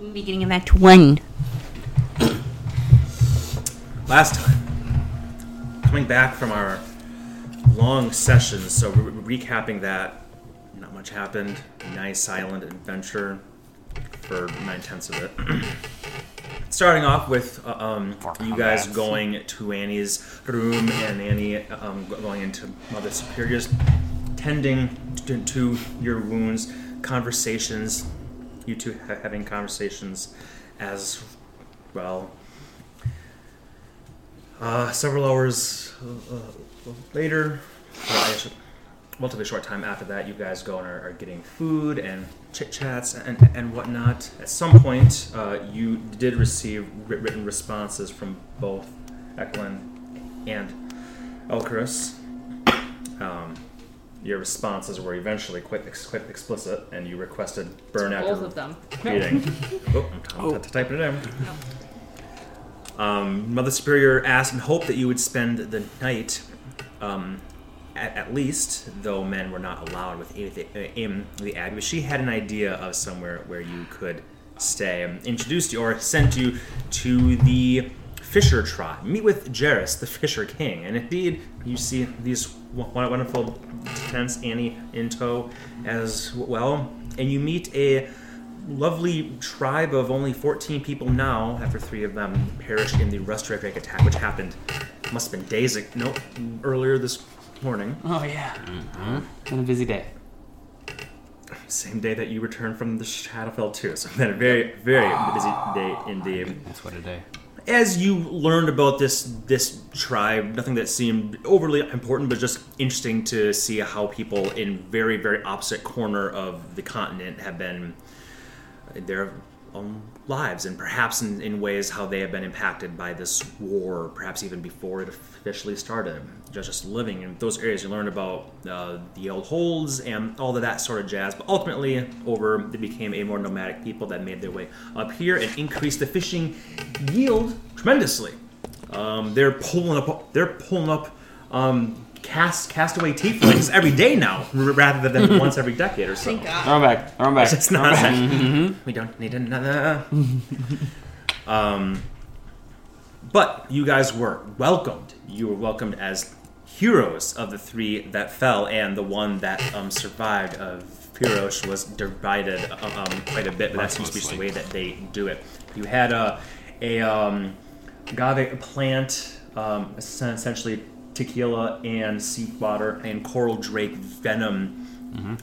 Beginning of Act One. Last time, coming back from our long sessions, so re- recapping that, not much happened. Nice silent adventure for nine tenths of it. Starting off with uh, um, you guys going to Annie's room and Annie um, going into Mother Superior's, tending to, to your wounds, conversations, you two ha- having conversations as well. Uh, several hours uh, uh, later, a short time after that, you guys go and are, are getting food and chit chats and, and whatnot. At some point, uh, you did receive written responses from both Eklund and Elcarus. Um, your responses were eventually quite, ex- quite explicit, and you requested burn after Both of them. reading. oh, I'm t- t- typing it in. Um, Mother Superior asked and hoped that you would spend the night, um, at, at least, though men were not allowed with the, in the Abbey. But she had an idea of somewhere where you could stay. Um, introduced you or sent you to the Fisher tribe. Meet with Jairus, the Fisher King. And indeed, you see these wonderful tents, Annie in tow as well. And you meet a lovely tribe of only 14 people now after three of them perished in the Rustradrake attack, which happened, must have been days ago, no, earlier this morning. Oh yeah. Mm-hmm. Been a busy day. Same day that you returned from the Shadowfell too. So it's been a very, very ah. busy day indeed. That's what a day. As you learned about this this tribe, nothing that seemed overly important, but just interesting to see how people in very, very opposite corner of the continent have been. Their own um, lives, and perhaps in, in ways how they have been impacted by this war, perhaps even before it officially started. Just, just living in those areas, you learn about uh, the old holds and all of that sort of jazz. But ultimately, over they became a more nomadic people that made their way up here and increased the fishing yield tremendously. Um, they're pulling up. They're pulling up. Um, Cast castaway tieflings every day now, rather than once every decade or so. Thank God. Throw 'em back. Throw 'em back. It's Throw 'em not. back. We don't need another. um, but you guys were welcomed. You were welcomed as heroes of the three that fell, and the one that um, survived of Pirosh was derided uh, um, quite a bit. But that seems to be just the way that they do it. You had a a um, agave plant, um, essentially tequila and seawater water and coral drake venom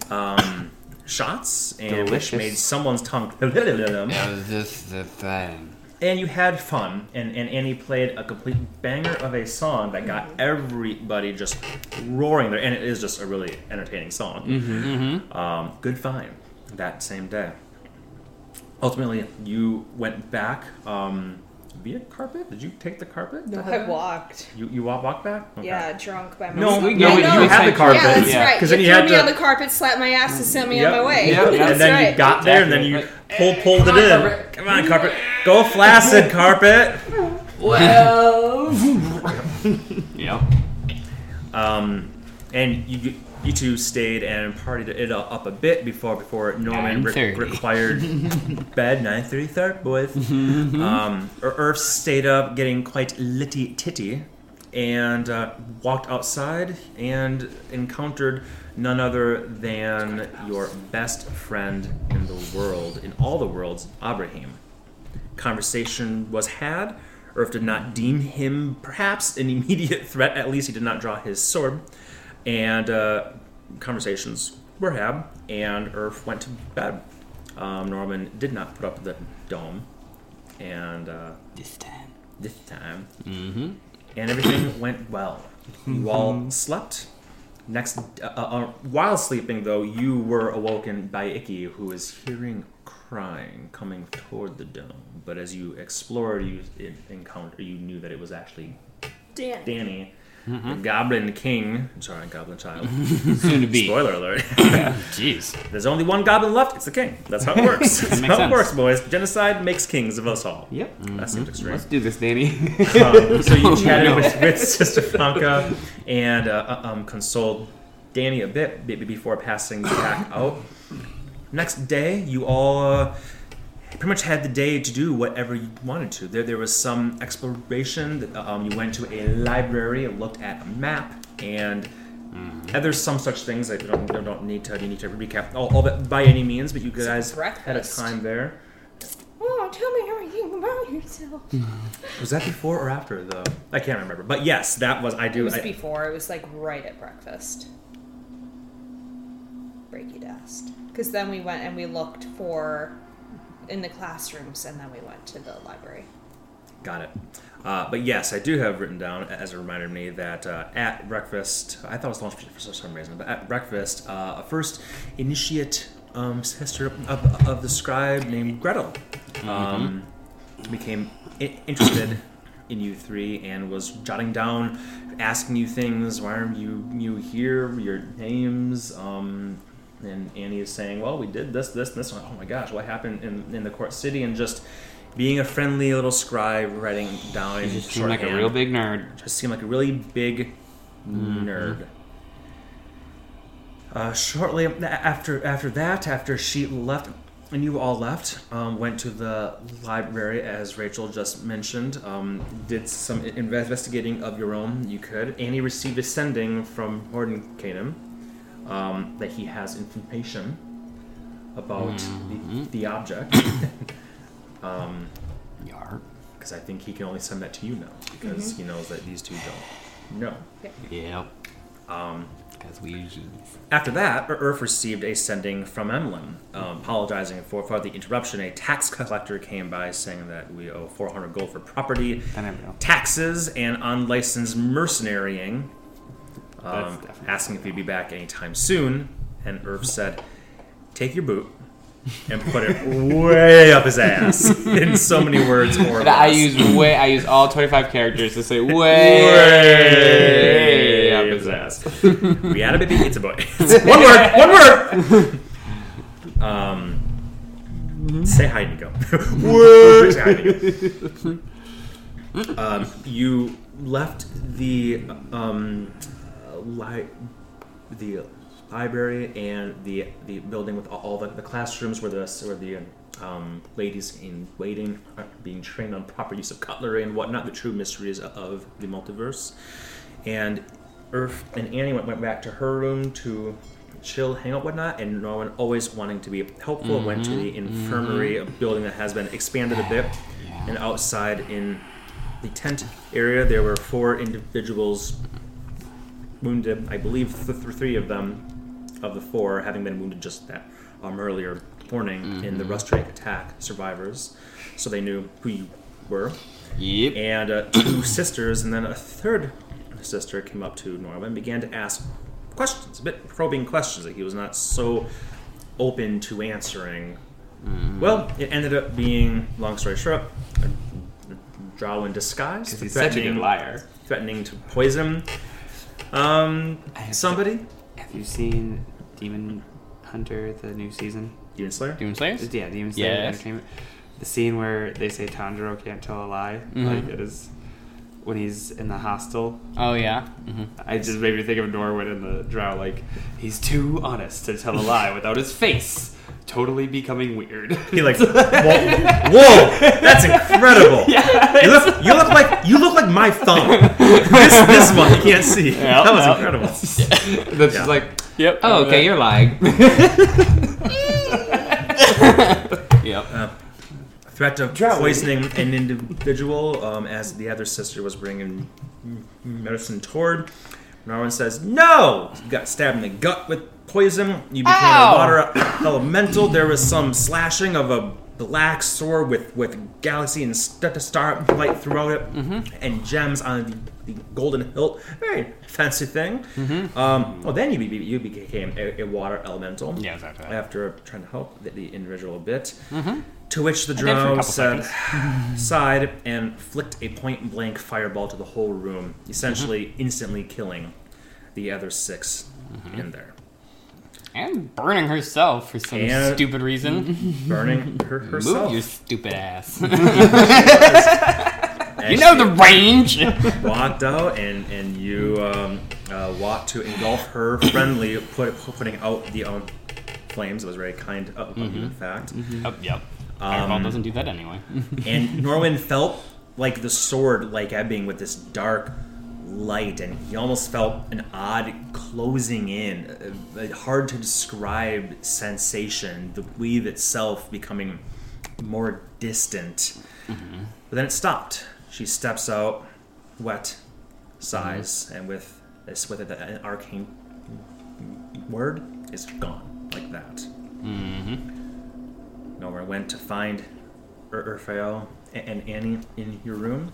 um, shots, and which made someone's tongue. Yeah, was this the thing? and you had fun, and, and Annie played a complete banger of a song that got everybody just roaring there, and it is just a really entertaining song. Mm-hmm. Um, good find that same day. Ultimately, you went back um, via carpet. Did you take the carpet? to head I walked. You you walk, walk back? Okay. Yeah, drunk by No, we- no, I we- know. you had the carpet. Yeah, that's Yeah. right. 'Cause you then you threw had me to- on the carpet, slapped my ass, and sent me Yep. on my way. Yep, yep. and then right. you got there, and then you Exactly. pulled pulled it in. carpet. Come on, carpet. Go flaccid, carpet. Well, Yep. Um, and you you two stayed and partied it up a bit before before Norman re- required bed. Nine thirty third, boys. Um, Ur- Urf stayed up, getting quite litty titty, and uh, walked outside and encountered none other than your best friend in the world, in all the worlds, Abraham. Conversation was had. Urf did not deem him perhaps an immediate threat. At least he did not draw his sword. And uh, conversations were had, and Urf went to bed. Um, Norman did not put up the dome, and uh, This time. this time, Mm-hmm. and everything went well. You all slept. Next, uh, uh, while sleeping, though, you were awoken by Icky, who was hearing crying coming toward the dome. But as you explored, you en- encountered, you knew that it was actually Dan. Danny, the Goblin King. Sorry, Goblin Child. Soon to be. Spoiler alert. Jeez. There's only one goblin left. It's the king. That's how it works. That's Makes how it sense. works, boys. Genocide makes kings of us all. Yep. That seems extreme. Let's do this, Danny. Um, so you chatted No. with, with Sister Franca and uh, um, consoled Danny a bit b- before passing back out. Next day, you all uh, pretty much had the day to do whatever you wanted to. There, there was some exploration. That, um, you went to a library and looked at a map, and, and there's some such things. I don't, I don't need to you need to recap all, all that by any means, but you guys had a time there. Oh, tell me everything about yourself. Was that before or after though? I can't remember. But yes, that was. I do. It was I, before. It was like right at breakfast. Breaky dust. Because then we went and we looked for in the classrooms, and then we went to the library. Got it. Uh, but yes, I do have written down as a reminder to me that uh, at breakfast, I thought it was lunch for some reason, but at breakfast, uh, a first initiate um, sister of, of the scribe named Gretel um, became I- interested in you three and was jotting down, asking you things. Why are you you here? Your names. Um, and Annie is saying, "Well, we did this, this, and this. Oh my gosh, what happened in, in the court city?" And just being a friendly little scribe, writing down You just seem like a real big nerd. Just seemed like a really big Mm-hmm. nerd. Uh, shortly after after that, after she left, and you all left, um, went to the library as Rachel just mentioned. Um, did some investigating of your own. You could. Annie received a sending from Mordenkainen um, that he has information about Mm-hmm. the, the object. um, Yar. because I think he can only send that to you now because he knows that these two don't know. Yep. Um, Because we usually. after that, Ur- Urf received a sending from Emlyn, um, apologizing for, for the interruption. A tax collector came by saying that we owe 400 gold for property, I never know. taxes, and unlicensed mercenarying. That's Um, asking if he'd be back anytime soon. And Urf said, Take your boot and put it way up his ass in so many words or And I use way. I use all 25 characters to say way, way up up his his ass. we had a baby. It's a boy. one word. One word. Um, say hi, Nico. Word. Say hi, Nico. Um, you left the um, li- the library and the the building with all the, the classrooms where the where the um, ladies in waiting are being trained on proper use of cutlery and whatnot, the true mysteries of the multiverse. And Urf and Annie went, went back to her room to chill, hang out, whatnot, and Norman always wanting to be helpful went to the infirmary, a building that has been expanded a bit. And outside in the tent area, there were four individuals wounded. I believe th- th- three of them, of the four, having been wounded just that um, earlier morning in the Rustrake attack survivors. So they knew who you were Yep. and uh, two sisters, and then a third sister came up to Norman and began to ask questions, a bit probing questions that he was not so open to answering. Well, it ended up being, long story short, a drow in disguise, He's such a good liar. threatening to poison um, I have to- somebody. Have you seen Demon Hunter, the new season? Demon Slayer. Demon Slayers? Yeah, Demon Slayer Yes. Entertainment. The scene where they say Tanjiro can't tell a lie, Mhm. like it is when he's in the hostel. Oh yeah. hmm I just made me think of Norwood in the drow, like he's too honest to tell a lie without his face totally becoming weird. He like, whoa, whoa, that's incredible. you look, you look like you look like my thumb. this, this one you can't see. Yeah, that was yeah. incredible. That's Yeah. just like, Yep. oh, okay, you're lying. Yep. Threat of Drowning. poisoning an individual um, as the other sister was bringing medicine toward. Norman says, "No, you got stabbed in the gut with poison. You became Ow. a water elemental. There was some slashing of a black sword with with galaxy and st- starlight throughout it, and gems on the, the golden hilt. Very fancy thing. Um, well, then you, be, you became a, a water elemental. Yeah, exactly. After trying to help the, the individual a bit. To which the did for a drow said, sighed and flicked a point blank fireball to the whole room, essentially Mm-hmm. instantly killing the other 6 in there. And burning herself for some And- stupid reason. Burning her, herself. Move your stupid ass. you know the range. walked out and and you um, uh, walked to engulf her friendly, put, putting out the um, flames. It was very kind of, of you, in fact. Yep. Yep. Fireball Um, doesn't do that anyway. and Norwin felt like the sword like ebbing with this dark light, and he almost felt an odd closing in, a, a hard to describe sensation, the weave itself becoming more distant. Mm-hmm. But then it stopped. She steps out, wet, sighs, mm-hmm. and with this, with it, an arcane word is gone like that. Mm-hmm. Nowhere went to find Ur- Urfael and Annie in your room.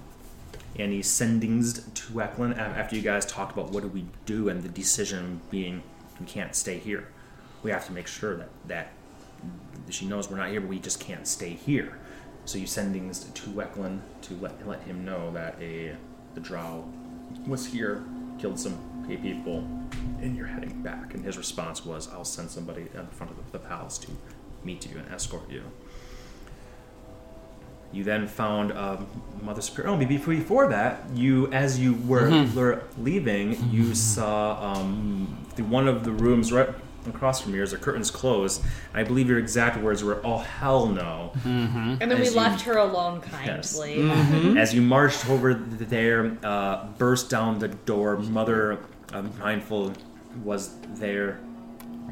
Annie sendings to Eklund after you guys talked about what do we do and the decision being we can't stay here. We have to make sure that, that she knows we're not here, but we just can't stay here. So you sendings to Eklund to let, let him know that a the drow was here, killed some people, and you're heading back. And his response was, I'll send somebody in front of the palace to meet you and escort you. You then found um, Mother Superior. Oh, maybe before that, you, as you were, were leaving, you saw um, the, one of the rooms right across from yours. The curtains closed. I believe your exact words were, "Oh hell no!" And then we you- left her alone Yes. kindly. As you marched over there, uh, burst down the door. Mother um, Mindful was there,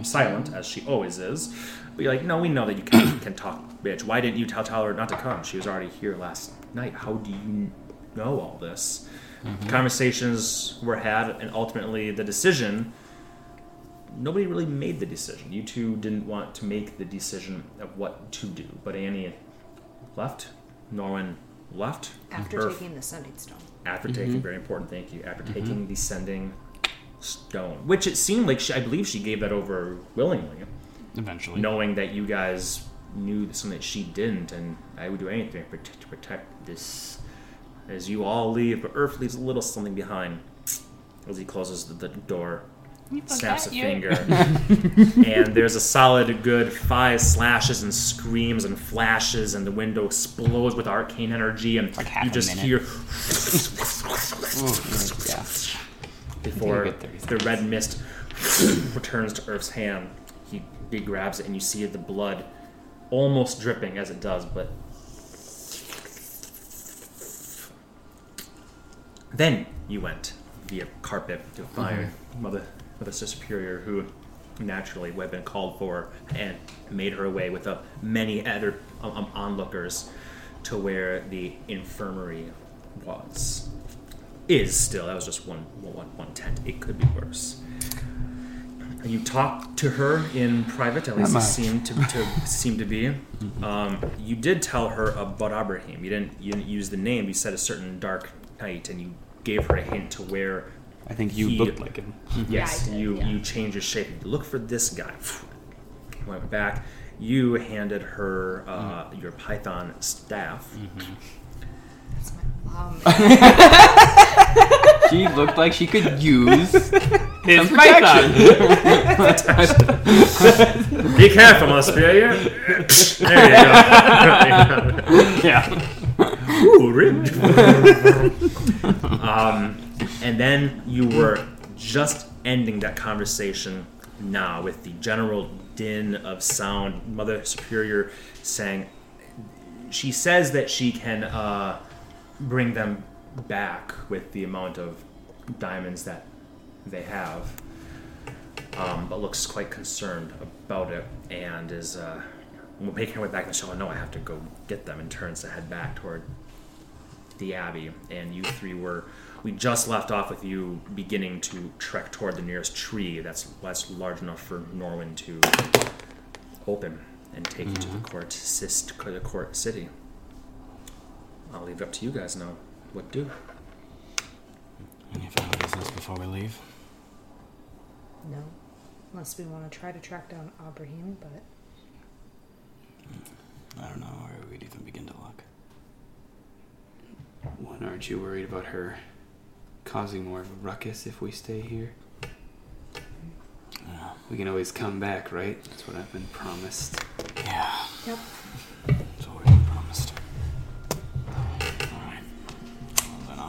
silent as she always is. But you're like, no, we know that you can, can talk, bitch. Why didn't you tell, tell her not to come? She was already here last night. How do you know all this? Mm-hmm. Conversations were had, and ultimately the decision. Nobody really made the decision. You two didn't want to make the decision of what to do, but Annie left. Norwin left. After Urf taking the sending stone. after mm-hmm. taking very important thank you after mm-hmm. taking the sending stone which it seemed like she, i believe she gave that over willingly Eventually. knowing that you guys knew something that she didn't and i would do anything to protect, this as you all leave but Urf leaves a little something behind as he closes the, the door snaps a finger and there's a solid good five slashes and screams and flashes and the window explodes with arcane energy and Like you just hear Ooh, yeah. before I think I get the red mist returns to Urf's hand. He, he grabs it, and you see the blood almost dripping as it does, but. Then you went via carpet to find Mother, Mother Superior, who naturally would have been called for and made her way with uh, many other um, um, onlookers to where the infirmary was is still. That was just one, one, one tent. It could be worse. You talked to her in private, at least it seemed to, to seem to be. Um, you did tell her about Abraham. You didn't you didn't use the name. You said a certain dark knight, and you gave her a hint to where. I think you He- looked like him. Yes, I did, you yeah. you changed his shape. Look for this guy. Went back. You handed her uh, your python staff. That's my. She looked like she could use His some python. protection. Be careful, my superior. there you go. yeah. Ooh, ribbed. um, and then you were just ending that conversation now with the general din of sound. Mother Superior saying, she says that she can uh, bring them back with the amount of diamonds that they have, um, but looks quite concerned about it and is uh, making her way back. And she'll No, I have to go get them and turns to head back toward the abbey. And you three were. We just left off with you beginning to trek toward the nearest tree that's that's large enough for Norwin to open and take you to the court, sist, the court city. I'll leave it up to you guys now. What to do? Any final business before we leave? no. Unless we want to try to track down Abraham, but I don't know where we'd even begin to look. One, aren't you worried about her causing more of a ruckus if we stay here? Yeah. We can always come back, right? That's what I've been promised. Yeah. yep.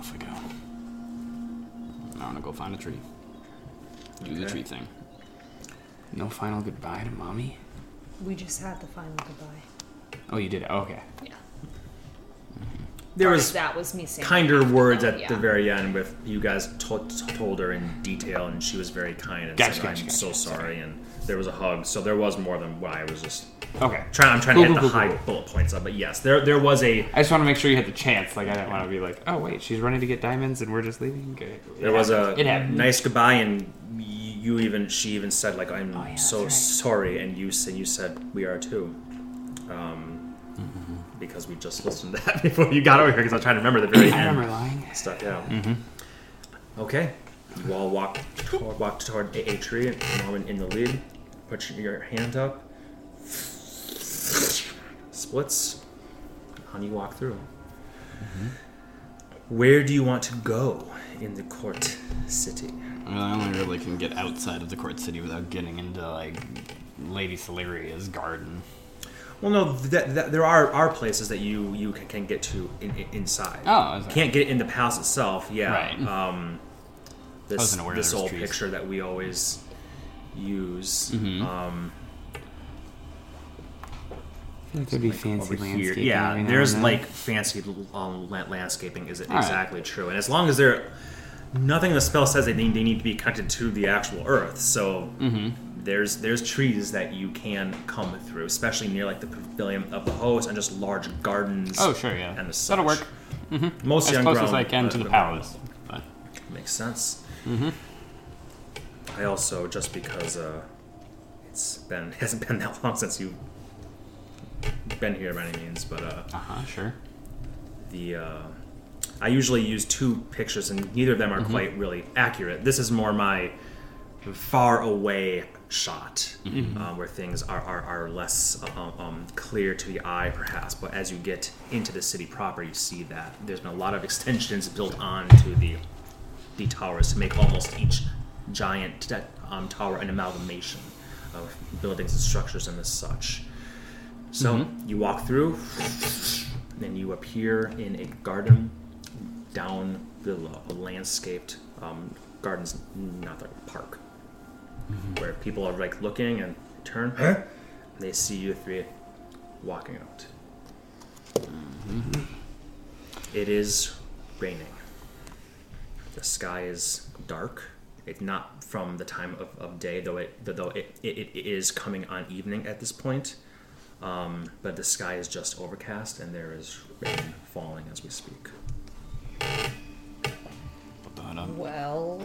Off we go. I'm gonna go find a tree. Do the tree thing. No final goodbye to mommy? We just had the final goodbye. Oh, you did. Okay. Yeah. Mm-hmm. There Part was that was me saying kinder words Oh, at yeah. the very end with you guys to- told her in detail and she was very kind and Gotcha, said gotcha, i'm gotcha. so sorry and there was a hug so there was more than what i was just Okay. trying i'm trying Cool, to hit cool, the cool, high bullet points up, but yes there there was a I just want to make sure you had the chance. Like I didn't want to be like, oh wait, she's running to get diamonds and we're just leaving. Okay. there was a It happened. nice goodbye and you even she even said like i'm Oh, yeah, so that's sorry and you said you said we are too um because we just listened to that before you got over here because i was trying to remember the very end. I remember lying. stuff out. Okay, you all walk toward, walk toward a, a tree. and Mom in, in the lead. Put your hand up. Splits. And you walk through. Where do you want to go in the court city? Well, I only really can get outside of the court city without getting into like Lady Celeria's garden. Well, no, th- th- there are, are places that you you can, can get to in, in, inside. Oh, can't get in the palace itself. Yeah. Right. Um, this this old trees. picture that we always use. Mm-hmm. Um, like there'd be like, fancy landscaping. Yeah, there's like fancy um, landscaping. Is it All right. exactly true? And as long as there, nothing in the spell says they need, they need to be connected to the actual earth. So Mm-hmm. there's there's trees that you can come through, especially near like the pavilion of the host and just large gardens. Oh, sure, yeah. And the That'll work. Mm-hmm. Mostly As close as I can to the palace. But Makes sense. Mm-hmm. I also just because uh, it's been it hasn't been that long since you've been here by any means, but uh, uh huh, sure. the uh, I usually use two pictures, and neither of them are quite really accurate. This is more my far away shot, uh, where things are, are, are less uh, um, clear to the eye, perhaps. But as you get into the city proper, you see that there's been a lot of extensions built onto the the towers to make almost each giant um, tower an amalgamation of buildings and structures and as such. So mm-hmm. you walk through, then you appear in a garden down below, a landscaped um, gardens, not like a park, mm-hmm. where people are like looking and turn. And they see you three walking out. Mm-hmm. It is raining. The sky is dark. It's not from the time of, of day, though it though it, it, it is coming on evening at this point. Um, but the sky is just overcast, and there is rain falling as we speak. Well,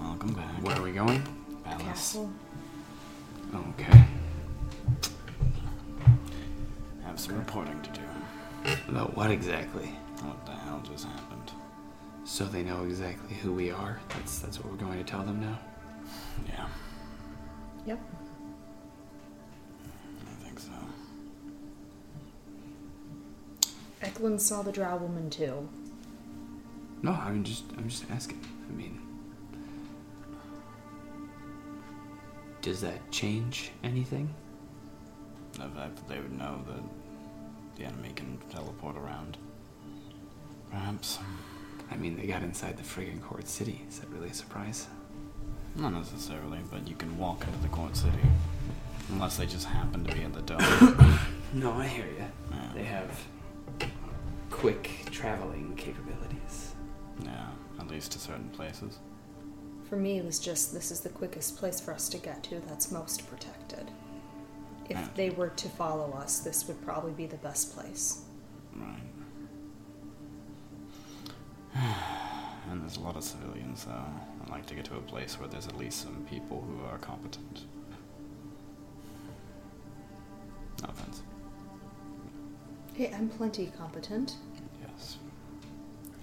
welcome back. Where are we going? Palace. castle. Okay. Have some reporting to do. About what exactly? What the hell just happened? So they know exactly who we are. That's that's what we're going to tell them now. Yeah, Yep. Eklund saw the drow woman too. No, I'm just I'm just asking. I mean, does that change anything? The fact that they would know that the enemy can teleport around. Perhaps. I mean, they got inside the friggin' court city. Is that really a surprise? Not necessarily, but you can walk into the court city. Unless they just happen to be in the dome. No, I hear you. Yeah. They have quick traveling capabilities. yeah, at least to certain places. For me, it was just this is the quickest place for us to get to that's most protected. If Yeah. they were to follow us, this would probably be the best place. Right. And there's a lot of civilians, so I'd like to get to a place where there's at least some people who are competent. No offense. Hey, I'm plenty competent. Yes.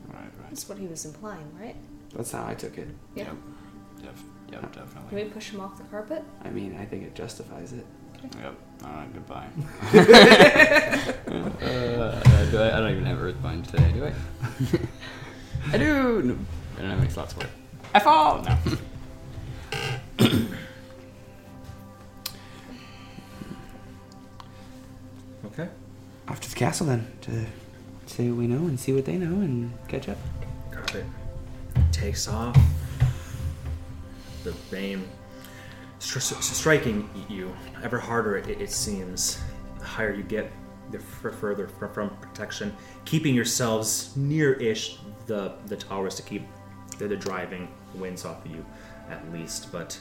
Right, right. That's what he was implying, right? That's how I took it. Yeah. Yep. Def- yep, Can definitely. Can we push him off the carpet? I mean, I think it justifies it. Yep. Alright, goodbye. uh, do I, I don't even have Earthbind today, do I? I do! No, I don't have any slots for it. I fall! No. Okay. Off to the castle then to say what we know and see what they know and catch up. Carpet takes off. The rain stri- stri- striking you ever harder it, it seems. The higher you get, the further fr- from protection, keeping yourselves near-ish the the towers to keep the, the driving winds off of you, at least. But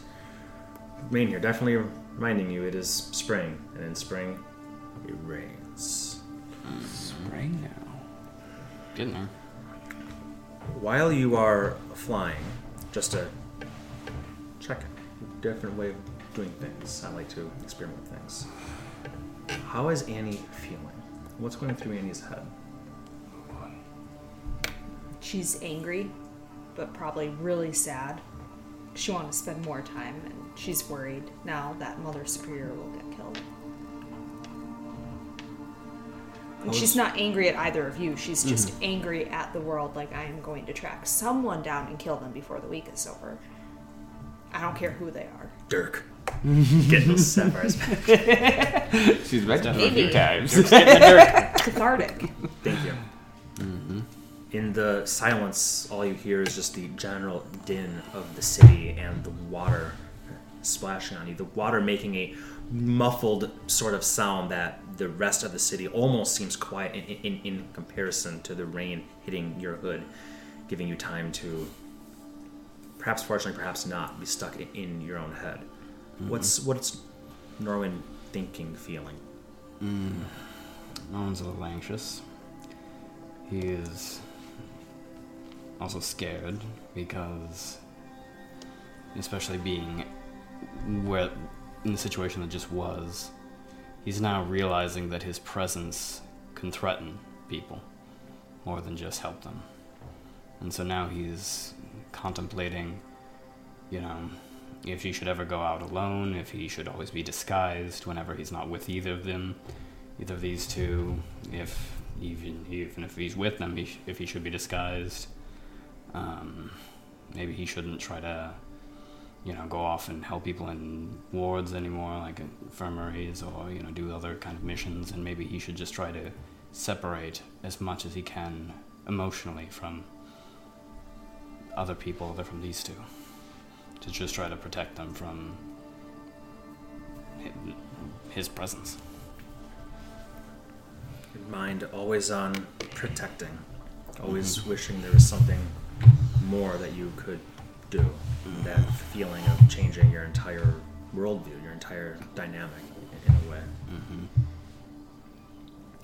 rain here definitely reminding you it is spring, and in spring it rains. Spring now. Getting there. While you are flying, just a check different way of doing things. I like to experiment with things. How is Annie feeling? What's going through Annie's head? She's angry, but probably really sad. She wants to spend more time, and she's worried now that Mother Superior will get killed. And she's not angry at either of you. She's just mm-hmm. angry at the world. Like I am going to track someone down and kill them before the week is over. I don't care who they are. Dirk. Getting those sapphires back. She's mentioned it a Maybe. few times. Cathartic. Thank you. Mm-hmm. In the silence, all you hear is just the general din of the city and the water splashing on you. The water making a muffled sort of sound that the rest of the city almost seems quiet in, in, in comparison to the rain hitting your hood, giving you time to, perhaps fortunately, perhaps not, be stuck in, in your own head. Mm-hmm. What's what's Norwin thinking, feeling? Mm. Norman's a little anxious. He is also scared because, especially being where in the situation that just was, he's now realizing that his presence can threaten people more than just help them. And so now he's contemplating, you know, if he should ever go out alone, if he should always be disguised whenever he's not with either of them, either of these two, if even even if he's with them, he sh- if he should be disguised. Um, maybe he shouldn't try to, you know, go off and help people in wards anymore, like infirmaries, or you know, do other kind of missions. And maybe he should just try to separate as much as he can emotionally from other people, other from these two, to just try to protect them from his presence. Your mind always on protecting, always mm-hmm. wishing there was something more that you could do. That feeling of changing your entire worldview, your entire dynamic in a way.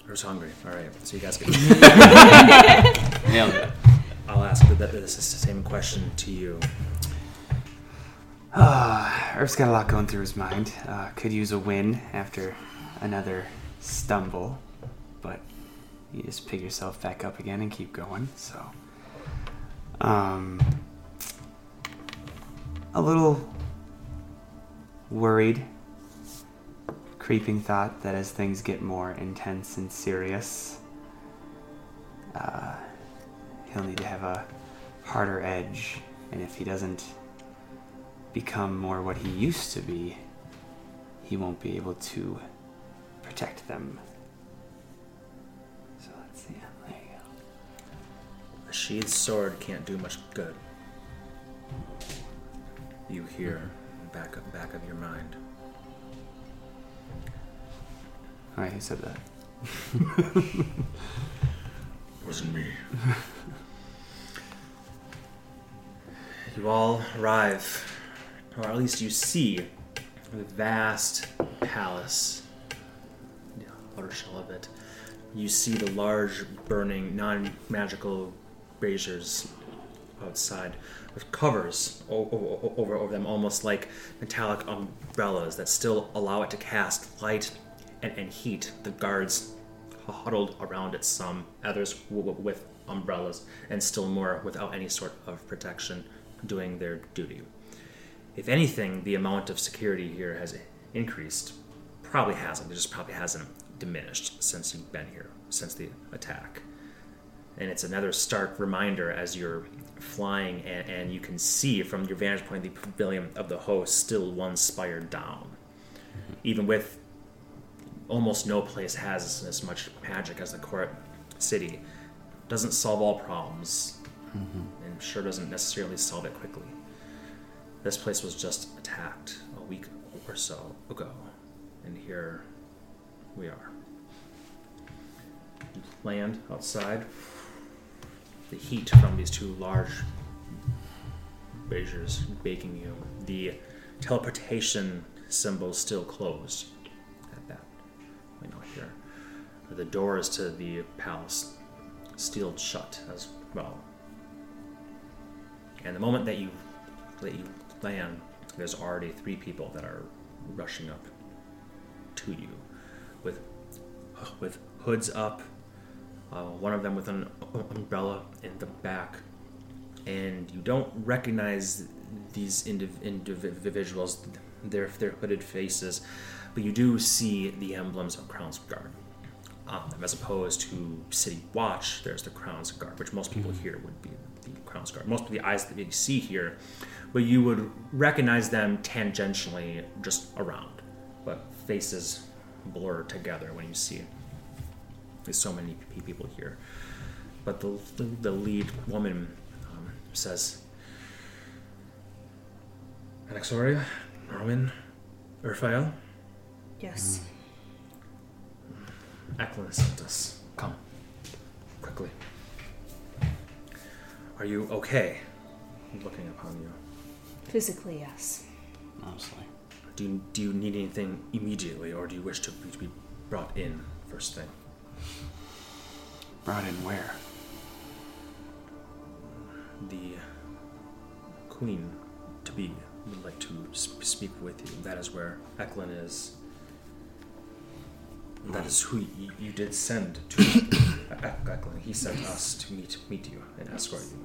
I was hungry. All right, so you guys get. Nailed it. I'll ask that this is the same question to you. Uh, Urf's got a lot going through his mind. Uh, could use a win after another stumble, but you just pick yourself back up again and keep going. So, um, a little worried, creeping thought that as things get more intense and serious, uh, he'll need to have a harder edge, and if he doesn't become more what he used to be, he won't be able to protect them. So let's see. There you go. A sheathed sword can't do much good. You hear back of, back of your mind. All right, who said that? Wasn't me. you all arrive, or at least you see the vast palace, the outer shell of it. You see the large, burning, non magical braziers outside with covers o- o- o- over, over them, almost like metallic umbrellas that still allow it to cast light and, and heat. The guards huddled around it, some others with umbrellas, and still more without any sort of protection, doing their duty. If anything, the amount of security here has increased. Probably hasn't. It just probably hasn't diminished since you've been here, since the attack. And it's another stark reminder as you're flying, and, and you can see from your vantage point the pavilion of the host still one spire down. Mm-hmm. Even with almost no place has as much magic as the court city. Doesn't solve all problems, mm-hmm. and sure doesn't necessarily solve it quickly. This place was just attacked a week or so ago, and here we are. You land outside. The heat from these two large braziers baking you. The teleportation symbol still closed at that window here. The doors to the palace sealed shut as well. And the moment that you that you land, there's already three people that are rushing up to you with with hoods up. Uh, one of them with an umbrella in the back, and you don't recognize these indiv- individuals, their their hooded faces, but you do see the emblems of Crown's Guard on them, as opposed to City Watch. There's the Crown's Guard, which most people here would be the Crown's Guard. Most of the eyes that you see here, but you would recognize them tangentially just around, but faces blur together when you see it. There's so many p- people here, but the the, the lead woman um, says. Anaxoria, Norman, Urfael, Yes. Eklund sent us. Come. Quickly. Are you okay? Looking upon you. Physically, yes. Honestly. Do you, do you need anything immediately, or do you wish to be brought in first thing? Brought in where? The uh, queen to be would like to sp- speak with you. That is where Eklund is. That hmm. is who you, you did send to Ek- Eklund. He sent us to meet meet you and escort you.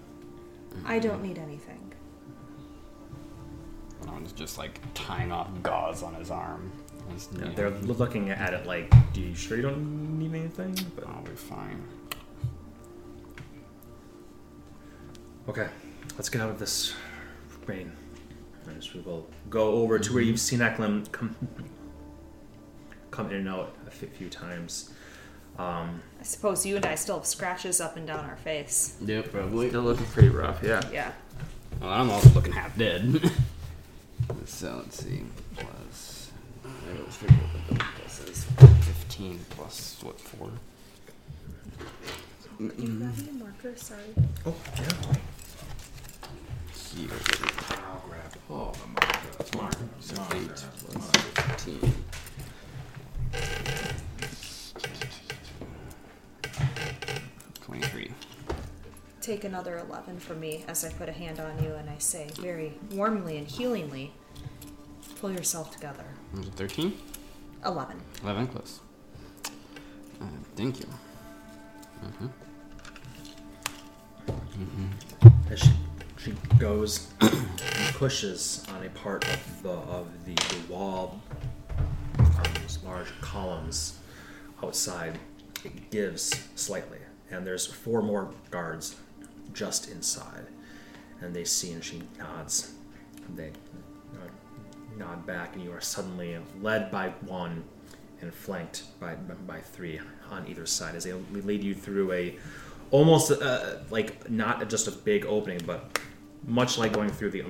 I don't need anything. Ron's just like tying off gauze on his arm. He's- Yeah, yeah, they're looking at it like, "Do you sure you don't need anything?" But oh, I'll be fine. Okay, let's get out of this rain. And we will go over to where you've seen Eklund come come in and out a f- few times. Um, I suppose you and I still have scratches up and down our face. Yep, probably. Still looking pretty rough, yeah. Yeah. Well, I'm also looking half dead. so let's see. Plus. I always forget what the plus is. 15 plus what, 4? Do you grab me a marker? Sorry. oh yeah. Here. I'll grab all the markers. Marker. So Marker. 8 plus 15. Twenty-three. Take another 11 from me as I put a hand on you and I say, very warmly and healingly, pull yourself together. Thirteen. 11. Eleven close. Uh, thank you. Mm-hmm. As she, goes and pushes on a part of the of the, the wall, on those large columns outside, it gives slightly, and there's four more guards just inside, and they see and she nods. They uh, nod back, and you are suddenly led by one and flanked by by three on either side as they lead you through a almost uh, like not just a big opening, but much like going through the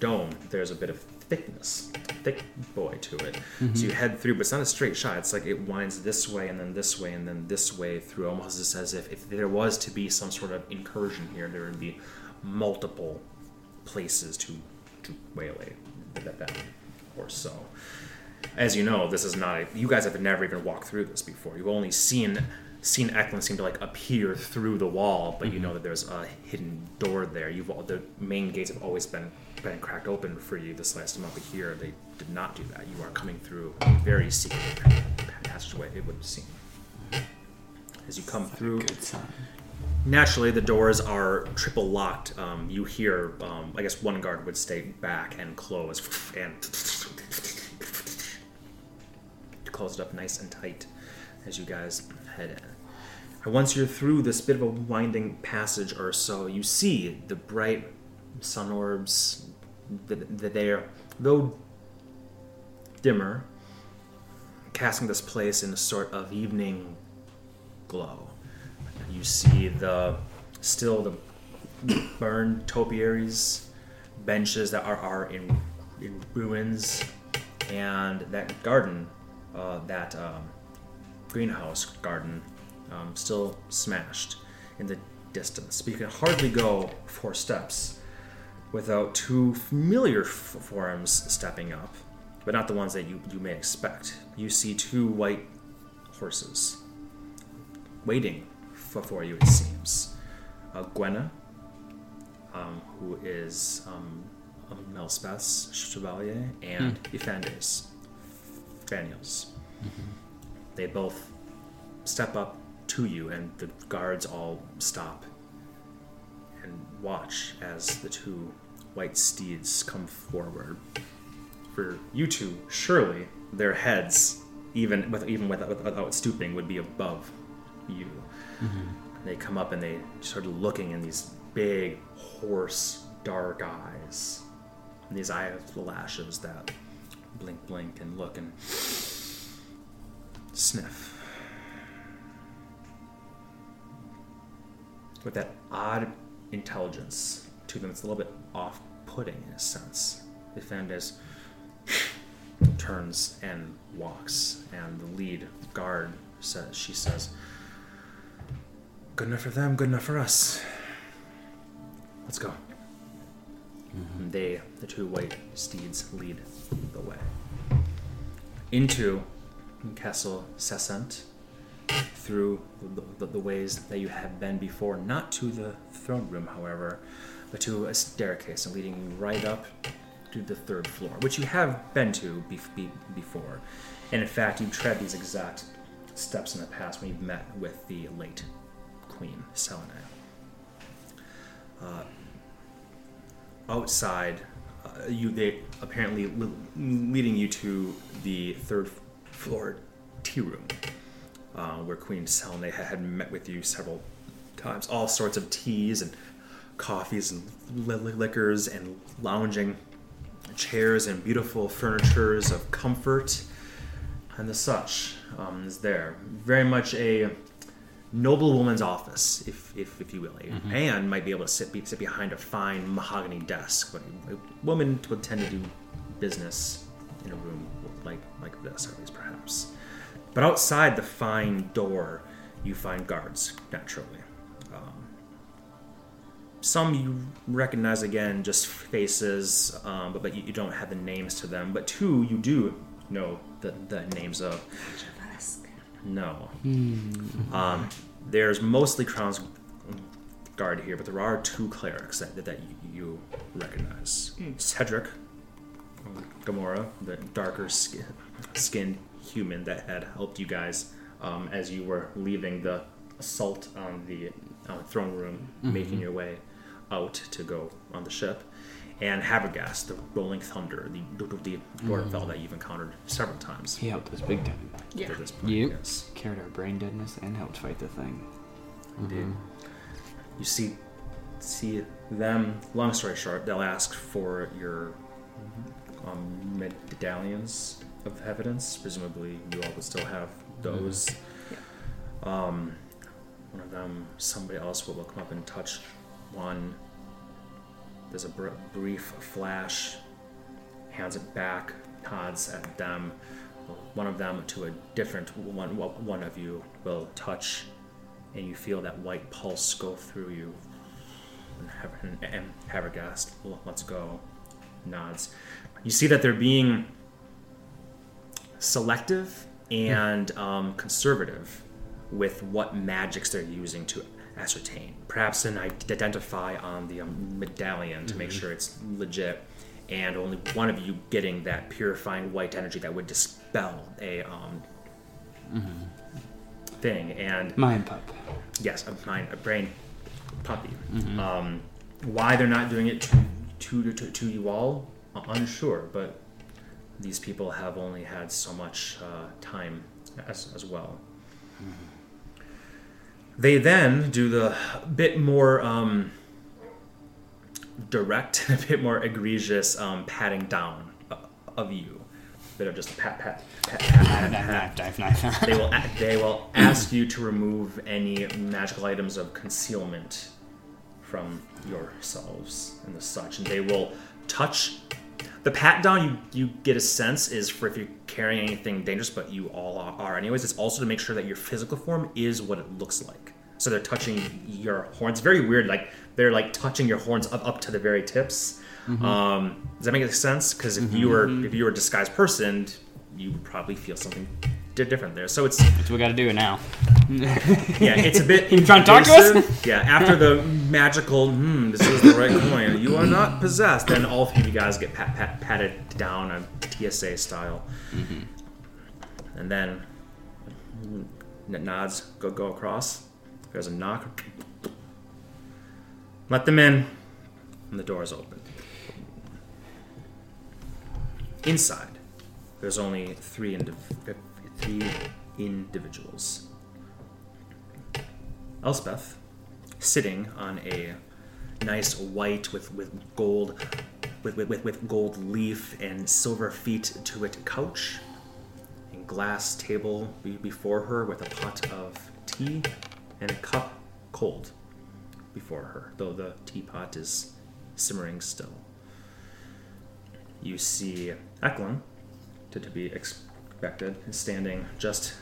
dome, there's a bit of thickness, thick boy to it. So you mm-hmm. head through, but it's not a straight shot. It's like it winds this way and then this way and then this way through, almost as as if if there was to be some sort of incursion here, there would be multiple places to to waylay that, that or so. As you know, this is not. A, you guys have never even walked through this before. You've only seen seen Eklund seem to like appear through the wall, but you know that there's a hidden door there. You've all, the main gates have always been been cracked open for you. This last time over here, they did not do that. You are coming through a very secret passageway. It would seem. As you come through, naturally the doors are triple locked. Um, you hear, um, I guess one guard would stay back and close, and close it up nice and tight as you guys head in. And once you're through this bit of a winding passage or so, you see the bright sun orbs that they are, though dimmer, casting this place in a sort of evening glow. You see the still the burned topiaries, benches that are, are in in ruins, and that garden, uh, that um, greenhouse garden, um, still smashed in the distance. But you can hardly go four steps without two familiar forms stepping up, but not the ones that you, you may expect. You see two white horses waiting for, for you, it seems. Uh, Gwenna, um, who is um, um, Melspeth's Chevalier, and Ifandes, Faniels. They both step up to you, and the guards all stop and watch as the two white steeds come forward. For you two, surely their heads, even with, even without, without stooping, would be above you. Mm-hmm. They come up and they start looking in these big, horse, dark eyes. And these eyelashes that blink, blink, and look and sniff. With that odd intelligence to them, it's a little bit off putting in a sense. Defenders turns and walks, and the lead guard says, she says, Good enough for them, good enough for us. Let's go. And they, the two white steeds, lead the way. Into Castle Sessant, through the, the, the ways that you have been before, not to the throne room, however, but to a staircase and leading you right up to the third floor, which you have been to be, be, before. And in fact, you tread these exact steps in the past when you've met with the late Queen Selene. Uh, outside, uh, you they apparently leading you to the third floor tea room, uh, where Queen Selene had, met with you several times. All sorts of teas and coffees and li- li- liquors and lounging chairs and beautiful furnitures of comfort and the such um, is there. Very much a noblewoman's office, if, if, if you will. A man might be able to sit, be, sit behind a fine mahogany desk, but a woman would tend to do business in a room like, like this, at least perhaps. But outside the fine door, you find guards, naturally. Um, some you recognize again, just faces, um, but, but you, you don't have the names to them. But two you do know the, the names of. No. Um, there's mostly Crown's Guard here, but there are two clerics that, that you, you recognize. Cedric Gamora, the darker skin, skinned human that had helped you guys um, as you were leaving the assault on the uh, throne room, making your way out to go on the ship. And Habergast, the Rolling Thunder, the, the, the Dwarfell that you've encountered several times He helped us big time. Yeah. this point. Yep. Yes. Cured our brain deadness and helped fight the thing. Indeed. You see, see them. Long story short, they'll ask for your um, medallions of evidence. Presumably, you all would still have those. Um, one of them, somebody else will will come up and touch one. There's a br- brief flash. Hands it back, nods at them. One of them to a different one. One of you will touch and you feel that white pulse go through you. And, Haver- and, and Havergast, "L- let's go, nods. You see that they're being selective and um, conservative with what magics they're using to ascertain. Perhaps an identify on the um, medallion to make sure it's legit, and only one of you getting that purifying white energy that would dispel a um, thing. And Mind pup. yes, a mind, a brain puppy. Um, why they're not doing it to, to, to, to you all, uh, unsure, but these people have only had so much uh, time as, as well. They then do the bit more um, direct, a bit more egregious um, patting down of you. Bit of just pat, pat, pat, pat, pat, pat, Knife, knife, knife. they will they will ask you to remove any magical items of concealment from yourselves and the such, and they will touch. The pat down you you get a sense is for if you're carrying anything dangerous, but you all are, anyways. It's also to make sure that your physical form is what it looks like. So they're touching your horns. Very weird. Like they're like touching your horns up, up to the very tips. Um, does that make sense? Because if you were if you were a disguised person, you would probably feel something di- different there. So it's That's what we got to do now. yeah, it's a bit. You trying to talk to us? invasive. Yeah, after the magical, hmm, this is the right coin. You are not possessed. Then all three of you guys get pat, pat, patted down a TSA style, and then n- nods go go across. There's a knock. Let them in, and the door is open. Inside, there's only three indiv- three individuals. Elspeth, sitting on a nice white with, with gold with, with, with, gold leaf and silver feet to it couch and glass table before her with a pot of tea and a cup cold before her, though the teapot is simmering still. You see Eklund, to, to be expected, is standing just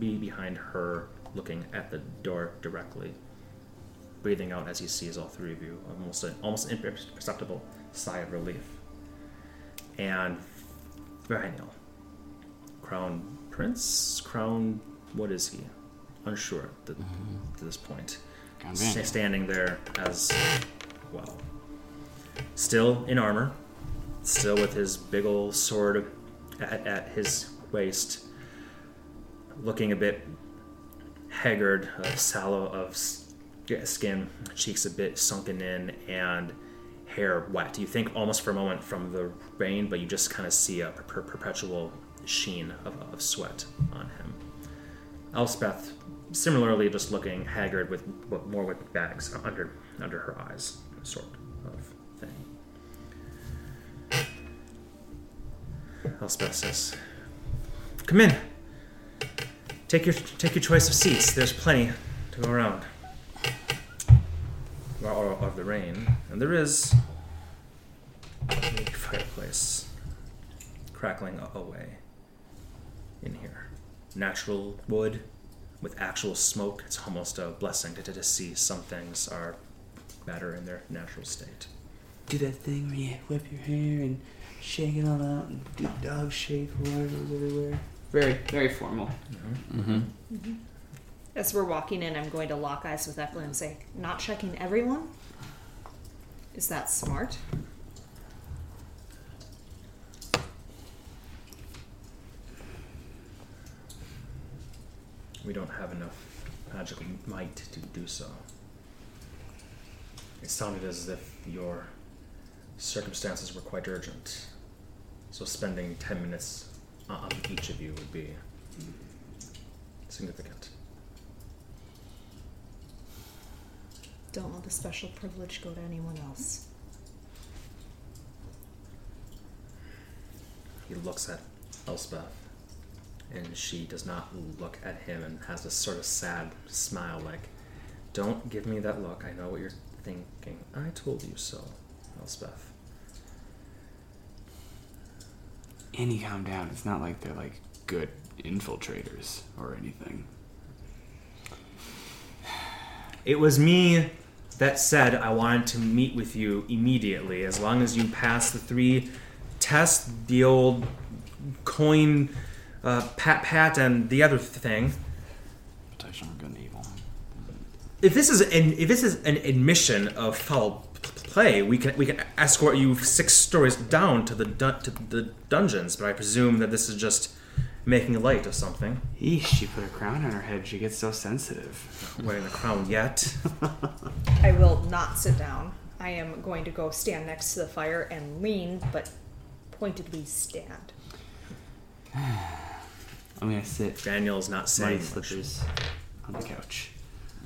be behind her, looking at the door directly, breathing out as he sees all three of you, almost an almost imperceptible sigh of relief. And Vaniel, crown prince, crown, what is he? Unsure at, the, mm-hmm. to this point. Standing there as well, still in armor, still with his big old sword at, at his waist, looking a bit haggard, sallow of skin, cheeks a bit sunken in, and hair wet. You think almost for a moment from the rain, but you just kind of see a per- perpetual sheen of, of sweat on him. Elspeth, similarly, just looking haggard with with- more with bags under under her eyes, sort of thing. Elspeth says, "Come in. Take your take your choice of seats. There's plenty to go around. Of the rain, and there is a fireplace crackling away in here. Natural wood with actual smoke. It's almost a blessing to, to see some things are better in their natural state. Do that thing where you whip your hair and shake it all out and do dog shake is everywhere. Very, very formal. Mm-hmm. As we're walking in, I'm going to lock eyes with Eklund and say, "Not checking everyone. Is that smart?" We don't have enough magical might to do so. It sounded as if your circumstances were quite urgent. So spending 10 minutes on on each of you would be significant. Don't let the special privilege go to anyone else. He looks at Elspeth, and she does not look at him and has a sort of sad smile like, Don't give me that look. I know what you're thinking. I told you so, Elspeth. Annie, calm down. It's not like they're like Good infiltrators or anything. It was me that said I wanted to meet with you immediately, as long as you pass the three tests, the old coin, uh, pat pat, and the other thing. Protection good and evil. If this is an if this is an admission of foul play, we can we can escort you six stories down to the dun- to the dungeons. But I presume that this is just making light of something. Eesh, she put a crown on her head. She gets so sensitive. Not wearing the crown yet. I will not sit down. I am going to go stand next to the fire and lean, but pointedly stand. I'm gonna sit Daniel's not saying muddy much. slippers on the couch.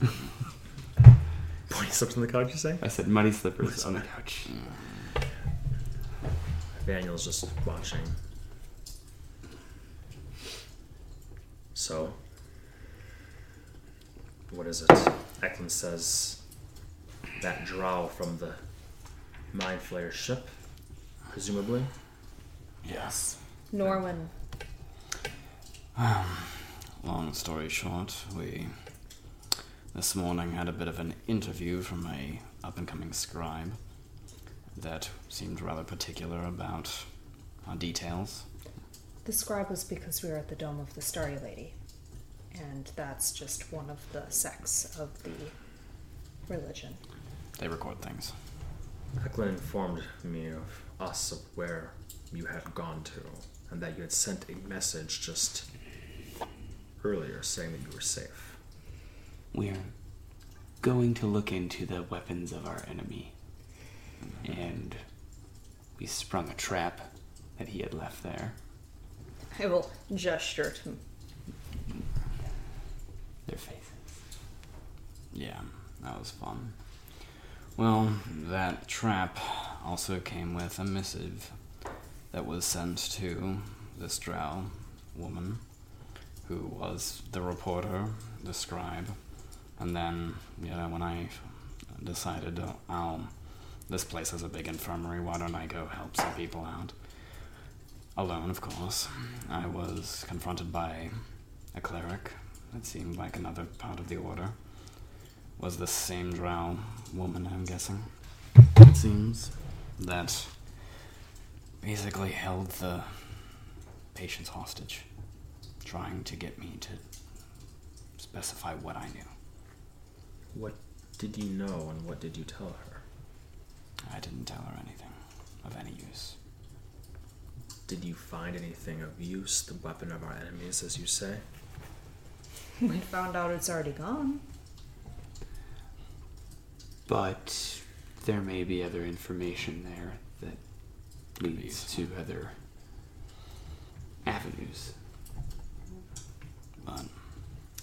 Pointing slips on the couch, you say? I said muddy slippers on the couch. Mm. Daniel's just watching. So, what is it? Eklund says that drow from the Mind Flayer ship, presumably. Yes. Norwin. Um, long story short, we this morning had a bit of an interview from a up and coming scribe that seemed rather particular about our details. The scribe was because we were at the Dome of the Starry Lady. And that's just one of the sects of the religion. They record things. Eklund informed me of us of where you had gone to, and that you had sent a message just earlier saying that you were safe. We're going to look into the weapons of our enemy. And we sprung a trap that he had left there. I will gesture to Their faces. Yeah, that was fun. Well, that trap also came with a missive that was sent to this drow woman, who was the reporter, the scribe, and then, you know, when I decided, uh, I'll, this place has a big infirmary, why don't I go help some people out? Alone, of course. I was confronted by a cleric. It seemed like another part of the order was the same drow woman, I'm guessing. It seems that basically held the patients hostage, trying to get me to specify what I knew. What did you know, and what did you tell her? I didn't tell her anything of any use. Did you find anything of use, the weapon of our enemies, as you say? We found out it's already gone. But there may be other information there that leads to other avenues. But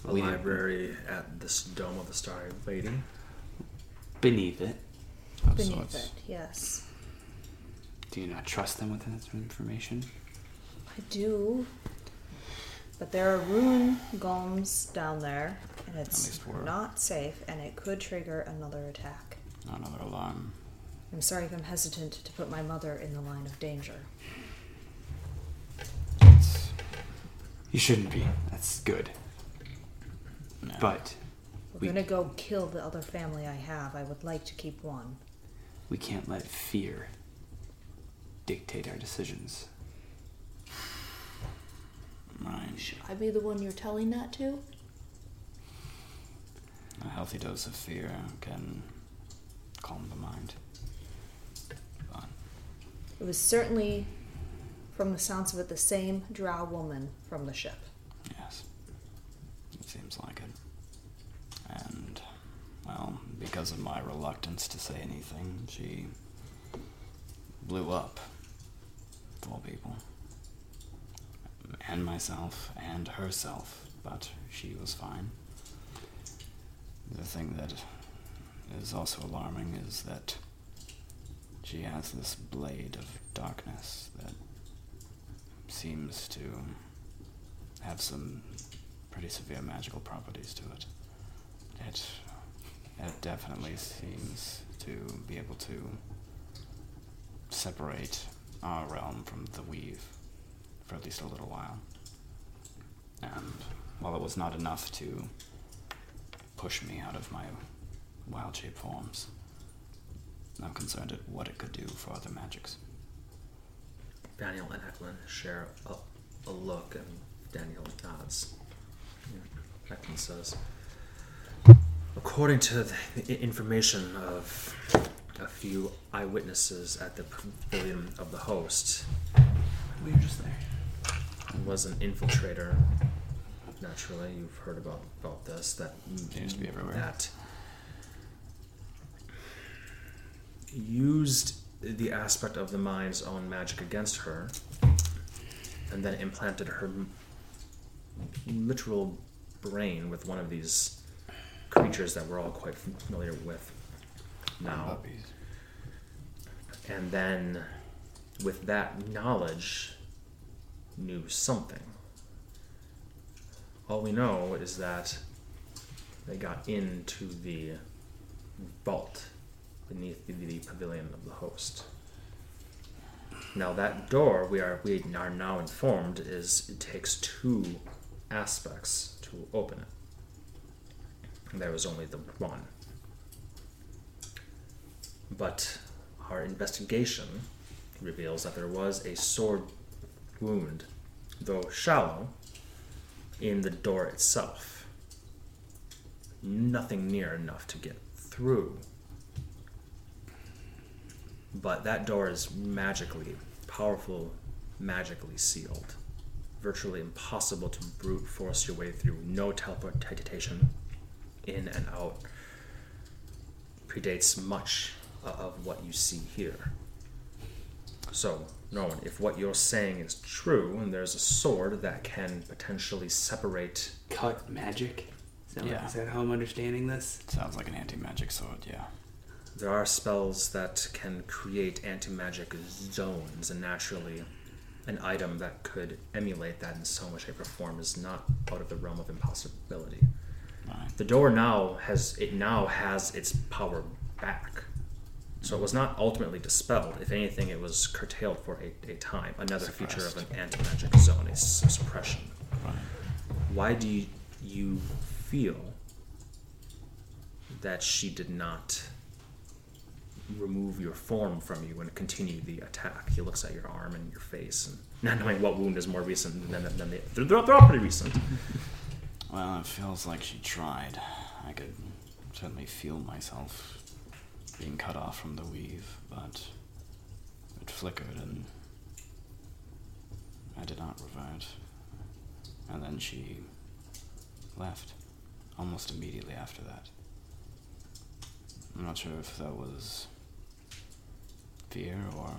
A We didn't- library at this Dome of the Starry Lady. Beneath it, oh, of Beneath sorts. it, yes. do you not trust them with this information? I do. But there are rune golems down there, and it's not safe, and it could trigger another attack. Another alarm. I'm sorry if I'm hesitant to put my mother in the line of danger. It's, You shouldn't be. That's good. No. But We're We- gonna go kill the other family I have. I would like to keep one. we can't let fear dictate our decisions. Right. Should I be the one you're telling that to? A healthy dose of fear can calm the mind. But It was certainly, from the sounds of it, the same drow woman from the ship. yes, it seems like it. And, well, because of my reluctance to say anything, she blew up. All people. And myself, and herself, but she was fine. The thing that is also alarming is that she has this blade of darkness that seems to have some pretty severe magical properties to it. It it definitely seems to be able to separate our realm from the weave for at least a little while. And while it was not enough to push me out of my wild shape forms, I'm concerned at what it could do for other magics. Daniel and Eklund share a, a look, and Daniel nods. Yeah. Eklund says, According to the information of a few eyewitnesses at the pavilion of the host, We were just there. was an infiltrator. Naturally, you've heard about, about this. That Seems to be everywhere. That used the aspect of the mind's own magic against her, and then implanted her literal brain with one of these creatures that we're all quite familiar with now. Puppies. And then, with that knowledge, knew something. All we know is that they got into the vault beneath the, the pavilion of the host. Now that door, we are we are now informed, is it takes two aspects to open it. There was only the one. But our investigation reveals that there was a sword wound, though shallow, in the door itself. Nothing near enough to get through. But that door is magically, powerful, magically sealed. Virtually impossible to brute force your way through. No teleportation in and out. Predates much of what you see here. So, Norman, if what you're saying is true, and there's a sword that can potentially separate Cut magic? Is that, Yeah. is that how I'm understanding this? Sounds like an anti-magic sword, yeah. There are spells that can create anti magic zones, and naturally, an item that could emulate that in some way, shape, or form is not out of the realm of impossibility. The door now has it now has its power back, so it was not ultimately dispelled. If anything, it was curtailed for a, a time. Another feature of an anti magic zone is suppression. Right. Why do you, you feel that she did not remove your form from you and continue the attack? He looks at your arm and your face, and not knowing what wound is more recent than, than the. They're, they're all pretty recent. Well, it feels like she tried. I could certainly feel myself being cut off from the weave, but it flickered and I did not revert. And then she left almost immediately after that. I'm not sure if that was fear or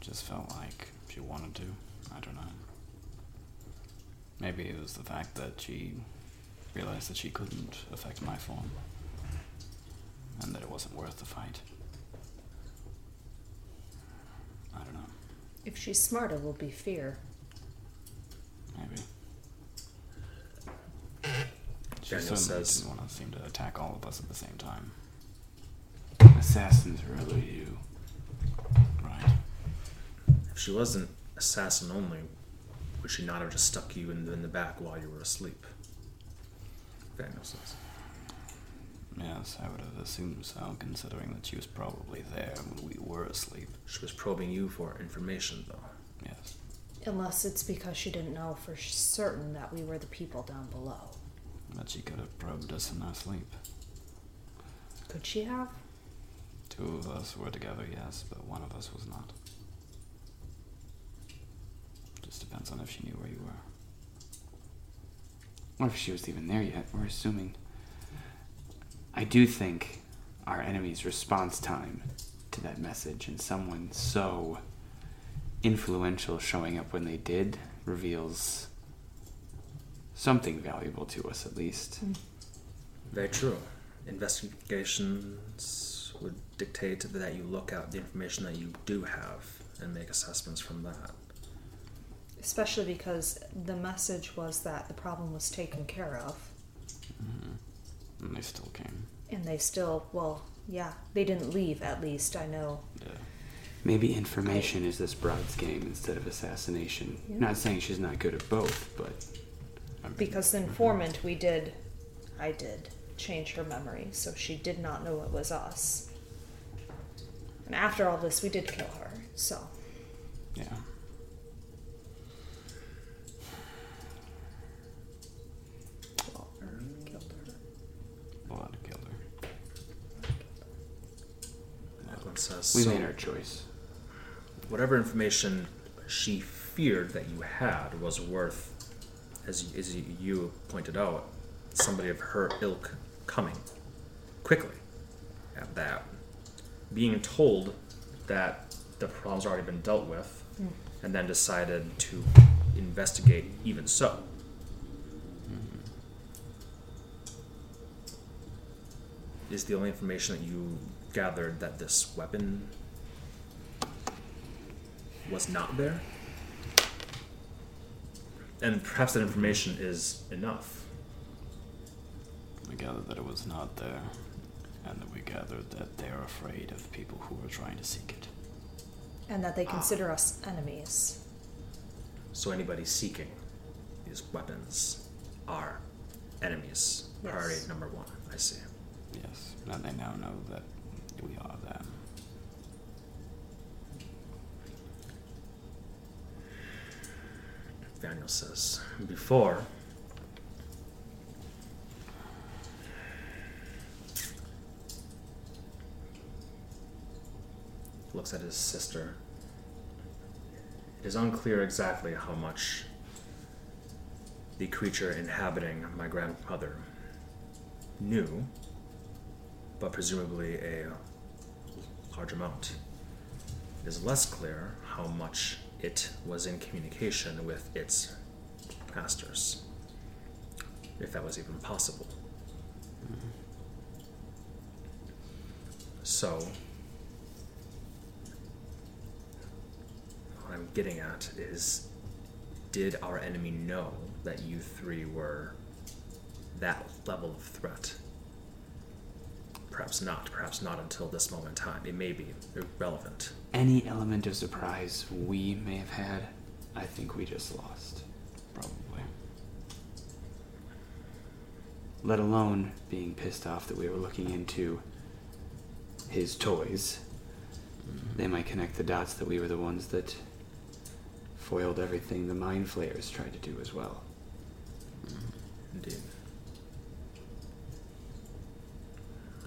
just felt like she wanted to. I don't know. Maybe it was the fact that she realized that she couldn't affect my form. And that it wasn't worth the fight. I don't know. If she's smart, it will be fear. Maybe. She Daniel certainly says- didn't want to seem to attack all of us at the same time. Assassins really you. Right. If she wasn't assassin only, would she not have just stuck you in the, in the back while you were asleep? Daniel says. Yes, I would have assumed so, considering that she was probably there when we were asleep. She was probing you for information, though. Yes. Unless it's because she didn't know for certain that we were the people down below. But she could have probed us in our sleep. Could she have? Two of us were together, yes, but one of us was not. Just depends on if she knew where you were. Or if she was even there yet, we're assuming. I do think our enemy's response time to that message and someone so influential showing up when they did reveals something valuable to us at least. Hmm. Very true. Investigations would dictate that you look at the information that you do have and make assessments from that. Especially because the message was that the problem was taken care of. Mm-hmm. And they still came. And they still, well, yeah, they didn't leave at least, I know. Yeah. Maybe information is this broad's game instead of assassination. Yeah. Not saying she's not good at both, but I mean, Because the informant, we did, I did, change her memory, so she did not know it was us. And after all this, we did kill her, so. Yeah. Well, or killed her. Blood killed her. Evelyn says, we so made our choice. whatever information she feared that you had was worth, as, as you pointed out, somebody of her ilk coming quickly at that. Being told that the problem's already been dealt with, mm. and then decided to investigate even so. Mm-hmm. Is the only information that you gathered that this weapon was not there? And perhaps that information is enough. We gathered that it was not there, and that we gathered that they're afraid of people who are trying to seek it. And that they ah. consider us enemies. So anybody seeking these weapons are enemies. Yes. Priority number one. I see. Yes, and they now know that we are. Daniel says, before looks at his sister. It is unclear exactly how much the creature inhabiting my grandmother knew, but presumably a large amount. It is less clear how much it was in communication with its masters, if that was even possible. So, what I'm getting at is did our enemy know that you three were that level of threat? Perhaps not. Perhaps not until this moment in time. It may be irrelevant. Any element of surprise we may have had, I think we just lost. Probably. Let alone being pissed off that we were looking into his toys. Mm-hmm. They might connect the dots that we were the ones that foiled everything the mind flayers tried to do as well. Mm-hmm. Indeed.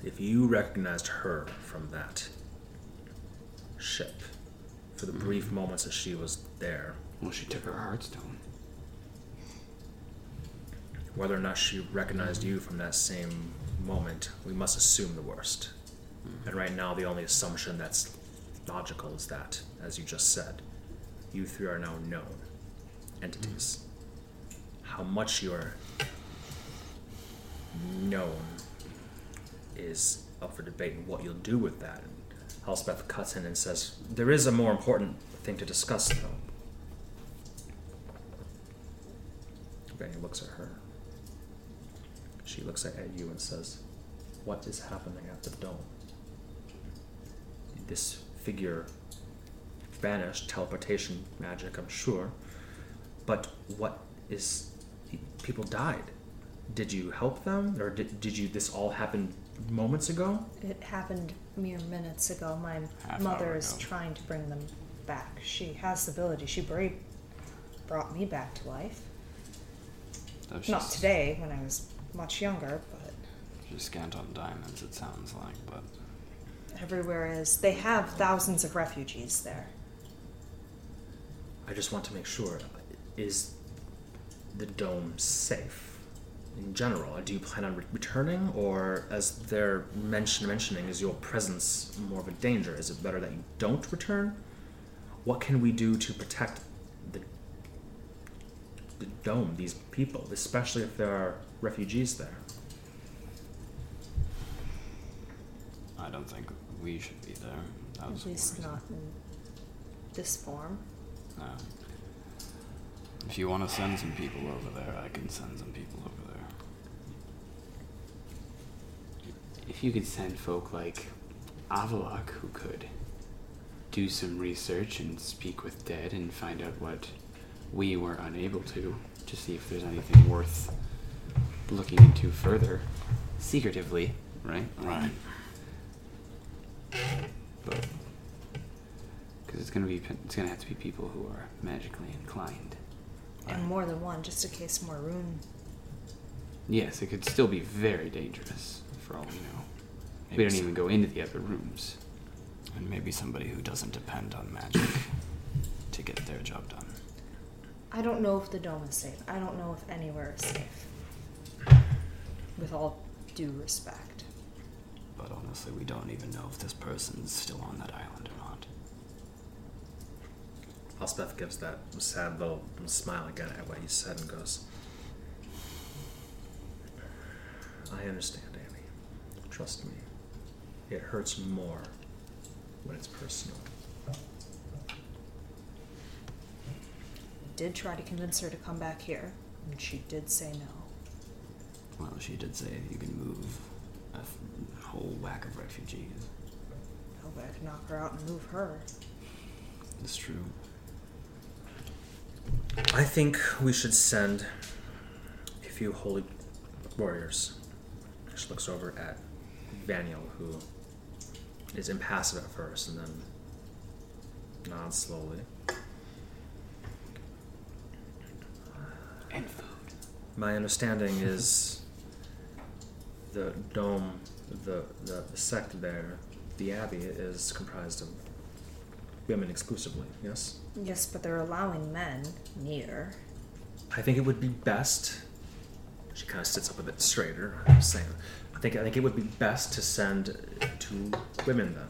If you recognized her from that ship, for the brief mm-hmm. moments that she was there, Well, she took our heartstone. whether or not she recognized you from that same moment, we must assume the worst. Mm-hmm. And right now, the only assumption that's logical is that, as you just said, you three are now known entities. Mm-hmm. How much you're known is up for debate, and what you'll do with that. And Elspeth cuts in and says, There is a more important thing to discuss, though. Benny looks at her. She looks at you and says, What is happening at the dome? This figure vanished, teleportation magic, I'm sure. But what is. People died. Did you help them? Or did, did you. This all happen moments ago? It happened mere minutes ago. My Half mother hour is ago. trying to bring them back. She has the ability. She bra- brought me back to life. Though Not today, when I was much younger, but She's scant on diamonds, it sounds like, but everywhere is. They have thousands of refugees there. I just want to make sure. Is the dome safe in general? Do you plan on re- returning, or as they're mention- mentioning, is your presence more of a danger? Is it better that you don't return? What can we do to protect the the dome, these people, especially if there are refugees there? I don't think we should be there. That At least one not in this form. No. If you want to send some people over there, I can send some people over there. If you could send folk like Avalok who could do some research and speak with dead and find out what we were unable to, to see if there's anything worth looking into further, secretively, right? Right. But because it's gonna be, it's gonna have to be people who are magically inclined. And Right. more than one, just in case more rune. Yes, it could still be very dangerous for all we know. We don't some- even go into the other rooms. And maybe somebody who doesn't depend on magic to get their job done. I don't know if the dome is safe. I don't know if anywhere is safe. With all due respect. But honestly, we don't even know if this person's still on that island or not. Elspeth gives that sad little smile again at what you said and goes, I understand, Annie. Trust me. It hurts more when it's personal. Did try to convince her to come back here, and she did say no. Well, she did say you can move a f- whole whack of refugees. Oh, but I could knock her out and move her. It's true. I think we should send a few holy warriors. She looks over at Vaniel, who is impassive at first and then nods slowly. And food. My understanding is the dome, the, the, the sect there, the abbey, is comprised of women exclusively, yes? Yes, but they're allowing men near. I think it would be best. She kind of sits up a bit straighter. I'm saying, I think I think it would be best to send two women then.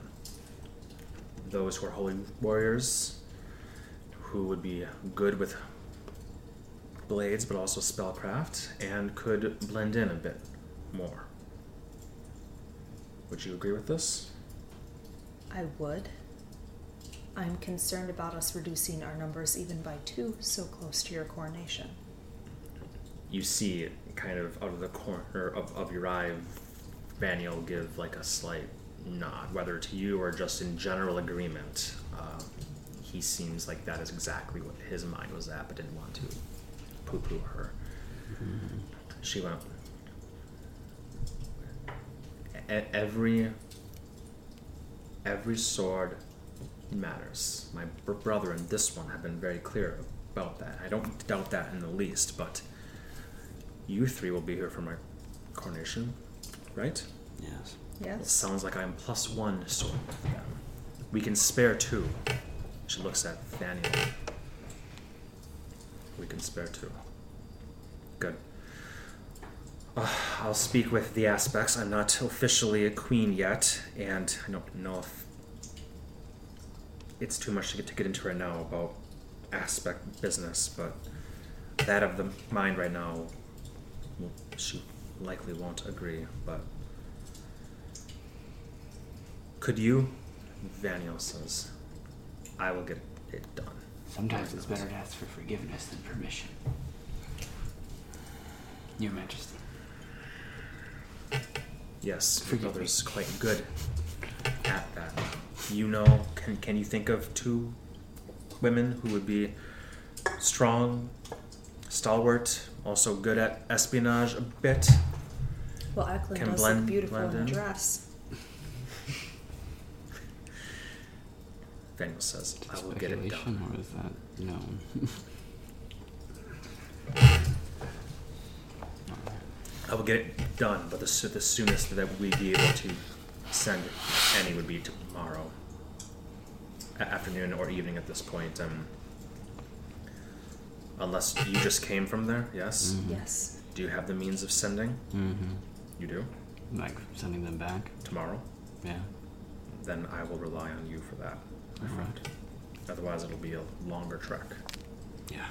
Those who are holy warriors, who would be good with blades, but also spellcraft, and could blend in a bit more. Would you agree with this? I would. I'm concerned about us reducing our numbers even by two so close to your coronation. you see kind of out of the corner of, of your eye Vaniel give like a slight nod, whether to you or just in general agreement. Uh, he seems like that is exactly what his mind was at, but didn't want to poo poo her. She went, "E- every, every sword matters. My br- brother and this one have been very clear about that. I don't doubt that in the least, but you three will be here for my coronation, right? Yes. Well, Yes? sounds like I'm plus one sword with them. We can spare two. She looks at Fanny. We can spare two. Good. Uh, I'll speak with the aspects. I'm not officially a queen yet, and I don't know if it's too much to get to get into right now about aspect business, but that of the mind right now, well, she likely won't agree. But could you? Vaniel says, I will get it done. Sometimes it's better to ask for forgiveness than permission. Your Majesty. Yes, your Forgive me. quite good at that. You know, can, can you think of two women who would be strong, stalwart, also good at espionage a bit? Well, Eklund Can does blend- look beautiful blend in a dress. Vaniel says, I will get it done. or is that known? I will get it done, but the, the soonest that we'd be able to send any would be tomorrow A- afternoon or evening at this point. Um, unless you just came from there, yes? Mhm. Yes. Do you have the means of sending? Mm-hmm. You do? Like sending them back? Tomorrow? Yeah. Then I will rely on you for that, my friend. Otherwise, it'll be a longer trek. Yeah.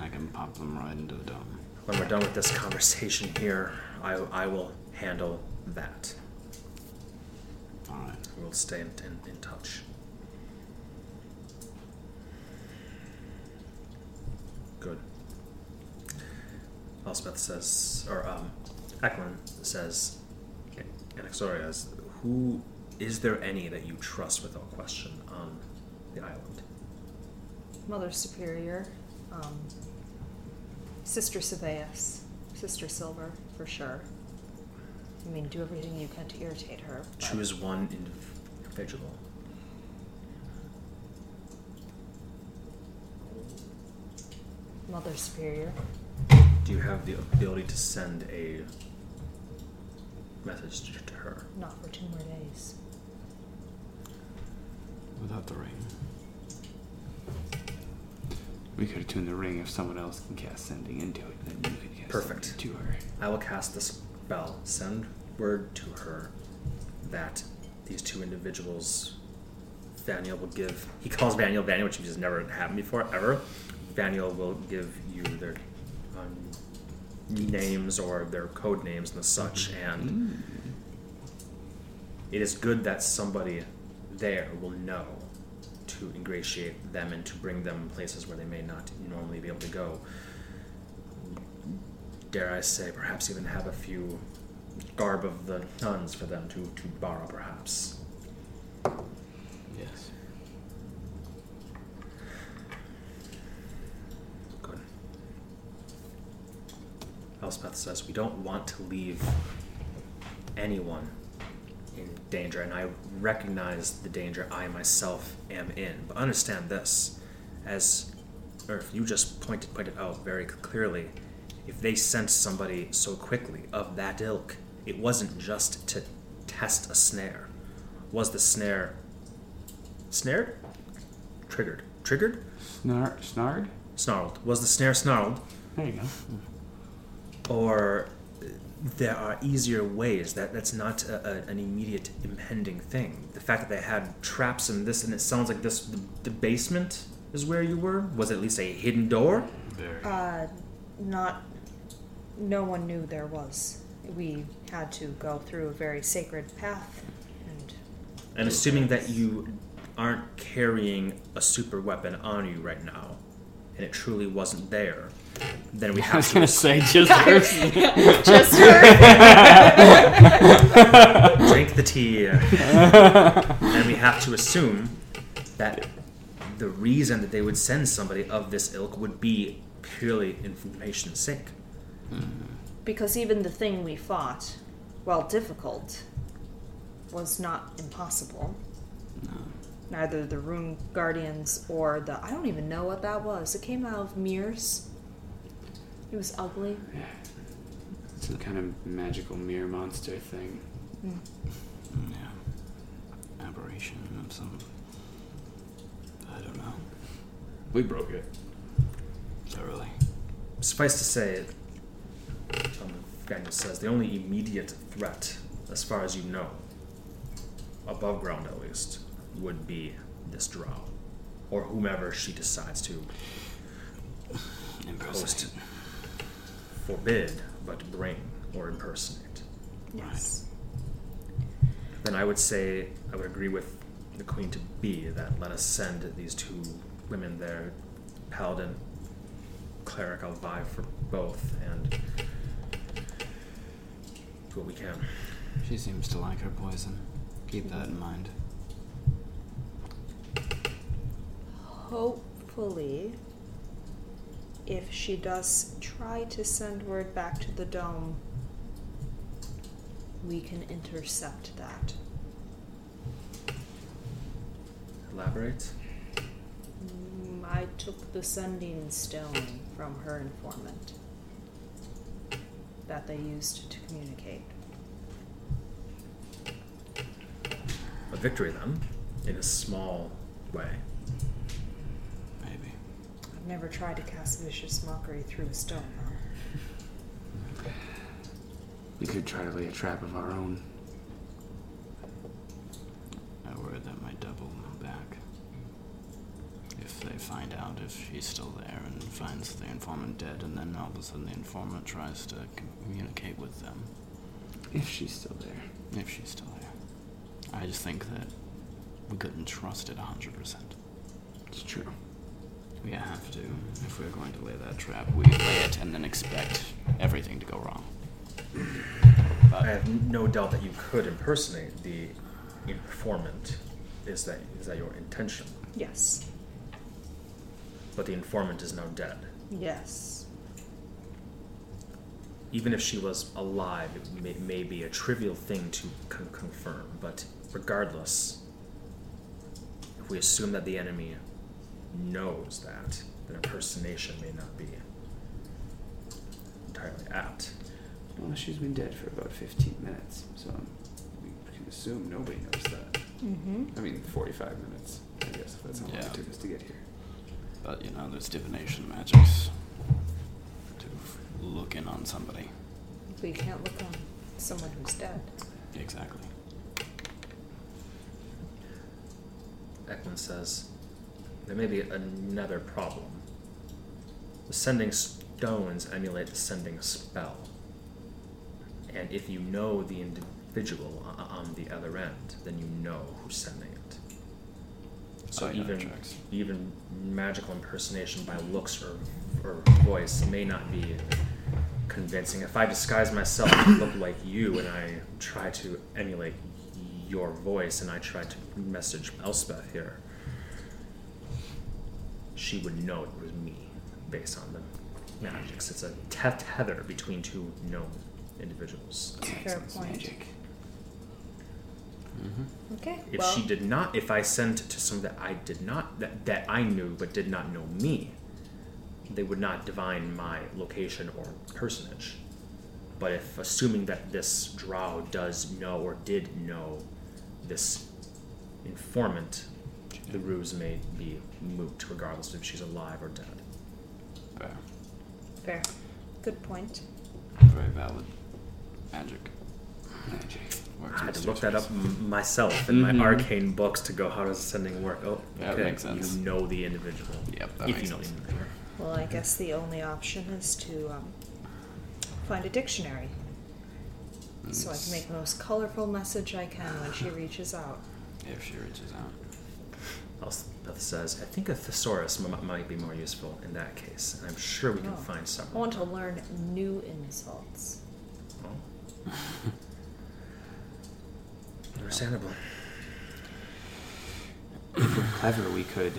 I can pop them right into the dome. When we're done with this conversation here, I, I will handle that. Alright. We'll stay in, in, in touch. Good. Elspeth says, or um, Eklund says, Anaxorias, who is there any that you trust without question on the island? Mother Superior. Um, Sister Saveus. Sister Silver, for sure. I mean, do everything you can to irritate her. but- Choose one individual. Mother Superior. Do you have the ability to send a message to- to her? Not for two more days. Without the ring. We could attune the ring if someone else can cast sending into it, then you could cast Perfect. sending to her. I will cast the spell. Send word to her that these two individuals, Vaniel will give. He calls Vaniel Vaniel, which he's never happened before ever. Vaniel will give you their names or their code names and the such, and it is good that somebody there will know to ingratiate them and to bring them places where they may not normally be able to go dare I say, perhaps even have a few garb of the nuns for them to, to borrow, perhaps. Yes. Elspeth says, we don't want to leave anyone in danger, and I recognize the danger I myself am in. But understand this, as Urf, you just pointed pointed out very clearly, if they sent somebody so quickly of that ilk, it wasn't just to test a snare. Was the snare snared? Triggered. Triggered? Snar- snarred? Snarled. Was the snare snarled? There you go. Or there are easier ways that that's not a, a, an immediate impending thing the fact that they had traps in this and it sounds like this the, the basement is where you were was at least a hidden door Very. Uh, not. No one knew there was. We had to go through a very sacred path, and and assuming that you aren't carrying a super weapon on you right now and it truly wasn't there then we I have was to gonna say just first. just her. drink the tea and we have to assume that the reason that they would send somebody of this ilk would be purely information's sake hmm. because even the thing we fought, while difficult, was not impossible. Neither the rune guardians or the I don't even know what that was. It came out of mirrors. It was ugly. It's a kind of magical mirror monster thing. yeah. Aberration of some. I don't know. We broke it. Thoroughly. suffice to say um, Daniel says the only immediate threat as far as you know above ground at least would be this drow or whomever she decides to Impersonate. forbid but bring or impersonate Yes. then I would say I would agree with the queen to be that let us send these two women there, paladin, cleric. I'll vie for both and do what we can. She seems to like her poison. Keep that in mind. Hopefully, if she does try to send word back to the dome, we can intercept that. Elaborate. Mm, I took the sending stone from her informant that they used to communicate. A victory then, in a small way. Maybe. I've never tried to cast vicious mockery through a stone, though. We could try to lay a trap of our own. I worry that might double back. If they find out if she's still there and finds the informant dead, and then all of a sudden the informant tries to communicate with them, If she's still there. if she's still there. I just think that we couldn't trust it 100%. It's true. We have to. If we're going to lay that trap, we lay it and then expect everything to go wrong. I have no doubt that you could impersonate the informant. Is that is that your intention? Yes. But the informant is now dead. Yes. even if she was alive, it may, may be a trivial thing to con- confirm. But regardless, if we assume that the enemy knows that, then impersonation may not be entirely apt. Well, she's been dead for about 15 minutes, so we can assume nobody knows that. Mm-hmm. I mean, 45 minutes, I guess, if that's how long Yeah. it took us to get here. but you know, there's divination magics to look in on somebody. We can't look on someone who's dead. Exactly. Ekman says, there may be another problem. The sending stones emulate the sending spell. And if you know the individual on the other end, then you know who's sending it. So Oh, yeah, even even magical impersonation by looks or, or voice may not be convincing. If I disguise myself to look like you and I try to emulate your voice and I try to message Elspeth here, she would know it was me based on the magics. It's a te- tether between two known individuals. Fair Excellent point. magic. Mm-hmm. Okay. If well, she did not, if I sent to someone that I did not, that, that I knew but did not know me, they would not divine my location or personage. But if assuming that this drow does know or did know this informant, the ruse may be moot, regardless of if she's alive or dead. Fair. fair. Good point. Very valid. Magic. Magic. Works I had to look that up m- myself in Mhm. my arcane books to go, how does sending work? Oh, Yeah, it okay. makes sense. You know the individual. Yep, that if makes you know sense. the individual. Well, I guess the only option is to um, find a dictionary. So I can make the most colorful message I can when she reaches out. If she reaches out. Elspeth says, I think a thesaurus m- might be more useful in that case. And I'm sure we can Oh. find some. I want to learn new insults. Oh. Understandable. If we're clever, we could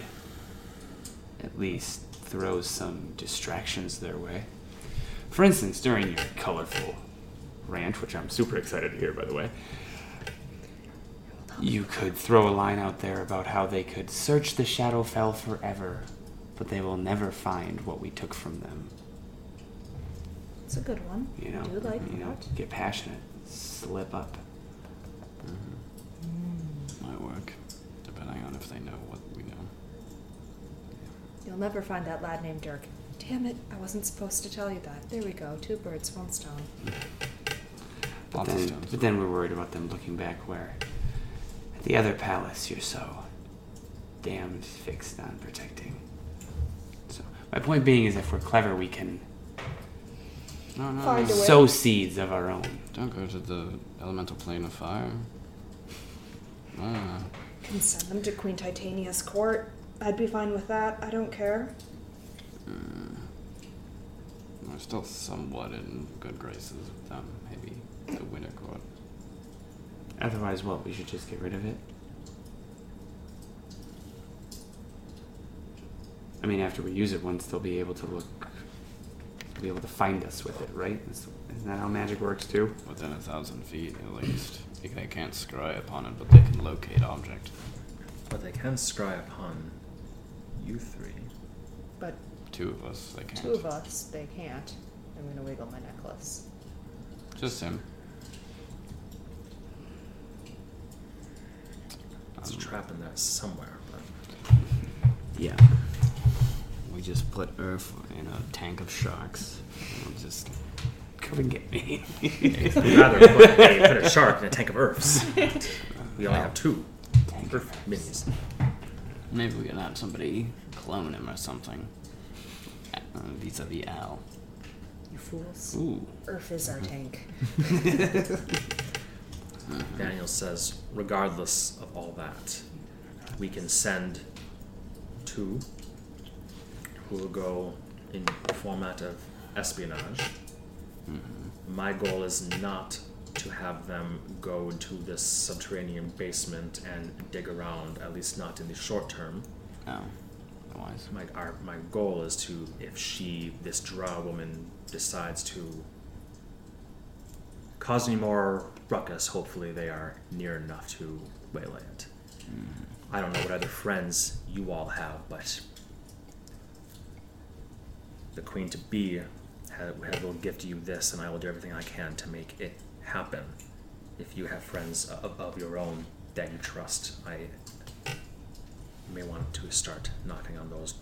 at least throw some distractions their way. For instance, during your colorful rant, which I'm super excited to hear, by the way, you could throw a line out there about how they could search the Shadowfell forever, but they will never find what we took from them. It's a good one. You know, I do like you know, that. get passionate, slip up. Mm. Might work. Depending on if they know what we know. You'll never find that lad named Dirk. Damn it, I wasn't supposed to tell you that. There we go, two birds, one stone. But then, but then we're worried about them looking back where at the other palace you're so damned fixed on protecting. So my point being is if we're clever we can No, no, Find no. a way. sow seeds of our own. Don't go to the elemental plane of fire. Ah, Can send them to Queen Titania's court. I'd be fine with that. I don't care. we're still somewhat in good graces with them. Maybe the winter court. Otherwise what, we should just get rid of it? I mean after we use it once they'll be able to look be able to find us with it, right? Is- Isn't that how magic works too? Within a thousand feet, at least. They can't scry upon it, but they can locate object. But they can scry upon you three. But Two of us, they can't. two of us, they can't. I'm gonna wiggle my necklace. Just him. There's a Um, trap in there somewhere. But Yeah. We just put Urf in a tank of sharks. And we'll just Come and get me. we'd rather put a, put a shark in a tank of Urfs. We only have two Tank Urf of minis. maybe we can have somebody clone him or something. Uh, vis-a-vis Al. You fools. Ooh. Urf is our tank. Daniel says, regardless of all that, we can send two who will go in the format of espionage. My goal is not to have them go into this subterranean basement and dig around, at least not in the short term. Oh. Otherwise. My, our, my goal is to, if she, this drow woman, decides to cause any more ruckus, hopefully they are near enough to waylay it. I don't know what other friends you all have, but the Queen to Be ha- ha- will gift you this, and I will do everything I can to make it happen. If you have friends uh, of, of your own that you trust, I may want to start knocking on those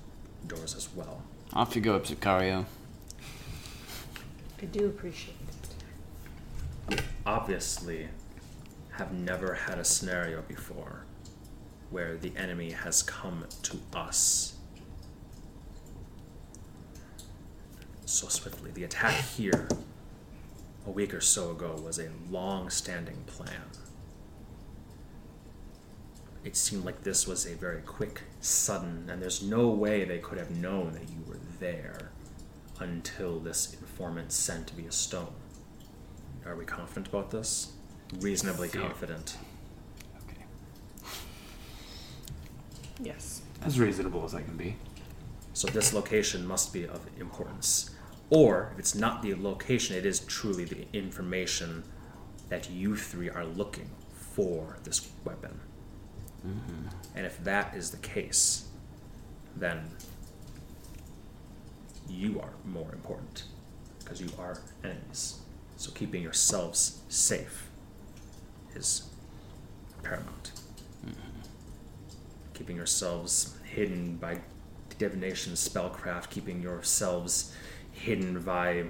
doors as well. Off you go, Sicario. I do appreciate it. Obviously have never had a scenario before where the enemy has come to us so swiftly. The attack here a week or so ago was a long standing plan. It seemed like this was a very quick, sudden, and there's no way they could have known that you were there until this informant sent via stone. Are we confident about this? Reasonably Fear. confident. Okay. Yes. As reasonable as I can be. So this location must be of importance. Or if it's not the location, it is truly the information that you three are looking for this weapon. Mm-hmm. And if that is the case, then you are more important because you are enemies. So keeping yourselves safe is paramount. Mm-hmm. Keeping yourselves hidden by divination, spellcraft, keeping yourselves hidden by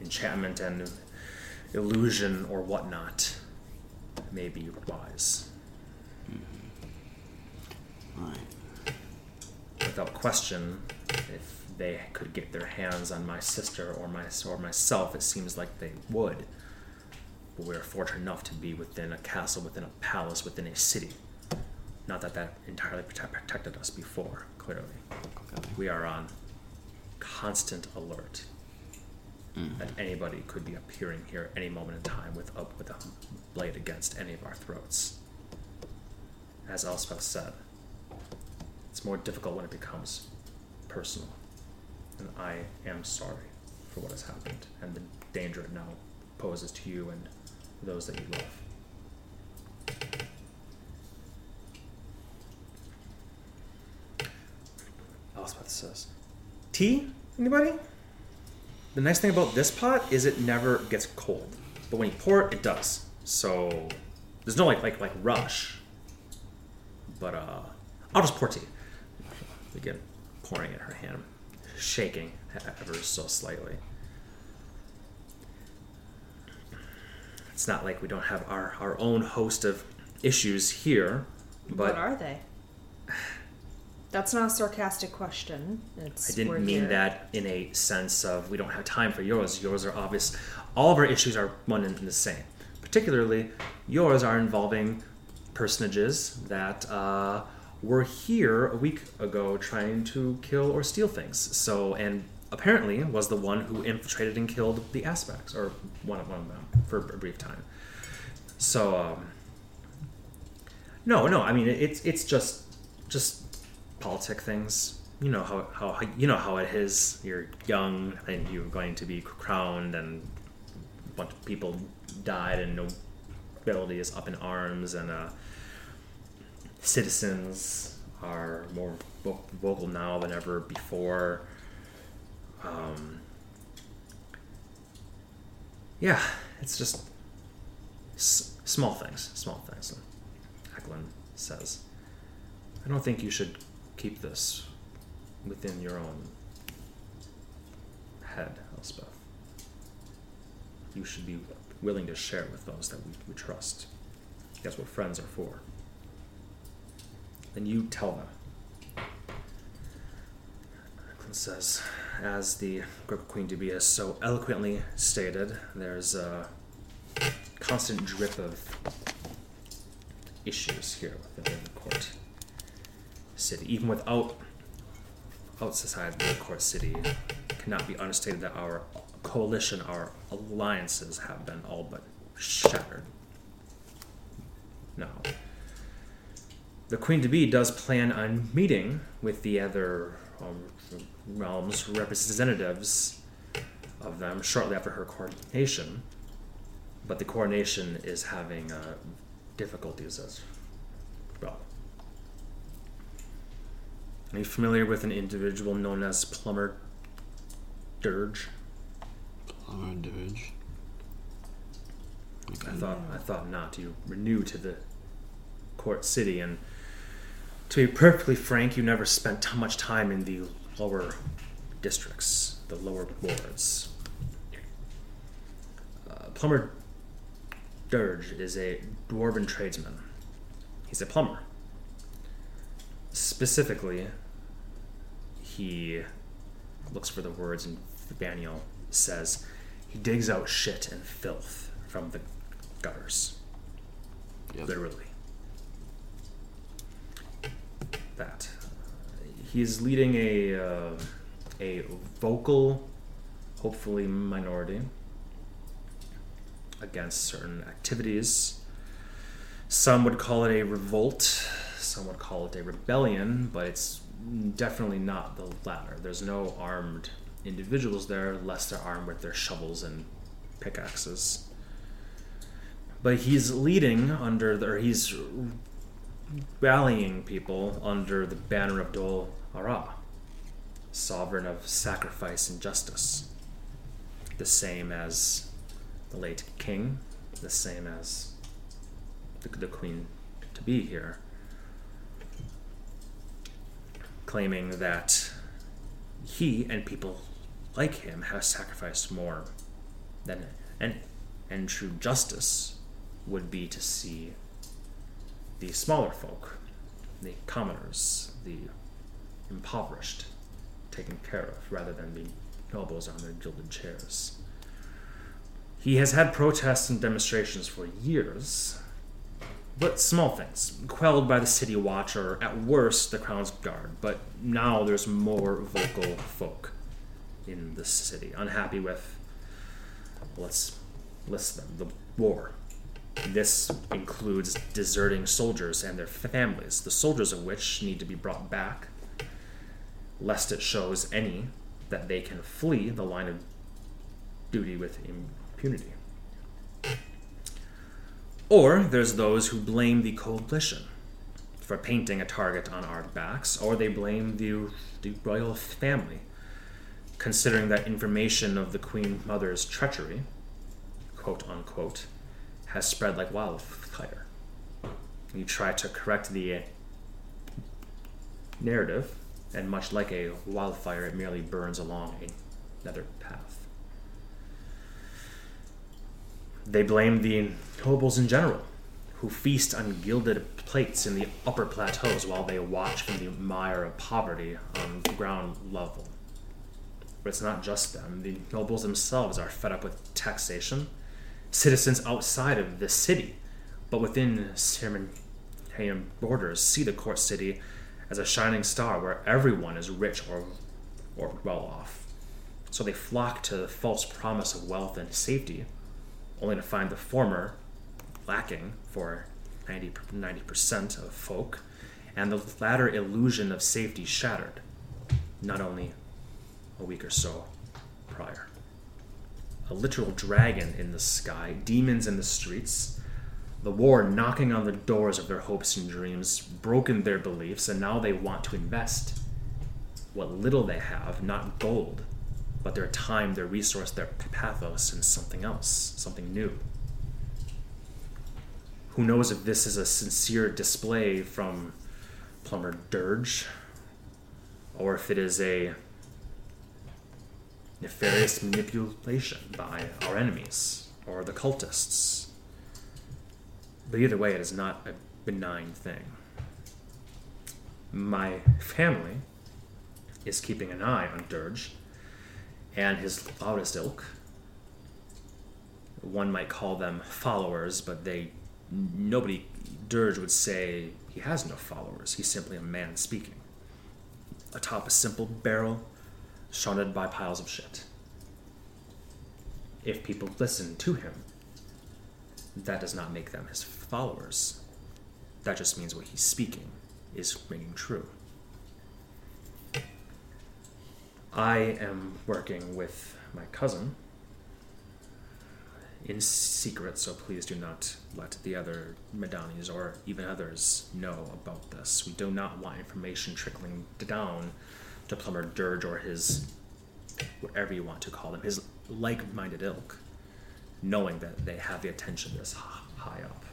enchantment and illusion or whatnot may be wise. Mm-hmm. Right. without question, if they could get their hands on my sister or my or myself, it seems like they would. But we're fortunate enough to be within a castle, within a palace, within a city. Not that that entirely protect, protected us before. Clearly, Clearly. we are on constant alert mm. that anybody could be appearing here any moment in time with a, with a blade against any of our throats. As Elspeth said, it's more difficult when it becomes personal. And I am sorry for what has happened and the danger it now poses to you and those that you love. Elspeth says, Tea? Anybody? The nice thing about this pot is it never gets cold. But when you pour it, it does. So there's no like like like rush. But uh I'll just pour tea. Again, pouring in her hand, shaking ever so slightly. It's not like we don't have our, our own host of issues here, but what are they? That's not a sarcastic question. It's I didn't mean here. that in a sense of we don't have time for yours. Yours are obvious. All of our issues are one and the same. Particularly, yours are involving personages that uh, were here a week ago trying to kill or steal things. So, and apparently was the one who infiltrated and killed the aspects, or one of, one of them, for a brief time. So, um, no, no. I mean, it's it's just just politic things. You know how, how you know how it is. You're young and you're going to be crowned, and a bunch of people died, and nobility is up in arms, and uh, citizens are more vocal now than ever before. Um, yeah, it's just s- small things, small things. Eklund says, I don't think you should keep this within your own head, Elspeth. You should be willing to share with those that we, we trust. That's what friends are for. Then you tell them. Eklund says, as the Great Queen to has so eloquently stated, there's a constant drip of issues here within the court city. Even without outside the court city, it cannot be understated that our coalition, our alliances have been all but shattered. Now, the Queen to be does plan on meeting with the other um, realms representatives of them shortly after her coronation, but the coronation is having uh, difficulties as well. Are you familiar with an individual known as Plumber Dirge? Plumber Dirge. I thought I thought not. You were new to the court city, and to be perfectly frank, you never spent much time in the lower districts, the lower wards. Uh, plumber Dirge is a dwarven tradesman. He's a plumber. Specifically, he looks for the words, and Vaniel says he digs out shit and filth from the gutters. Yep. Literally. That. He's leading a uh, a vocal, hopefully minority, against certain activities. Some would call it a revolt. Some would call it a rebellion, but it's definitely not the latter. There's no armed individuals there, less they're armed with their shovels and pickaxes. But he's leading under, the, or he's rallying people under the banner of Dol Ara, sovereign of sacrifice and justice. The same as the late king, the same as the, the queen to be here, claiming that he and people like him have sacrificed more than and and true justice would be to see the smaller folk, the commoners, the impoverished, taken care of, rather than the nobles on their gilded chairs. He has had protests and demonstrations for years, but small things, quelled by the city watch or at worst the crown's guard. But now there's more vocal folk in the city, unhappy with let's list them the war. This includes deserting soldiers and their families, the soldiers of which need to be brought back, lest it shows any that they can flee the line of duty with impunity. Or there's those who blame the coalition for painting a target on our backs, or they blame the, the royal family, considering that information of the Queen Mother's treachery, quote unquote, has spread like wildfire. You try to correct the narrative, and much like a wildfire, it merely burns along another path. They blame the nobles in general, who feast on gilded plates in the upper plateaus while they watch from the mire of poverty on the ground level. But it's not just them. The nobles themselves are fed up with taxation. Citizens outside of the city, but within Ceremonian borders, see the court city as a shining star where everyone is rich or, or well off. So they flock to the false promise of wealth and safety only to find the former lacking for 90, 90% of folk, and the latter illusion of safety shattered, not only a week or so prior. A literal dragon in the sky, demons in the streets, the war knocking on the doors of their hopes and dreams, broken their beliefs, and now they want to invest what little they have, not gold, but their time, their resource, their pathos in something else, something new. Who knows if this is a sincere display from Plumber Dirge, or if it is a nefarious manipulation by our enemies or the cultists. But either way, it is not a benign thing. My family is keeping an eye on Dirge and his loudest ilk. One might call them followers, but they nobody Dirge would say he has no followers. He's simply a man speaking. Atop a simple barrel, surrounded by piles of shit. If people listen to him, that does not make them his followers. That just means what he's speaking is ringing true. I am working with my cousin in secret, so please do not let the other Madanis or even others know about this. We do not want information trickling down to Plumber Dirge or his, whatever you want to call them, his like minded ilk, knowing that they have the attention this high up.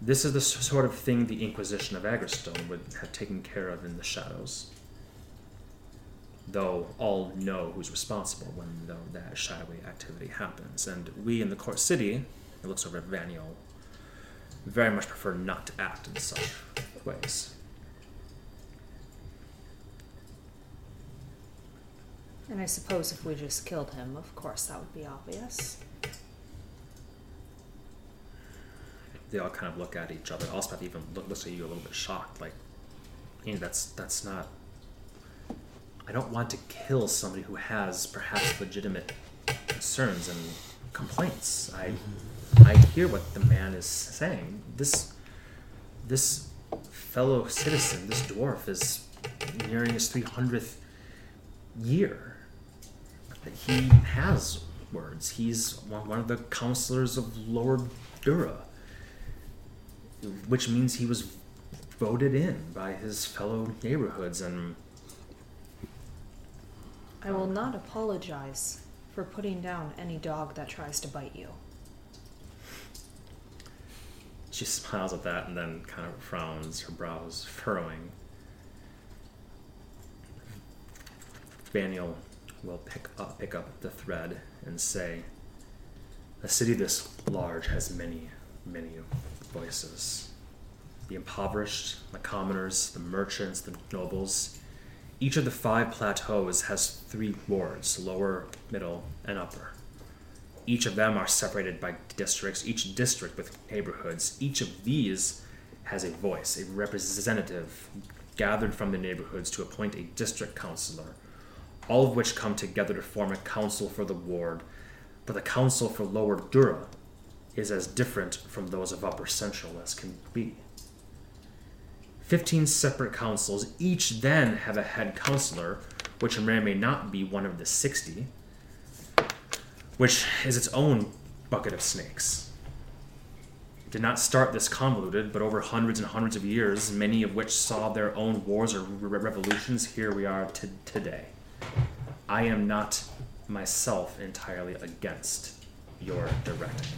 This is the sort of thing the Inquisition of Agrestone would have taken care of in the shadows. Though all know who's responsible when that shadowy activity happens. And we in the court city, it looks over at Vaniel, very much prefer not to act in such ways. And I suppose if we just killed him, of course that would be obvious. They all kind of look at each other. Elspeth even look, looks at you a little bit shocked, like, "Hey, that's that's not. I don't want to kill somebody who has perhaps legitimate concerns and complaints. I I hear what the man is saying. This this fellow citizen, this dwarf, is nearing his three hundredth year that he has words. He's one, of the counselors of Lower Dura, which means he was voted in by his fellow neighborhoods and I will not apologize for putting down any dog that tries to bite you. She smiles at that and then kind of frowns, her brows furrowing. Vaniel will pick up, pick up the thread and say, A city this large has many, many voices. The impoverished, the commoners, the merchants, the nobles. Each of the five plateaus has three wards lower, middle, and upper. Each of them are separated by districts, each district with neighborhoods. Each of these has a voice, a representative gathered from the neighborhoods to appoint a district councilor, all of which come together to form a council for the ward. But the council for Lower Dura is as different from those of Upper Central as can be. Fifteen separate councils, each then have a head councilor, which may or may not be one of the sixty which is its own bucket of snakes. It did not start this convoluted, but over hundreds and hundreds of years, many of which saw their own wars or re- revolutions, here we are to today. I am not myself entirely against your direct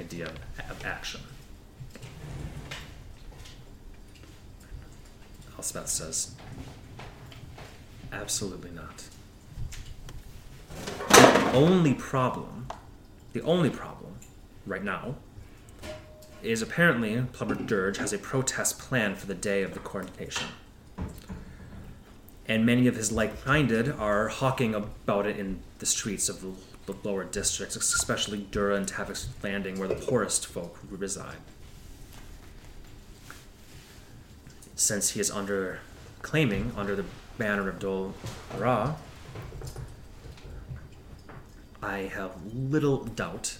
idea of action. Elspeth says, absolutely not The only problem, the only problem right now, is apparently Plumber Dirge has a protest plan for the day of the coronation. And many of his like minded are hawking about it in the streets of the, the lower districts, especially Dura and Tavik's Landing, where the poorest folk reside. Since he is under claiming under the banner of Dol Ra, I have little doubt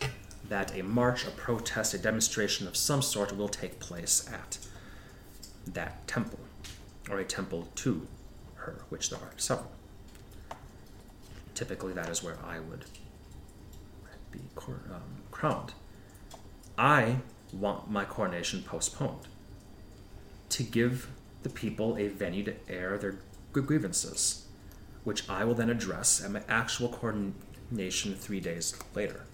that a march, a protest, a demonstration of some sort will take place at that temple, or a temple to her, which there are several. Typically, that is where I would be um, crowned. I want my coronation postponed to give the people a venue to air their grievances, which I will then address at my actual coronation three days later.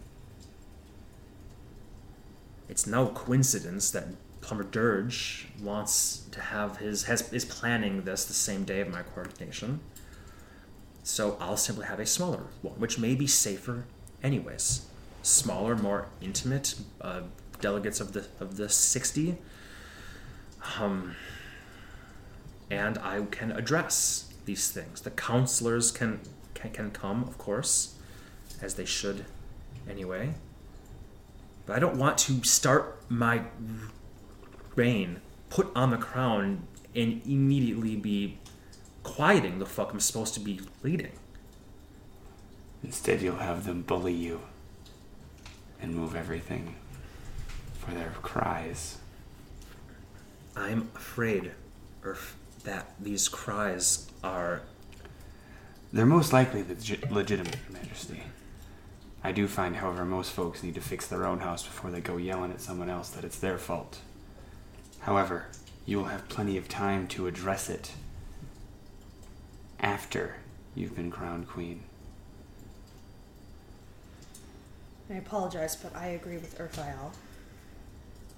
It's no coincidence that Plumber Dirge wants to have his has is planning this the same day of my coordination. So I'll simply have a smaller one, which may be safer, anyways. Smaller, more intimate uh, delegates of the of the sixty. Um, and I can address these things. The counselors can can, can come, of course as they should anyway. But I don't want to start my reign, put on the crown, and immediately be quieting the fuck I'm supposed to be leading. Instead, you'll have them bully you and move everything for their cries. I'm afraid, Urf, that these cries are. They're most likely legi- legitimate, Your Majesty. I do find, however, most folks need to fix their own house before they go yelling at someone else that it's their fault. However, you will have plenty of time to address it after you've been crowned queen. I apologize, but I agree with Urfael.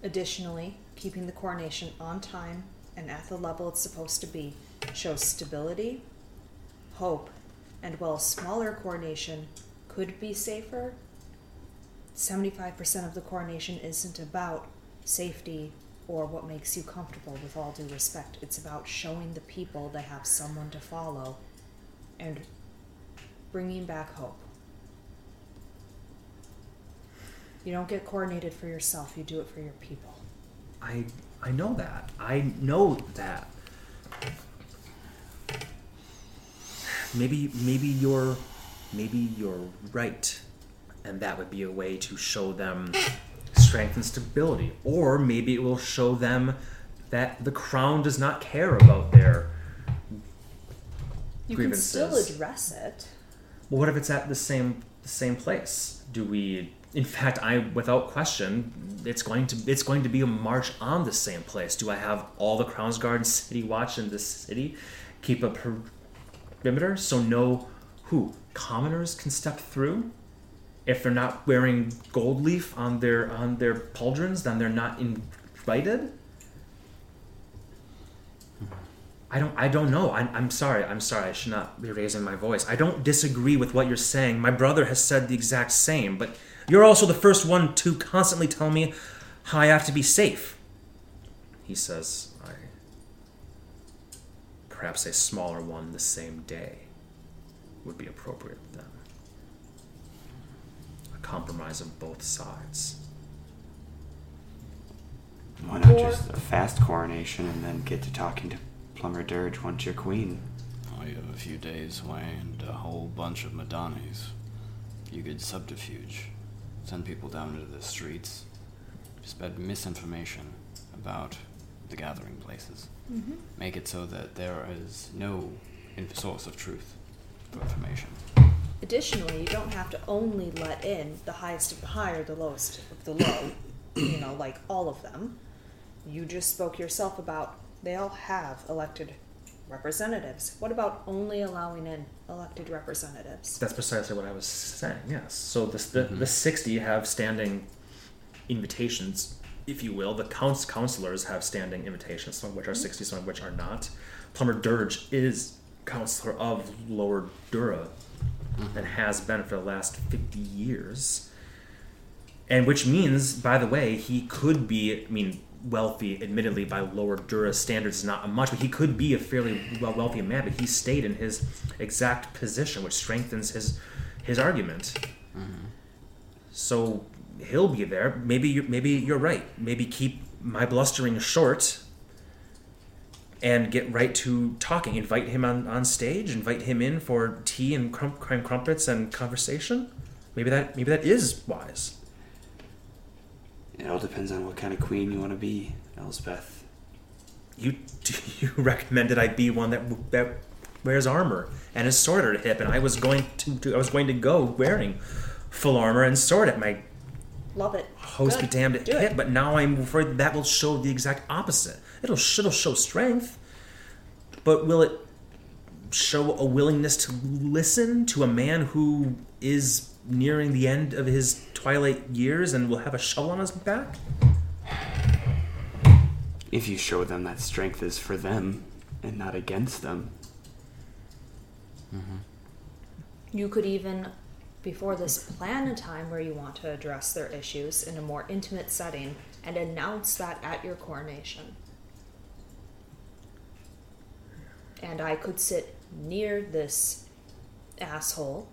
Additionally, keeping the coronation on time and at the level it's supposed to be shows stability, hope, and while a smaller coronation could be safer, 75% of the coronation isn't about safety or what makes you comfortable, with all due respect. It's about showing the people they have someone to follow and bringing back hope. You don't get coordinated for yourself, you do it for your people. I I know that. I know that. Maybe maybe you're maybe you're right, and that would be a way to show them strength and stability. Or maybe it will show them that the crown does not care about their You can still address it. Well, what if it's at the same the same place? Do we? In fact, I without question, it's going to it's going to be a march on the same place. Do I have all the Crown's Guard City Watch in this city keep a perimeter so no who commoners can step through? If they're not wearing gold leaf on their on their pauldrons, then they're not invited. I don't. I don't know. I'm, I'm sorry. I'm sorry. I should not be raising my voice. I don't disagree with what you're saying. My brother has said the exact same, but you're also the first one to constantly tell me how I have to be safe. He says, "I perhaps a smaller one the same day would be appropriate then. A compromise of both sides." Why not just a fast coronation and then get to talking to Plumber Dirge once you're queen? Oh, you have a few days away and a whole bunch of Madanis. You could subterfuge. Send people down into the streets. Spread misinformation about the gathering places. Mm-hmm. Make it so that there is no source of truth for information. Additionally, you don't have to only let in the highest of the high or the lowest of the low, you know, like all of them. You just spoke yourself about they all have elected representatives. What about only allowing in elected representatives? That's precisely what I was saying. Yes. So the the, mm-hmm. the sixty have standing invitations, if you will. The counts counselors have standing invitations, some of which are mm-hmm. sixty, some of which are not. Plumber Dirge is counselor of Lower Dura, and has been for the last fifty years. And which means, by the way, he could be. I mean. Wealthy, admittedly, by lower Dura standards, not much, but he could be a fairly well wealthy man. But he stayed in his exact position, which strengthens his his argument. Mm-hmm. So he'll be there. Maybe you maybe you're right. Maybe keep my blustering short and get right to talking. Invite him on, on stage. Invite him in for tea and crum- crime crumpets and conversation. Maybe that maybe that is wise. It all depends on what kind of queen you want to be, Elspeth. You you recommended I be one that that wears armor and a sword at a hip, and I was going to, to I was going to go wearing full armor and sword at my Love it. host be Good. damned at hip, it. but now I'm afraid that will show the exact opposite. It'll it'll show strength, but will it show a willingness to listen to a man who is nearing the end of his twilight years and will have a shovel on his back? If you show them that strength is for them and not against them, mm-hmm. You could even, before this, plan a time where you want to address their issues in a more intimate setting and announce that at your coronation. And I could sit near this asshole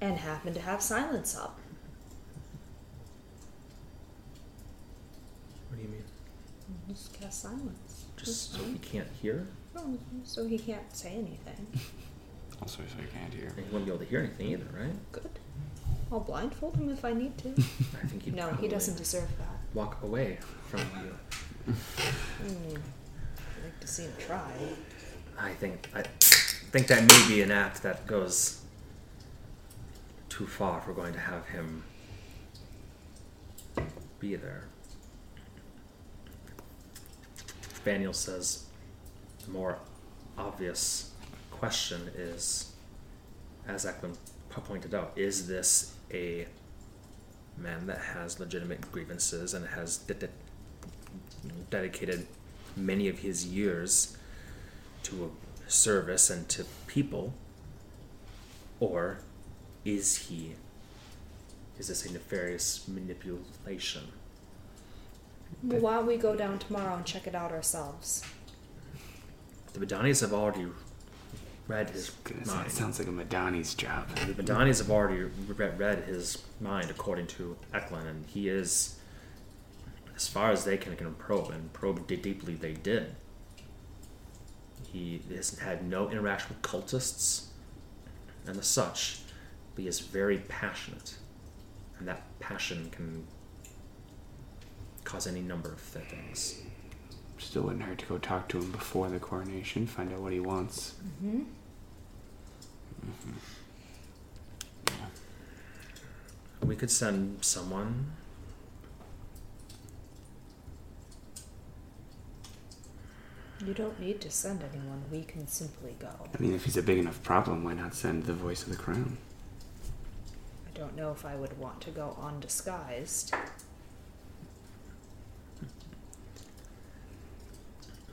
and happen to have silence up. What do you mean? Just cast silence. Just so he can't hear? No, so he can't say anything. Also, so you can't hear. He wouldn't be able to hear anything either, right? Good. I'll blindfold him if I need to. I think he'd No, he doesn't deserve that. walk away from you. Hmm. I'd like to see him try. I think I think that may be an act that goes too far if we're going to have him be there. Spaniel says the more obvious question is, as Eklund po- pointed out, is this a man that has legitimate grievances and has de- de- dedicated many of his years to a service and to people, or is he? Is this a nefarious manipulation? Well, why don't we go down tomorrow and check it out ourselves? The Madanis have already read his goodness, that mind. sounds like a Madani's job. The Madanis have already read, read his mind, according to Eklund, and he is, as far as they can, can probe, and probe deeply they did. He has had no interaction with cultists and the such, but he is very passionate, and that passion can cause any number of things. Still wouldn't hurt to go talk to him before the coronation, find out what he wants. Mm-hmm. We could send someone. You don't need to send anyone. We can simply go. I mean, if he's a big enough problem, why not send the voice of the crown? I don't know if I would want to go undisguised.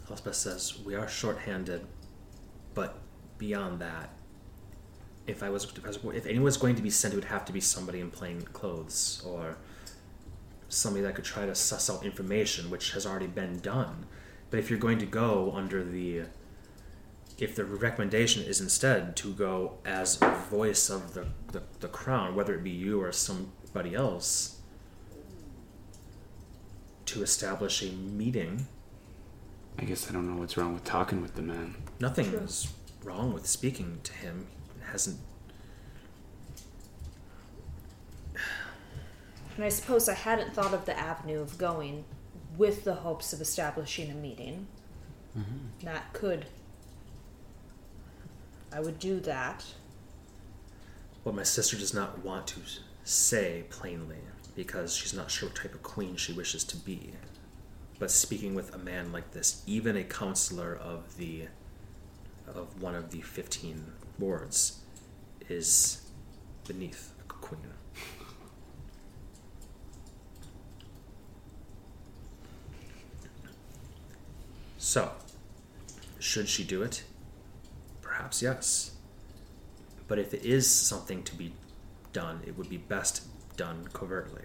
Elspeth says, We are short-handed, but beyond that, if I was if, I was, if anyone was going to be sent, it would have to be somebody in plain clothes or somebody that could try to suss out information, which has already been done. But if you're going to go under the if the recommendation is instead to go as voice of the, the, the crown, whether it be you or somebody else, to establish a meeting I guess I don't know what's wrong with talking with the man. Nothing True. is wrong with speaking to him. It hasn't. And I suppose I hadn't thought of the avenue of going with the hopes of establishing a meeting. Mm-hmm. That could. I would do that. What my sister does not want to say plainly because she's not sure what type of queen she wishes to be. But speaking with a man like this, even a counselor of the of one of the fifteen wards, is beneath a queen. So, should she do it? Perhaps yes. But if it is something to be done, it would be best done covertly.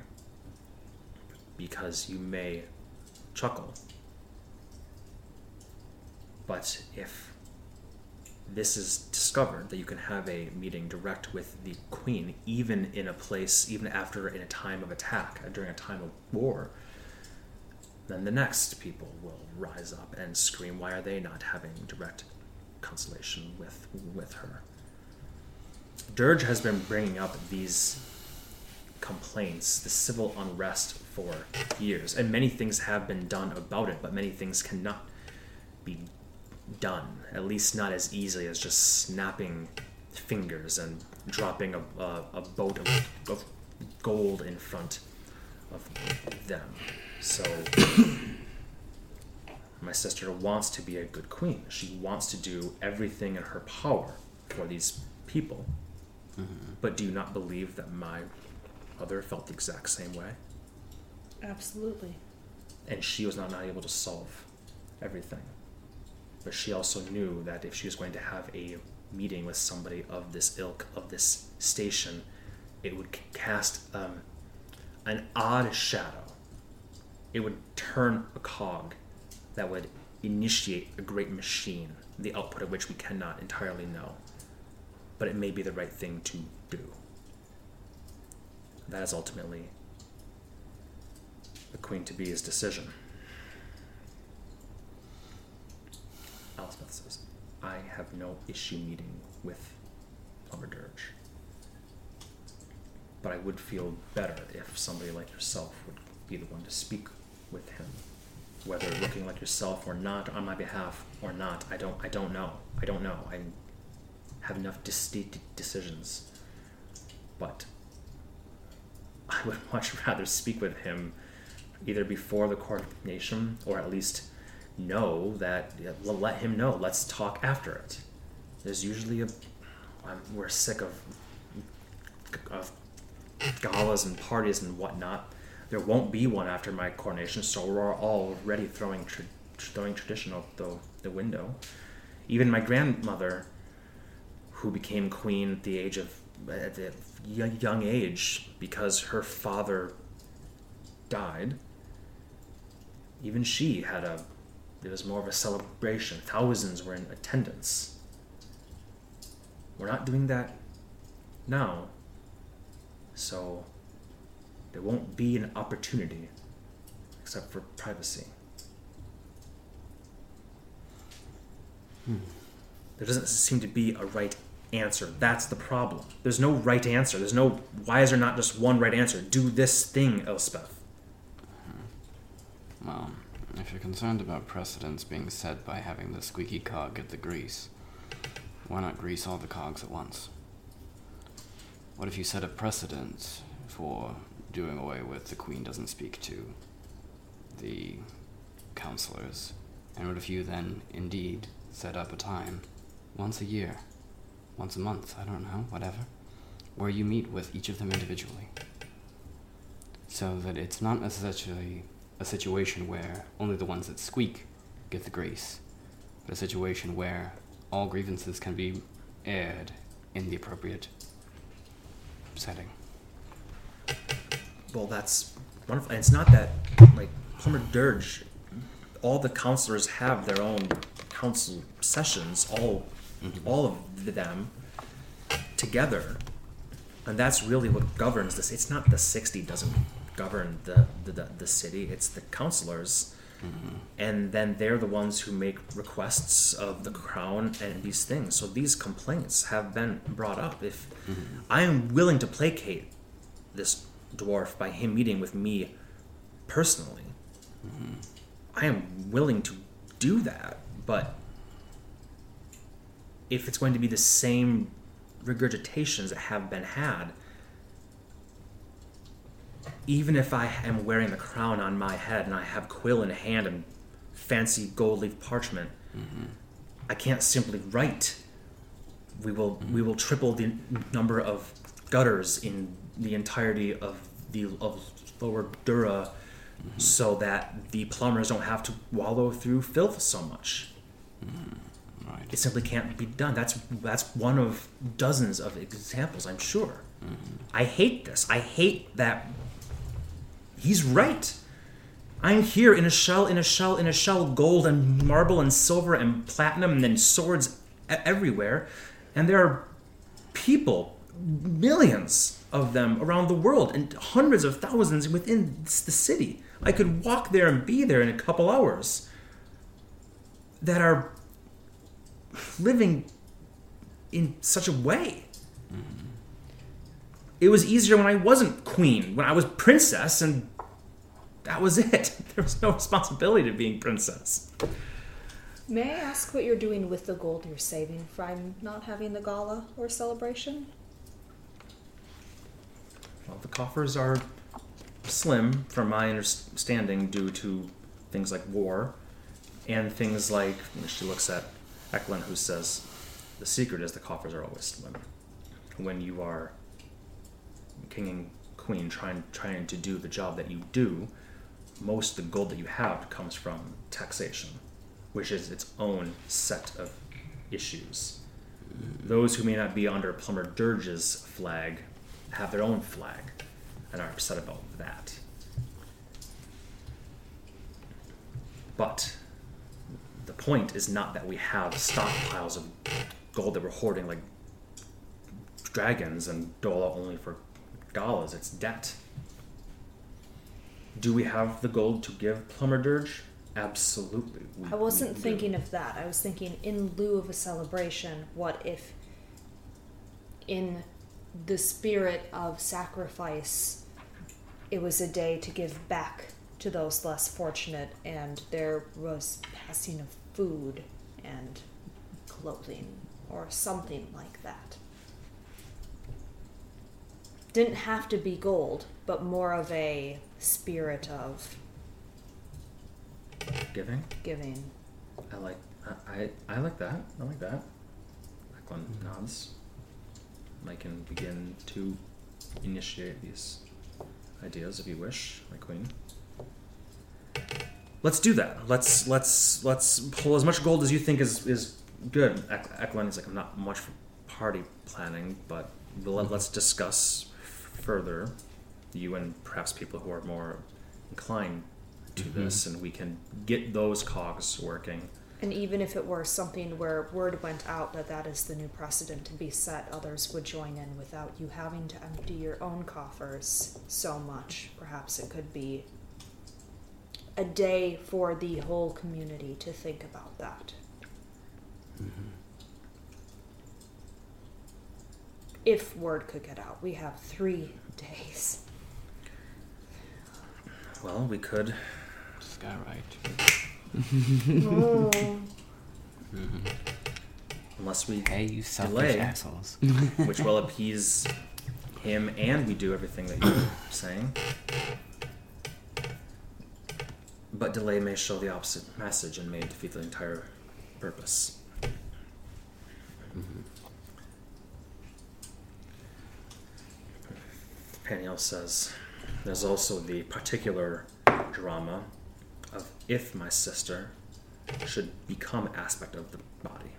Because you may chuckle. But if this is discovered that you can have a meeting direct with the queen, even in a place, even after in a time of attack, during a time of war, then the next people will rise up and scream, "Why are they not having direct consolation with with her?" Dirge has been bringing up these complaints, the civil unrest for years, and many things have been done about it, but many things cannot be done, at least not as easily as just snapping fingers and dropping a, a, a boat of, of gold in front of them. So, my sister wants to be a good queen. She wants to do everything in her power for these people. But do you not believe that my mother felt the exact same way? Absolutely. and she was not, not able to solve everything. But she also knew that if she was going to have a meeting with somebody of this ilk, of this station, it would cast um, an odd shadow. It would turn a cog that would initiate a great machine, the output of which we cannot entirely know. But it may be the right thing to do. That is ultimately the queen to be's decision. Elspeth says, I have no issue meeting with Plumber Dirge. But I would feel better if somebody like yourself would be the one to speak with him. Whether looking like yourself or not on my behalf or not, I don't I don't know. I don't know. I have enough distinct decisions. But I would much rather speak with him either before the coronation or at least know that let him know let's talk after it there's usually a we're sick of of galas and parties and whatnot there won't be one after my coronation so we're already throwing tra- throwing tradition out the, the window. Even my grandmother who became queen at the age of at young, young age because her father died even she had a it was more of a celebration. Thousands were in attendance. We're not doing that now. So there won't be an opportunity except for privacy. Hmm. There doesn't seem to be a right answer. That's the problem. There's no right answer. There's no why is there not just one right answer? Do this thing elspeth. Hmm. Well, If you're concerned about precedents being set by having the squeaky cog get the grease, why not grease all the cogs at once? What if you set a precedent for doing away with the Queen doesn't speak to the counselors? And what if you then indeed set up a time once a year, once a month, I don't know, whatever, where you meet with each of them individually? So that it's not necessarily a situation where only the ones that squeak get the grace, but a situation where all grievances can be aired in the appropriate setting. Well, that's wonderful. And it's not that, like, Plumber Dirge, all the counselors have their own council sessions, all, mm-hmm. all of them together. And that's really what governs this. It's not the 60 doesn't govern the, the, the, the city, it's the counselors. Mm-hmm. And then they're the ones who make requests of the crown and these things. So these complaints have been brought up. If mm-hmm. I am willing to placate this dwarf by him meeting with me personally. I am willing to do that, but if it's going to be the same regurgitations that have been had, even if I am wearing the crown on my head and I have quill in hand and fancy gold leaf parchment, I can't simply write. We will we will triple the number of gutters in the entirety of the of Lower Dura, so that the plumbers don't have to wallow through filth so much. Mm-hmm. Right. It simply can't be done. That's that's one of dozens of examples, I'm sure. Mm-hmm. I hate this. I hate that. He's right. I'm here in a shell, in a shell, in a shell, gold and marble and silver and platinum and then swords everywhere, and there are people, millions of them around the world, and hundreds of thousands within the city. I could walk there and be there in a couple hours. That are living in such a way. It was easier when I wasn't queen, when I was princess, and that was it. There was no responsibility to being princess. May I ask what you're doing with the gold you're saving from not having the gala or celebration? Well, the coffers are slim, from my understanding, due to things like war and things like. She looks at Eklund, who says, The secret is the coffers are always slim. When you are king and queen trying, trying to do the job that you do, most of the gold that you have comes from taxation, which is its own set of issues. Those who may not be under Plumber Dirge's flag have their own flag and are upset about that. But the point is not that we have stockpiles of gold that we're hoarding like dragons and out only for dollars, It's debt. Do we have the gold to give Plumber Dirge? Absolutely. we- I wasn't do. thinking of that. I was thinking in lieu of a celebration, what if in the spirit of sacrifice it was a day to give back to those less fortunate and there was passing of food and clothing or something like that. Didn't have to be gold, but more of a spirit of giving. giving. I like. I, I I like that. I like that. Eklund mm-hmm. nods. I can begin to initiate these ideas if you wish, my queen. Let's do that. Let's let's let's pull as much gold as you think is is good. Ek- Eklund is like I'm not much for party planning, but we'll, mm-hmm. let's discuss further. You and perhaps people who are more inclined to mm-hmm. this, and we can get those cogs working. And even if it were something where word went out that that is the new precedent to be set, others would join in without you having to empty your own coffers so much. Perhaps it could be a day for the whole community to think about that. Mm-hmm. If word could get out, we have three days. Well, we could Skywrite. Oh. Mm-hmm. Unless we, Hey, you selfish Delay. assholes. which will appease him, and we do everything that you're saying. But delay may show the opposite message and may defeat the entire purpose. Vaniel says, There's also the particular drama of if my sister should become aspect of the body.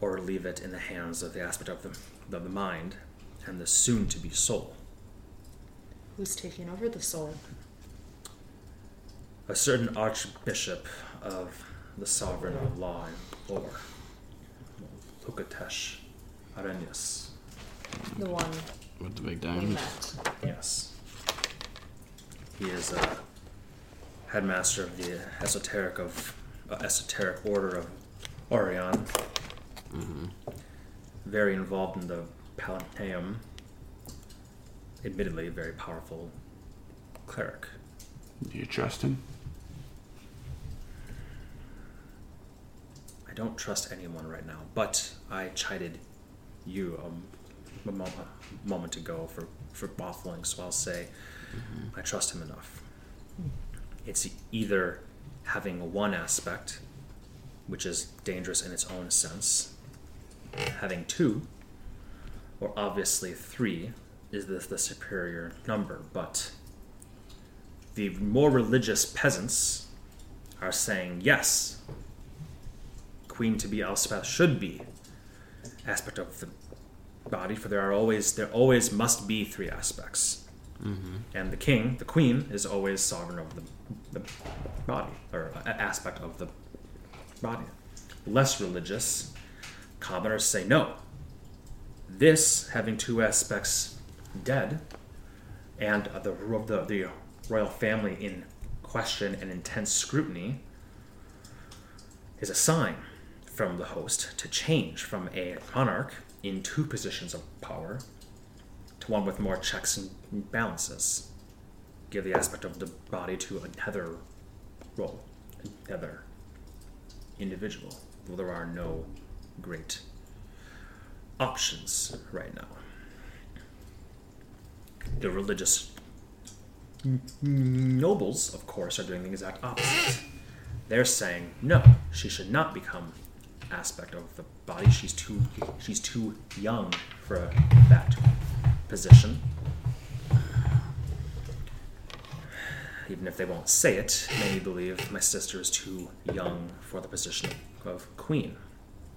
Or leave it in the hands of the aspect of the, of the mind and the soon to be soul. Who's taking over the soul? A certain archbishop of the sovereign of law or Lukatesh Arrhenius. The one With the big diamond. Yes. He is a headmaster of the esoteric of uh, esoteric order of Orion. Very involved in the Palaneum. Admittedly, a very powerful cleric. Do you trust him? I don't trust anyone right now, but I chided you um, a, mo- a moment ago for, for waffling, so I'll say I trust him enough. It's either having one aspect, which is dangerous in its own sense, having two, or obviously three is the, the superior number, but the more religious peasants are saying yes, queen to be Elspeth should be aspect of the body, for there are always there always must be three aspects. And the king, the queen, is always sovereign of the, the body, or aspect of the body. Less religious commoners say no. This, having two aspects dead, and the, the, the royal family in question and intense scrutiny, is a sign from the host to change from a monarch in two positions of power one with more checks and balances. Give the aspect of the body to another role, another individual. Though there are no great options right now. The religious nobles, of course, are doing the exact opposite. They're saying no, she should not become aspect of the body. She's too she's too young for that position. Even if they won't say it, many believe my sister is too young for the position of queen.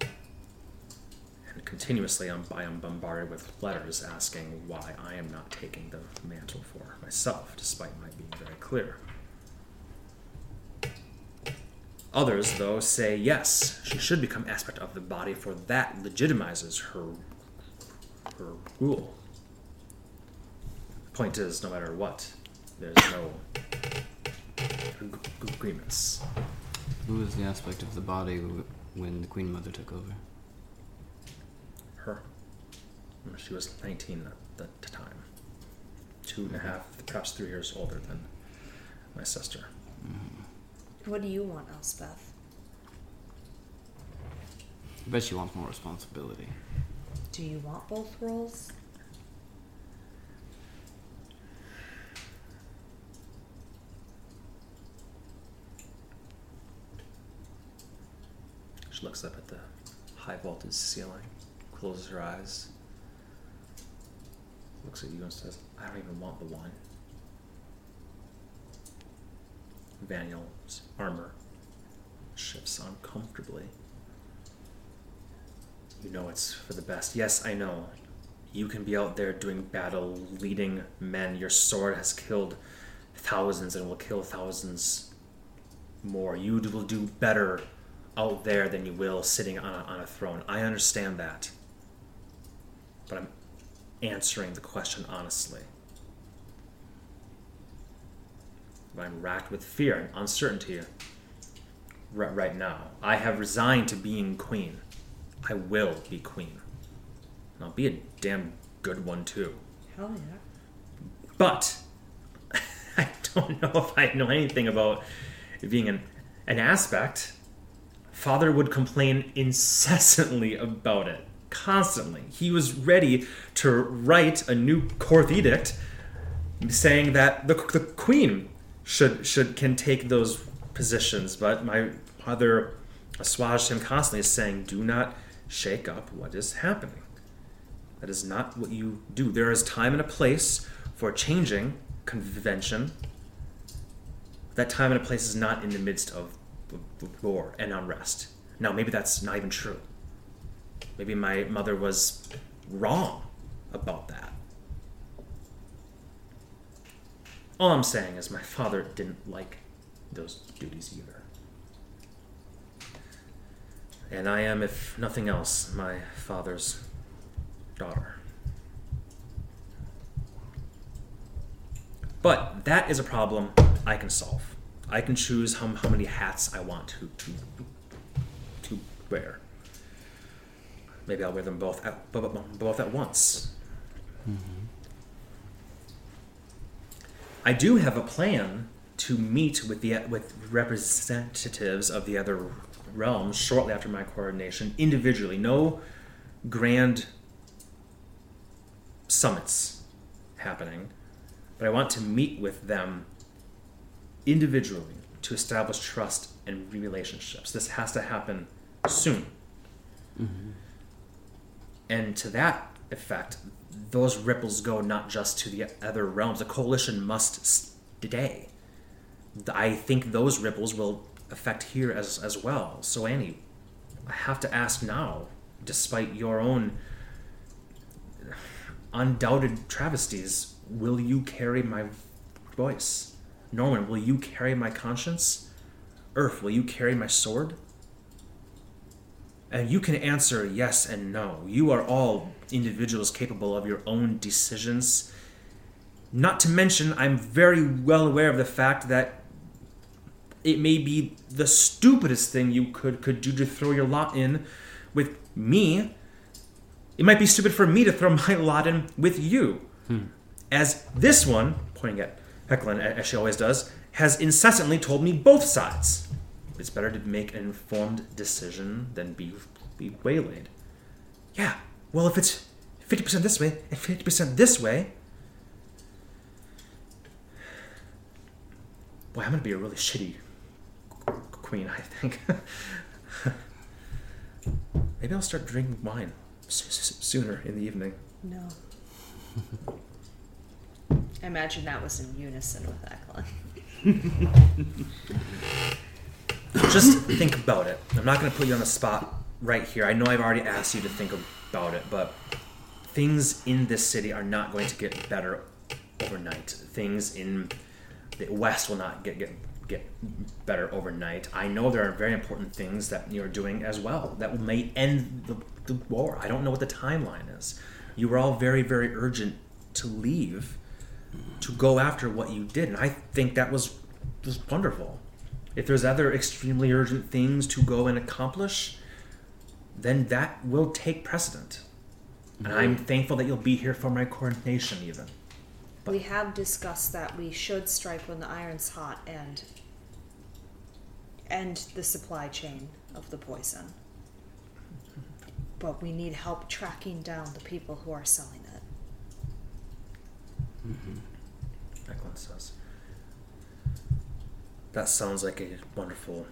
And continuously, I'm, bombarded with letters asking why I am not taking the mantle for myself, despite my being very clear. Others, though, say yes, she should become aspect of the body, for that legitimizes her her rule. Point is, no matter what, there's no ag- agreements. Who was the aspect of the body w- when the Queen Mother took over? Her, she was 19 at the time, two and a half, perhaps three years older than my sister. Mm-hmm. What do you want, Elspeth? I bet she wants more responsibility. Do you want both roles? Looks up at the high vaulted ceiling, closes her eyes, looks at you and says, I don't even want the one. Vaniel's armor shifts uncomfortably. You know it's for the best. Yes, I know. You can be out there doing battle, leading men. Your sword has killed thousands and will kill thousands more. You will do better out there than you will sitting on a, on a throne. I understand that. But I'm answering the question honestly. I'm racked with fear and uncertainty right, right now. I have resigned to being queen. I will be queen. And I'll be a damn good one too. Hell yeah. But I don't know if I know anything about being an, an aspect. Father would complain incessantly about it, constantly. He was ready to write a new court edict saying that the, the queen should should can take those positions, but my father assuaged him constantly, saying, "Do not shake up what is happening. That is not what you do. There is time and a place for changing convention. That time and a place is not in the midst of war and unrest. Now, maybe that's not even true. Maybe my mother was wrong about that. All I'm saying is my father didn't like those duties either. And I am, if nothing else, my father's daughter. But that is a problem I can solve. I can choose how, how many hats I want to, to, to wear. Maybe I'll wear them both at, bo- bo- both at once. Mm-hmm. I do have a plan to meet with the with representatives of the other realms shortly after my coronation individually. No grand summits happening, but I want to meet with them individually to establish trust and relationships. This has to happen soon. Mm-hmm. And to that effect, those ripples go not just to the other realms. The coalition must stay. I think those ripples will affect here as as well. So Annie, I have to ask now, despite your own undoubted travesties, will you carry my voice? Norman, will you carry my conscience? Urf, will you carry my sword? And you can answer yes and no. You are all individuals capable of your own decisions. Not to mention, I'm very well aware of the fact that it may be the stupidest thing you could, could do to throw your lot in with me. It might be stupid for me to throw my lot in with you. Hmm. As this one, pointing at Eklund, as she always does, has incessantly told me both sides. It's better to make an informed decision than be, be waylaid. Yeah, well, if it's 50% this way and 50% this way, boy, I'm gonna be a really shitty queen, I think. Maybe I'll start drinking wine s- s- sooner in the evening. No. I imagine that was in unison with Eklund. Just think about it. I'm not going to put you on the spot right here. I know I've already asked you to think about it, but things in this city are not going to get better overnight. Things in the West will not get get get better overnight. I know there are very important things that you're doing as well that may end the, the war. I don't know what the timeline is. You were all very very urgent to leave to go after what you did, and I think that was was wonderful. If there's other extremely urgent things to go and accomplish, then that will take precedent. And I'm mm-hmm. thankful that you'll be here for my coronation, even. We have discussed that we should strike when the iron's hot and end the supply chain of the poison. But we need help tracking down the people who are selling it. Eklund says. That sounds like a wonderful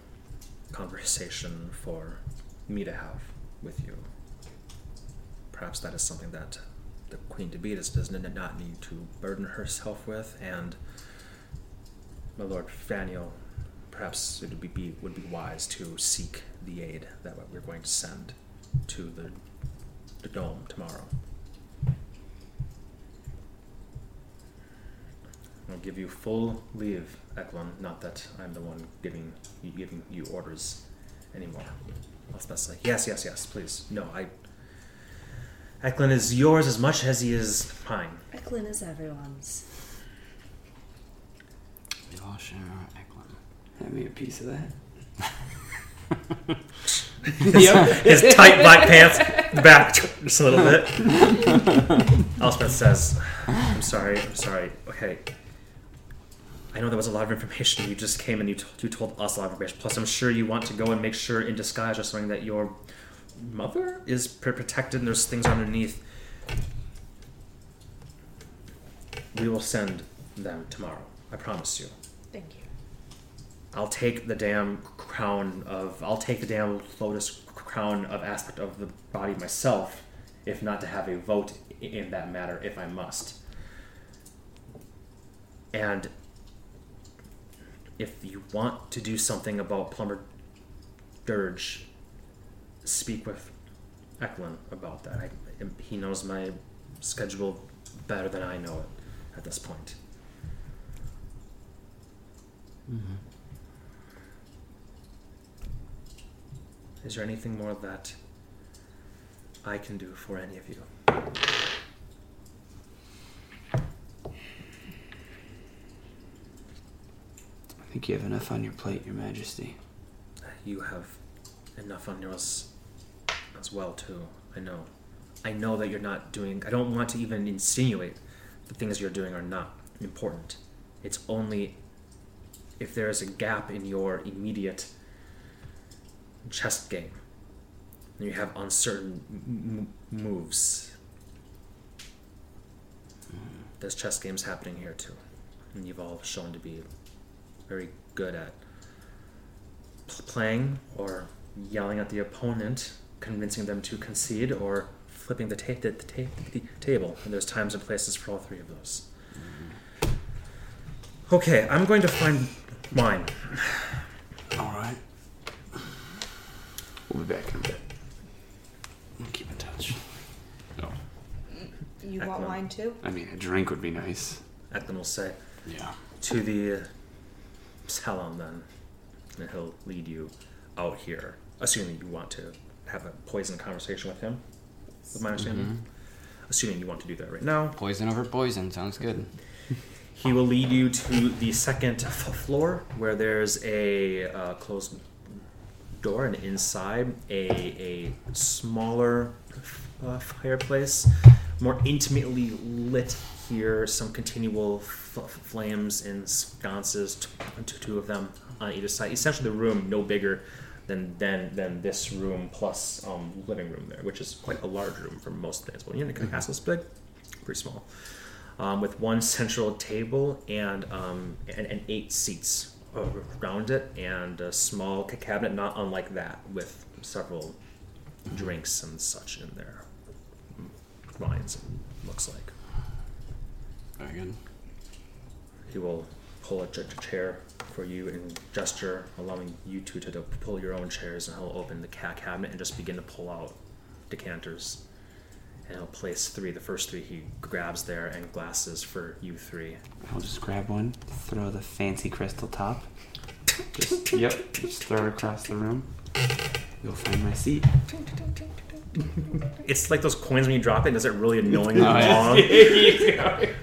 conversation for me to have with you. Perhaps that is something that the Queen Debetus does not need to burden herself with, and my Lord Vaniel, perhaps it would be, be would be wise to seek the aid that we're going to send to the the dome tomorrow. I'll give you full leave, Eklund. Not that I'm the one giving you giving you orders anymore. I'll. Yes, yes, yes. Please. No, I. Eklund is yours as much as he is mine. Eklund is everyone's. We all share our Eklund. Hand me a piece of that. His tight black pants back just a little bit. Elspeth says, "I'm sorry. I'm sorry. Okay. I know that was a lot of information. You just came and you, t- you told us a lot of information. Plus, I'm sure you want to go and make sure in disguise or something that your mother is pr- protected and there's things underneath. We will send them tomorrow. I promise you. Thank you. I'll take the damn crown of. I'll take the damn lotus crown of aspect of the body myself, if not to have a vote in that matter, if I must. And if you want to do something about Plumber Dirge, speak with Eklund about that. I, he knows my schedule better than I know it at this point. Mm-hmm. Is there anything more that I can do for any of you? I think you have enough on your plate, Your Majesty. You have enough on yours as well too. I know. I know that you're not doing I don't want to even insinuate the things you're doing are not important. It's only if there is a gap in your immediate chess game and you have uncertain m- m- moves. Hmm. There's chess games happening here too. And you've all shown to be very good at playing or yelling at the opponent, convincing them to concede, or flipping the, ta- the, the, ta- the table. And there's times and places for all three of those. Mm-hmm. Okay, I'm going to find mine. All right. We'll be back in a bit. We'll Keep in touch. No. You want Excellent. wine too? I mean, a drink would be nice. Eklund will say Yeah. to the salon then, and he'll lead you out here, assuming you want to have a poison conversation with him. With my understanding, assuming you want to do that right now. Poison over poison. Sounds good. He will lead you to the second floor where there's a uh, closed door, and inside a, a smaller uh, fireplace, more intimately lit here, some continual f- flames and sconces, t- t- two of them on either side. Essentially, the room no bigger than than, than this room plus um, living room there, which is quite a large room for most things. Well, you know, the castle's big, pretty small um, with one central table and, um, and, and eight seats around it, and a small cabinet not unlike that with several drinks and such in there. Wines, looks like. Very good. He will pull a ch- ch- chair for you and gesture, allowing you two to, to pull your own chairs, and he'll open the ca- cabinet and just begin to pull out decanters. And he'll place three. The first three he grabs there, and glasses for you three. I'll just grab one, throw the fancy crystal top. Just, yep, just throw it across the room. You'll find my seat. It's like those coins when you drop it. Does it really annoying Oh, yeah. long?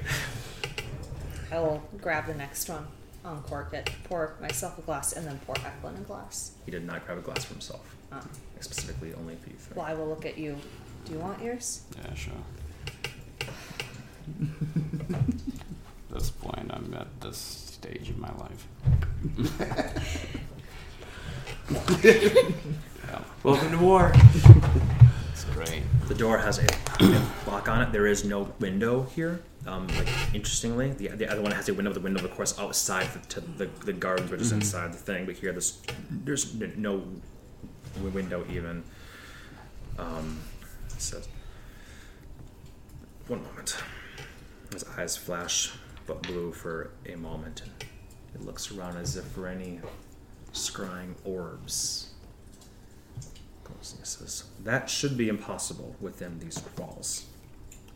I will grab the next one, uncork it, pour myself a glass, and then pour Eklund a glass. He did not grab a glass for himself. Oh. Specifically, only for you three. Well, I will look at you. Do you want yours? Yeah, sure. At this point, I'm at this stage of my life. yeah, Welcome to war. It's great. The door has a, a lock on it. There is no window here. Um, like interestingly, the, the other one has a window. The window, of course, outside the, to the, the gardens, which is inside the thing. But here, there's there's no window even. Um, it says, one moment. His eyes flash, but blue for a moment. It looks around as if for any scrying orbs. Goes and he says, That should be impossible within these walls.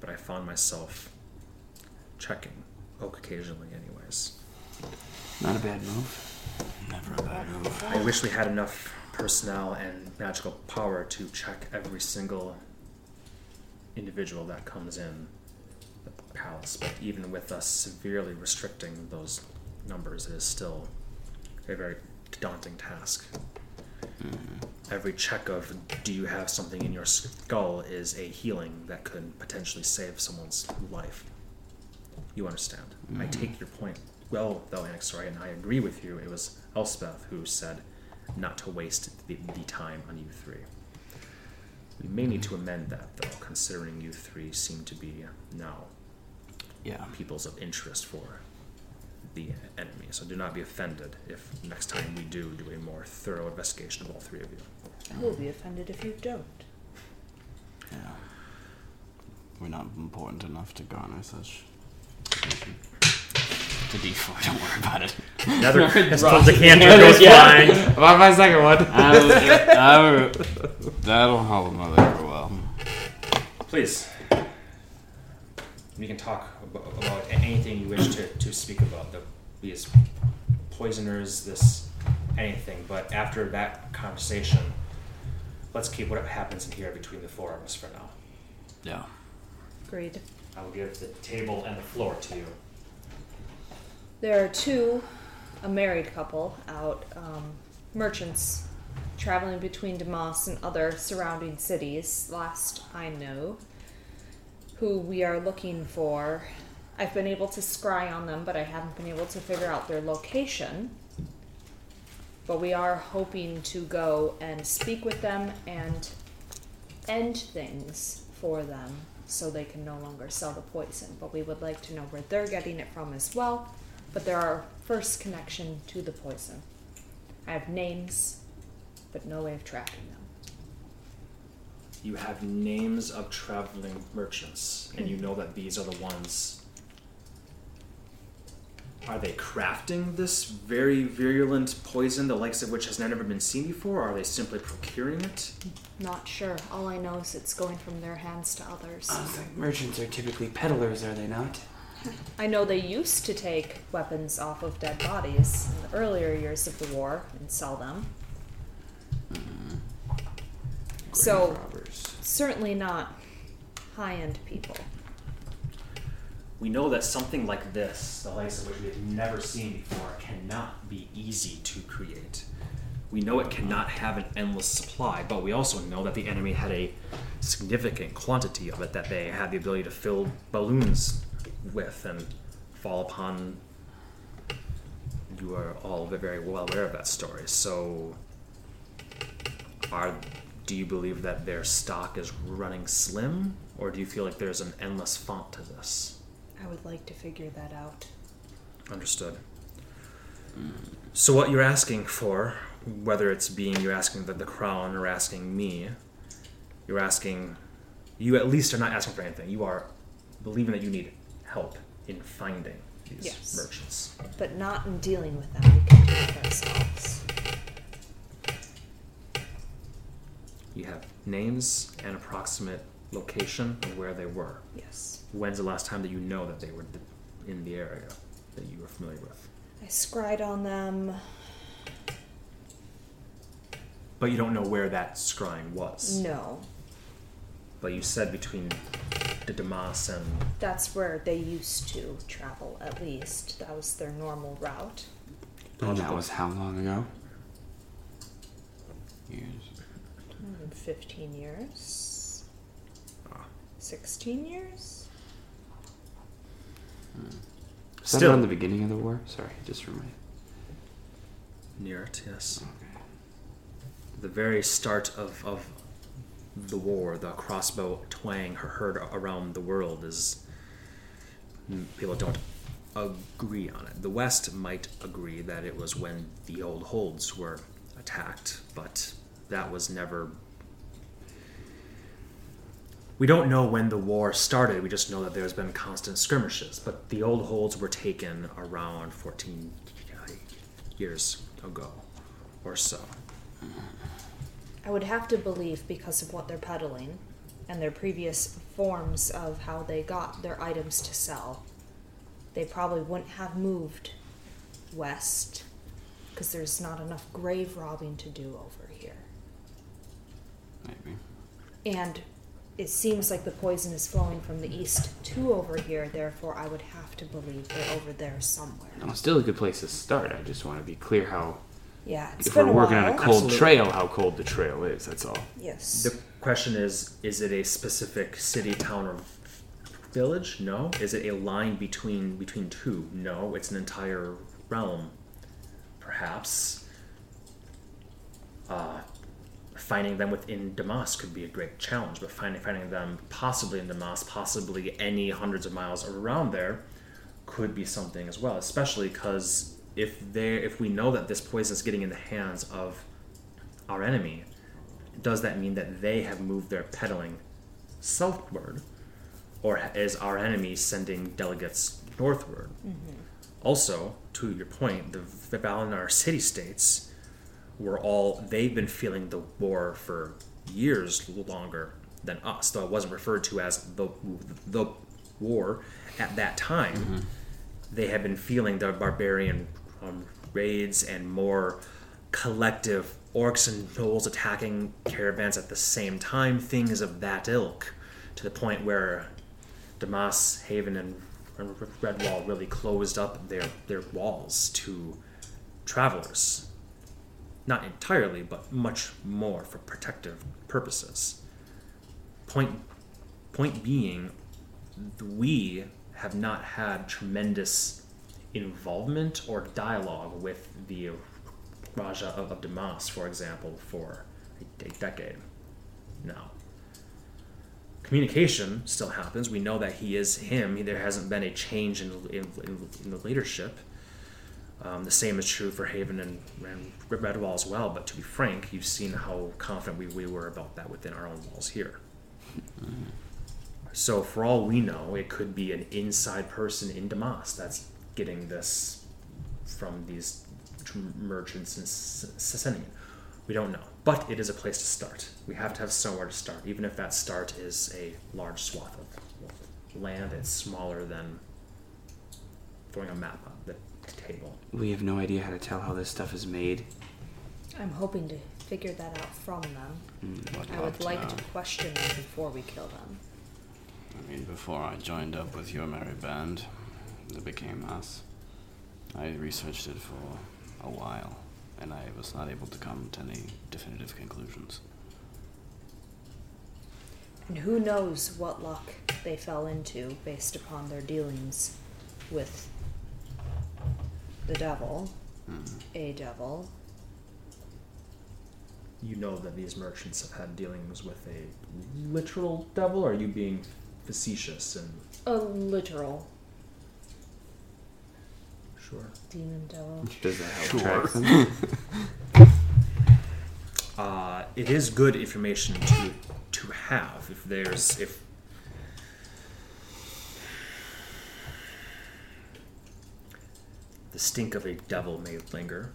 But I found myself checking, occasionally, anyways. Not a bad move. Never a bad move. I wish we had enough personnel and magical power to check every single individual that comes in the palace, but even with us severely restricting those numbers, it is still a very daunting task. Every check of do you have something in your skull is a healing that could potentially save someone's life. You understand. I mm. take your point well, though, Anaxori, and I agree with you, it was Elspeth who said not to waste the, the time on you three. We may need to amend that, though, considering you three seem to be now Yeah. peoples of interest for the enemy. So do not be offended if next time we do do a more thorough investigation of all three of you. I will be offended if you don't. Yeah. We're not important enough to garner such. attention. To D4, don't worry about it. Another pistol decanter goes Yeah. flying. About my second one. That'll, that'll, that'll help Mother grow well. Please. We can talk about, about anything you wish to, to speak about. The, these poisoners, this anything. But after that conversation, let's keep what happens in here between the four of us for now. Yeah. Agreed. I will give the table and the floor to you. There are two, a married couple out, um, merchants traveling between Damas and other surrounding cities, last I know, who we are looking for. I've been able to scry on them, but I haven't been able to figure out their location. But we are hoping to go and speak with them and end things for them so they can no longer sell the poison. But we would like to know where they're getting it from as well. But they're our first connection to the poison. I have names, but no way of tracking them. You have names of traveling merchants, and you know that these are the ones. Are they crafting this very virulent poison, the likes of which has never been seen before? Or are they simply procuring it? Not sure. All I know is it's going from their hands to others. Uh, I was merchants are typically peddlers, are they not? I know they used to take weapons off of dead bodies in the earlier years of the war and sell them. So- robbers. Certainly not high end people. We know that something like this, the likes of which we have never seen before, cannot be easy to create. We know it cannot have an endless supply, but we also know that the enemy had a significant quantity of it that they had the ability to fill balloons with and fall upon. You are all very well aware of that story. So, are do you believe that their stock is running slim, or do you feel like there's an endless font to this? I would like to figure that out. Understood. So what you're asking for, whether it's being you're asking the, the crown or asking me, you're asking you at least are not asking for anything. You are believing that you need help in finding these Yes. merchants. But not in dealing with them. We can do it ourselves. You have names and approximate location of where they were. Yes. When's the last time that you know that they were in the area that you were familiar with? I scried on them. But you don't know where that scrying was. No. But you said between the Damas and That's where they used to travel, at least. That was their normal route. And that was how long ago? Years. Hmm, 15 years? Ah. 16 years? Was that Still. around the beginning of the war? Sorry, just remind. near it, yes. Okay. the very start of, of the war, the crossbow twang heard around the world is people don't agree on it. The West might agree that it was when the old holds were attacked, but that was never. We don't know when the war started. We just know that there's been constant skirmishes. But the old holds were taken around 14 years ago or so. I would have to believe because of what they're peddling and their previous forms of how they got their items to sell. They probably wouldn't have moved west because there's not enough grave robbing to do over. Maybe. And it seems like the poison is flowing from the east to over here, therefore, I would have to believe they're over there somewhere. Well, still a good place to start. I just want to be clear how, Yeah, it's if been we're a working while. on a cold Absolutely. trail, how cold the trail is. That's all. Yes. The question is: Is it a specific city, town, or village? No. Is it a line between between two? No. It's an entire realm. Perhaps. Uh, finding them within Damas could be a great challenge, but finding finding them possibly in Damas, possibly any hundreds of miles around there, could be something as well. Especially because if they if we know that this poison is getting in the hands of our enemy, does that mean that they have moved their peddling southward, or is our enemy sending delegates northward? Mm-hmm. Also, to your point, the, the Valinor city states were all they've been feeling the war for years longer than us, though it wasn't referred to as the the war at that time. They had been feeling the barbarian um, raids and more collective orcs and gnolls attacking caravans at the same time, things of that ilk, to the point where Damas, Haven, and, and Redwall really closed up their, their walls to travelers. Not entirely, but much more for protective purposes. Point, point being, we have not had tremendous involvement or dialogue with the Raja of, Damas, for example, for a, a decade now. Communication still happens. We know that he is him. There hasn't been a change in, in, in, in the leadership. Um, the same is true for Haven and, and Redwall as well. But to be frank, you've seen how confident we, we were about that within our own walls here. So for all we know, it could be an inside person in Damas that's getting this from these merchants and s- s- sending it. We don't know, but it is a place to start. We have to have somewhere to start, even if that start is a large swath of land. It's smaller than throwing a map up the table. We have no idea how to tell how this stuff is made. I'm hoping to figure that out from them. But I would what, like uh, to question them before we kill them. I mean, before I joined up with your merry band that became us, I researched it for a while, and I was not able to come to any definitive conclusions. And who knows what luck they fell into based upon their dealings with the devil, a devil. You know that these merchants have had dealings with a literal devil, or are you being facetious and A literal sure? demon devil. Does that help Sure. uh, it is good information to to have if there's if the stink of a devil may linger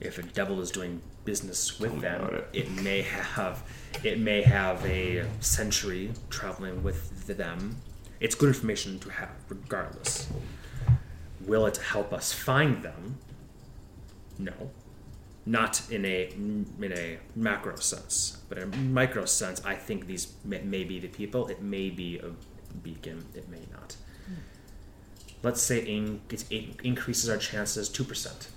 if a devil is doing business with Tell them it. it may have it may have a century traveling with them it's good information to have regardless will it help us find them no not in a in a macro sense, but in a micro sense, I think these may, may be the people. It may be a beacon. It may not. Let's say in, it, it increases our chances two percent.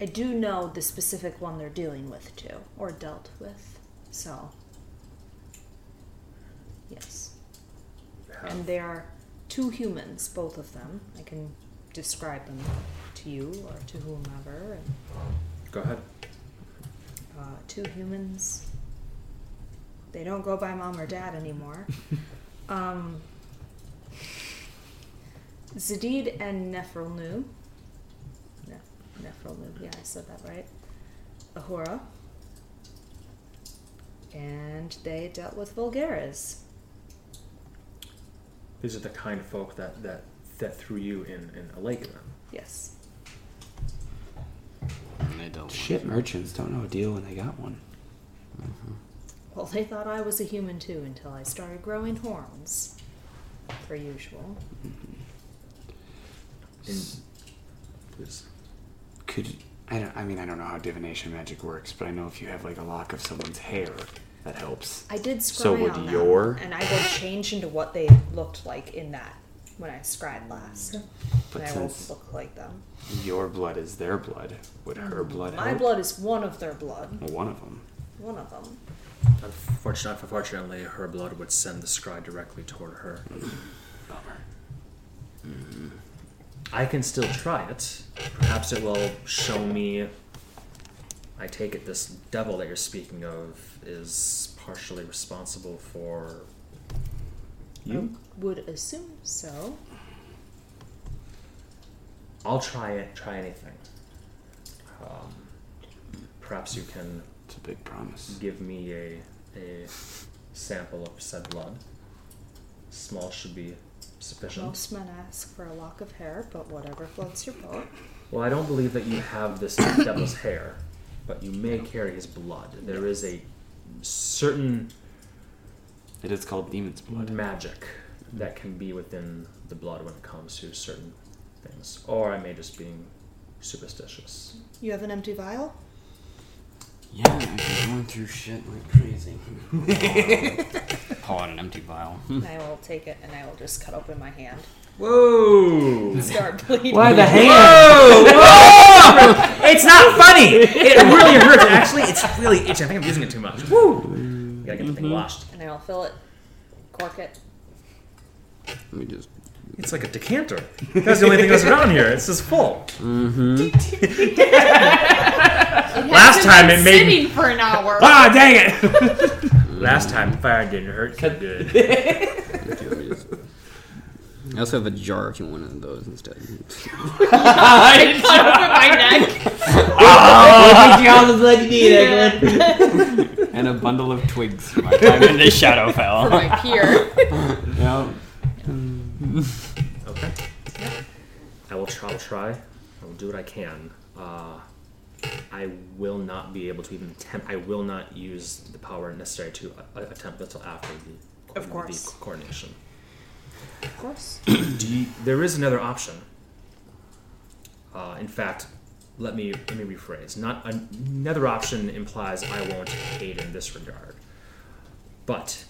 I do know the specific one they're dealing with too, or dealt with. So, yes. And they are two humans, both of them. I can describe them to you or to whomever. And, Go ahead. uh, two humans. They don't go by mom or dad anymore. um, Zadid and Nephrilnu. Ne- Nephrilnu, yeah, I said that right. Ahura. And they dealt with Vulgaris. These are the kind of folk that that that threw you in in a lake. Then Yes. And they dealt with Shit, merchants don't know a deal when they got one. Mm-hmm. Well, they thought I was a human too until I started growing horns. Per usual. in please. Could I don't I mean I don't know how divination magic works, but I know if you have like a lock of someone's hair, that helps. I did scry So would on them, your- and I will change into what they looked like in that when I scried last. But and I will since look like them. your blood is their blood, would her mm, blood My help? blood is one of their blood. Well, one of them. One of them. Unfortunately, unfortunately, her blood would send the scry directly toward her. Mm-hmm. I can still try it. Perhaps it will show me. I take it this devil that you're speaking of is partially responsible for you. Would assume so. I'll try it. Try anything. Um, perhaps you can It's a big promise. give me a a sample of said blood. Small should be sufficient. Most men ask for a lock of hair, but whatever floats your boat. Well, I don't believe that you have this devil's hair, but you may carry his blood. There is a certain It is called demon's blood. magic that can be within the blood when it comes to certain things. Or I may just be superstitious. You have an empty vial? Yeah, I've been going through shit like crazy. Call it an empty vial. I will take it and I will just cut open my hand. Whoa! Start bleeding. Why the hand? it's not funny! It really hurts. Actually, it's really itchy. I think I'm using it too much. Woo! Gotta get the thing mm-hmm. washed. And I will fill it, cork it. Let me just. It's like a decanter. That's the only thing that's around here. It's just full. Last time it made me. sitting for an hour. Ah, dang it! Last time fire didn't hurt so good. I also have a jar if you want one of those instead. I cut open my neck. all the blood you need, and a bundle of twigs for my time in the Shadowfell. My peer. Yep. Okay. I will try. I'll try. I will do what I can. Uh, I will not be able to even attempt. I will not use the power necessary to uh, attempt until after the, Of course. the coordination. Of course. Do you, there is another option. Uh, in fact, let me let me rephrase. Not another option implies I won't aid in this regard. But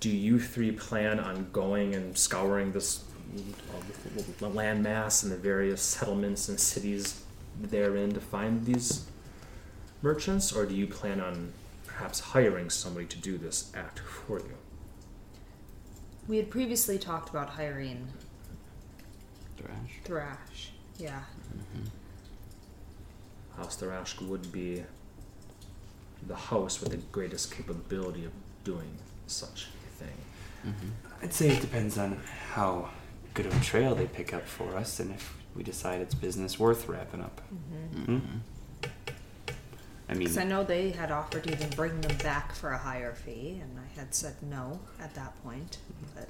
do you three plan on going and scouring this uh, the landmass and the various settlements and cities therein to find these merchants, or do you plan on perhaps hiring somebody to do this act for you? We had previously talked about hiring Thrash. Thrash. Yeah. House Tharashk would be the house with the greatest capability of doing such a thing. I'd say it depends on how good of a trail they pick up for us, and if we decide it's business worth wrapping up. Mhm. I mean, Because I know they had offered to even bring them back for a higher fee, and I had said no at that point. But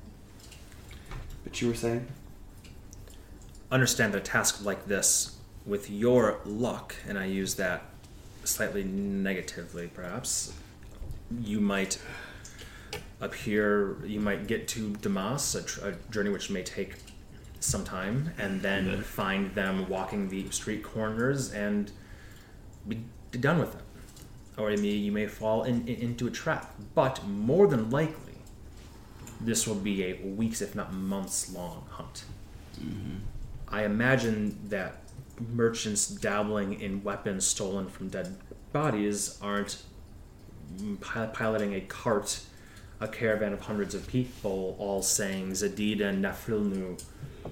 but you were saying? Understand that a task like this, with your luck, and I use that slightly negatively perhaps, you might appear, you might get to Damas, a, tr- a journey which may take some time, and then find them walking the street corners and be done with them. Or you may, you may fall in, in- into a trap. But more than likely, this will be a weeks, if not months long hunt. Mm-hmm. I imagine that merchants dabbling in weapons stolen from dead bodies aren't piloting a cart, a caravan of hundreds of people, all saying Zadida Nafrilnu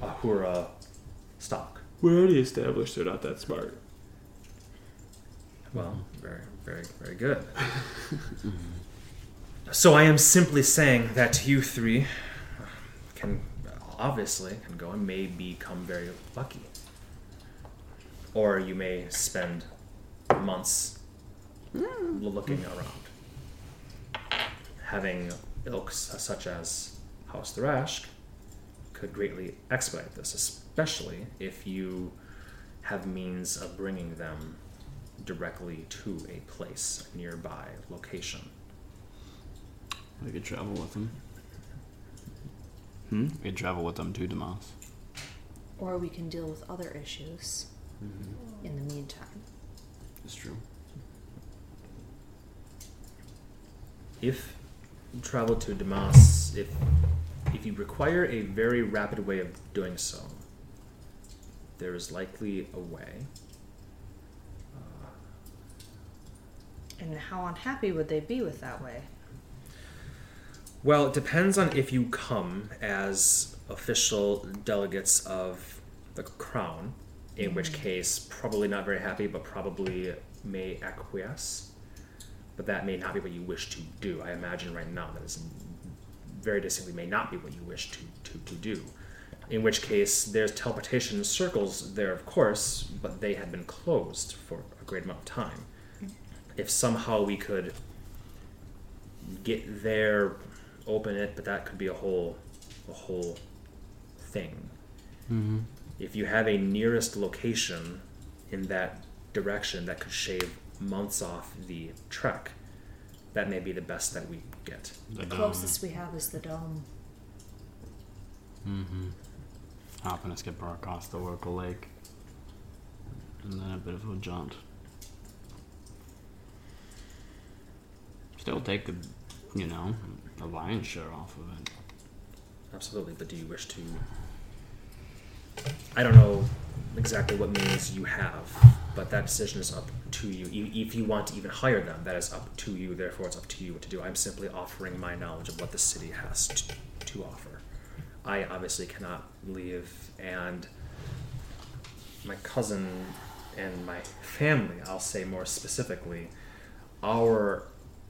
Ahura stock. We already established they're not that smart. Well, very, very, very good. so I am simply saying that you three can obviously can go and may become very lucky, or you may spend months hmm. looking around. Having ilks such as House Tharashk could greatly expedite this, especially if you have means of bringing them directly to a place, a nearby location. We could travel with them. Hmm? We could travel with them to Damas. or we can deal with other issues in the meantime. It's true. If you travel to Damas, if if you require a very rapid way of doing so, there is likely a way. Uh, and how unhappy would they be with that way? Well, it depends on if you come as official delegates of the crown, in which mm. case, probably not very happy, but probably may acquiesce. But that may not be what you wish to do. I imagine right now that is very distinctly may not be what you wish to, to, to do. In which case, there's teleportation circles there, of course, but they had been closed for a great amount of time. If somehow we could get there, open it, but that could be a whole, a whole thing. Mm-hmm. If you have a nearest location in that direction that could shave months off the trek, that may be the best that we get. The The closest we have is the dome. Mm-hmm. Hopping a skipper across the Oracle Lake. And then a bit of a jaunt. Still take the, you know, the lion's share off of it. Absolutely, but do you wish to? I don't know exactly what means you have, but that decision is up to you. If you want to even hire them, that is up to you. Therefore, it's up to you what to do. I'm simply offering my knowledge of what the city has to, to offer. I obviously cannot leave, and my cousin and my family, I'll say more specifically, our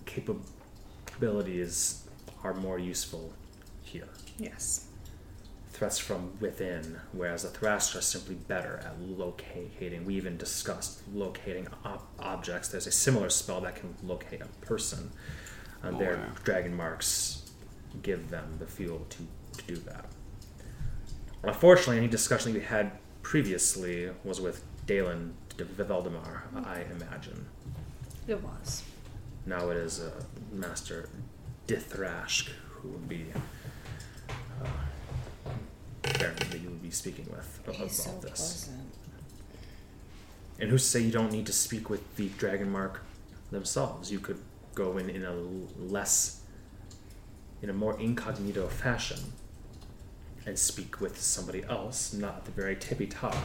capabilities are more useful here Yes. Threats from within, whereas the Thrasher are simply better at locating. We even discussed locating ob- objects. There's a similar spell that can locate a person, and Oh, their yeah. dragon marks give them the fuel to, to do that. Unfortunately, any discussion that we had previously was with Dalen de Valdemar, I imagine. It was. Now it is uh, Master Dithrash who would be uh, apparently that you would be speaking with about He's so this. pleasant. And who say you don't need to speak with the Dragon Mark themselves? You could go in in a less, in a more incognito fashion, and speak with somebody else, not at the very tippy top,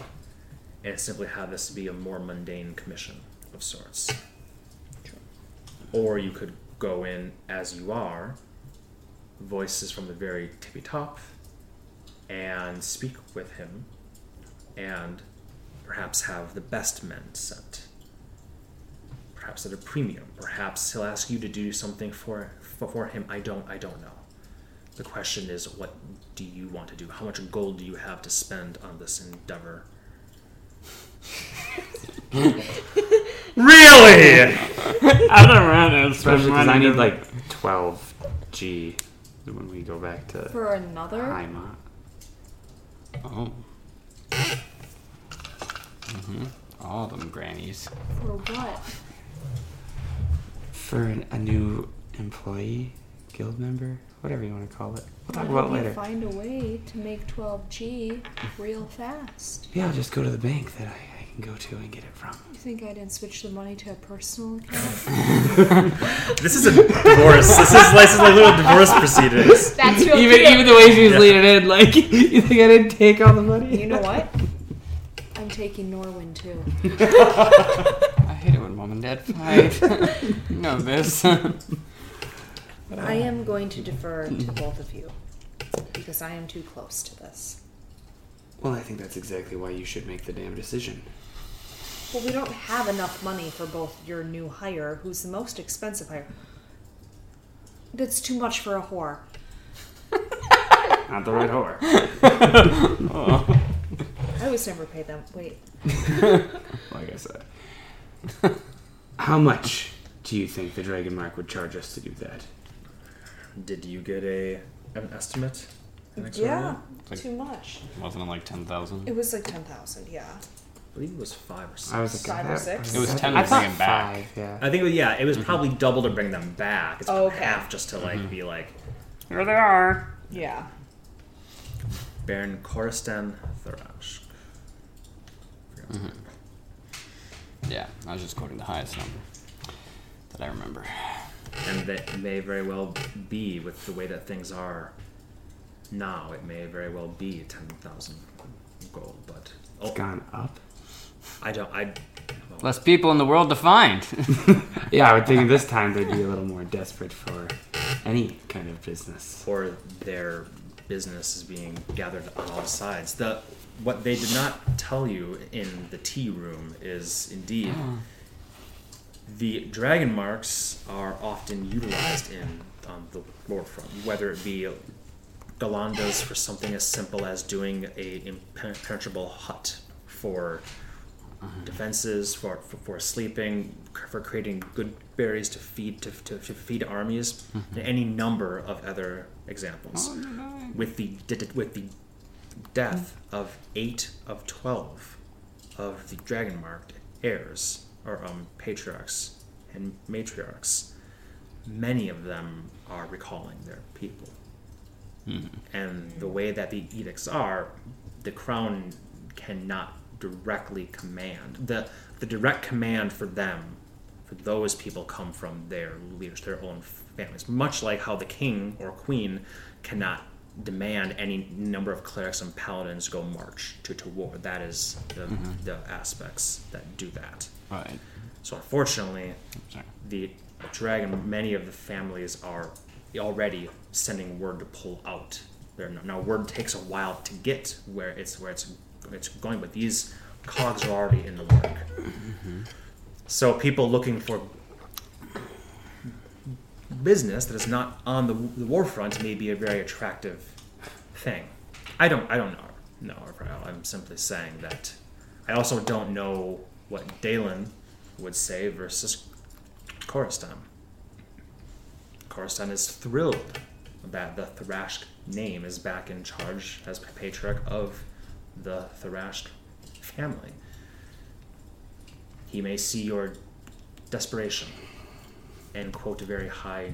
and simply have this be a more mundane commission of sorts. Or you could go in as you are, voices from the very tippy top, and speak with him, and perhaps have the best men sent. Perhaps at a premium. Perhaps he'll ask you to do something for for, for him. I don't I don't know. The question is what do you want to do? How much gold do you have to spend on this endeavor? really? I don't know. Especially because I need like 12 G when we go back to For another? Haima. Oh. Mm-hmm. All them grannies. For what? For an, a new employee, guild member, whatever you want to call it. We'll talk Why about don't it we later. find a way to make 12G real fast. Yeah, I'll just go to the bank that I, I can go to and get it from. You think I didn't switch the money to a personal account? This is a divorce. This is like, this is like little divorce proceedings. That's real even even the way she was Yeah. leaning in, like you think I didn't take all the money? You know what? I'm taking Norwin too. I hate it when mom and dad fight. you know this. I am going to defer to both of you because I am too close to this. Well, I think that's exactly why you should make the damn decision. Well, we don't have enough money for both your new hire, who's the most expensive hire. That's too much for a whore. Not the right whore. I was never pay them. Wait, like I said. How much do you think the Dragon Mark would charge us to do that? Did you get a an estimate? An yeah, Like- too much. Wasn't it like 10,000? It was like ten thousand. Yeah. I believe it was five or six. I was like Five or six? It was I 10 I to thought bring him back. Five, yeah. I think, yeah, it was mm-hmm. probably double to bring them back. It's Oh, okay. half just to like mm-hmm. be like Here they are. Yeah. Baron Koristan Tharash. Mm-hmm. Yeah, I was just quoting the highest number that I remember. And that may very well be with the way that things are now. It may very well be ten thousand gold, but oh. It's oh, gone up. I don't. I. well, Less people in the world to find. Yeah, I would think this time they'd be a little more desperate for any kind of business. or their business is being gathered on all sides. The what they did not tell you in the tea room is indeed oh. the dragon marks are often utilized in on the warfront, whether it be Ghallandas for something as simple as doing a impenetrable hut for Uh-huh. defenses, for, for, for sleeping, for creating good berries to feed to, to, to feed armies, mm-hmm. and any number of other examples. Oh, with the with the death of eight of twelve of the dragon marked heirs or um, patriarchs and matriarchs, many of them are recalling their people. Mm-hmm. And the way that the edicts are, the crown cannot directly command. The the direct command for them, for those people come from their leaders, their own families. Much like how the king or queen cannot demand any number of clerics and paladins go march to, to war. That is the, mm-hmm. the aspects that do that. right. So unfortunately, the dragon, many of the families are already sending word to pull out. There now word takes a while to get where it's where it's it's going, but these cogs are already in the work. So people looking for business that is not on the, the war front may be a very attractive thing. I don't I don't know. No, I'm simply saying that I also don't know what Dalen would say versus Koristan. Koristan is thrilled that the Tharashk name is back in charge as patriarch of the Tharashk family. He may see your desperation and quote a very high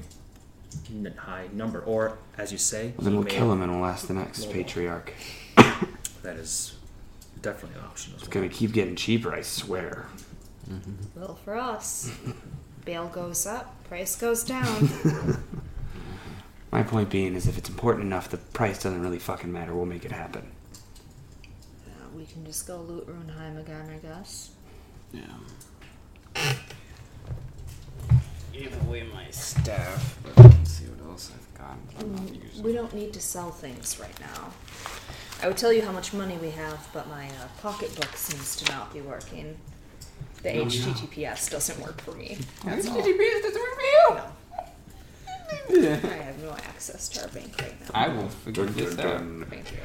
n- high number, or as you say, Well, then we'll kill him and we'll ask the next patriarch. That is definitely an option as It's well. gonna keep getting cheaper, I swear. Mm-hmm. Well, for us, bail goes up, price goes down. My point being is if it's important enough, the price doesn't really fucking matter. We'll make it happen. Can just go loot Runheim again, I guess. Yeah. Give away my staff, but let's see what else I've got. I'm not using. We don't need to sell things right now. I would tell you how much money we have, but my uh, pocketbook seems to not be working. The HTTPS doesn't work for me. That's all. HTTPS doesn't work for you. No. I have no access to our bank right now. I will figure this out. Thank you.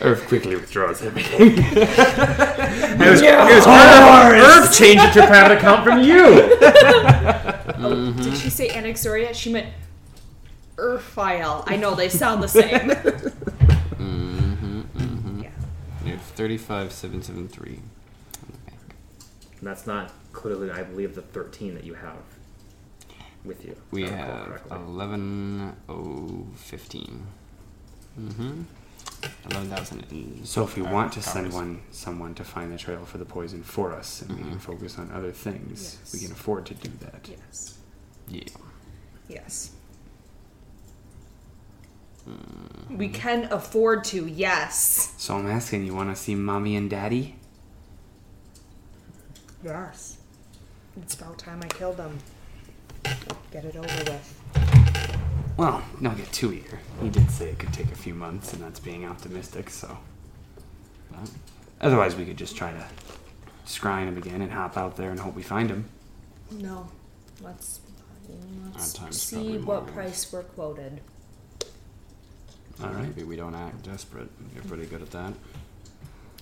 Urf quickly withdraws everything. It was, it was Irv changed it to a private account from you. Oh, did she say Anaxoria? She meant Urfile. I know they sound the same. Mm-hmm, mm-hmm. yeah. You have 35773 on. And that's not clearly, I believe, the 13 that you have with you. We if I recall have correctly. 11015. Mm-hmm. 11,000 So if we uh, want to send one someone to find the trail for the poison for us, and we can focus on other things, we can afford to do that. Yes. Yeah. Yes. We can afford to, yes. So I'm asking, you want to see mommy and daddy? Yes. It's about time I killed them. Get it over with. Well, don't get too eager. He did say it could take a few months, and that's being optimistic. So, But otherwise, we could just try to scrying him again and hop out there and hope we find him. No. Let's, let's see what more. price we're quoted. All right. maybe we don't act desperate. You're pretty good at that.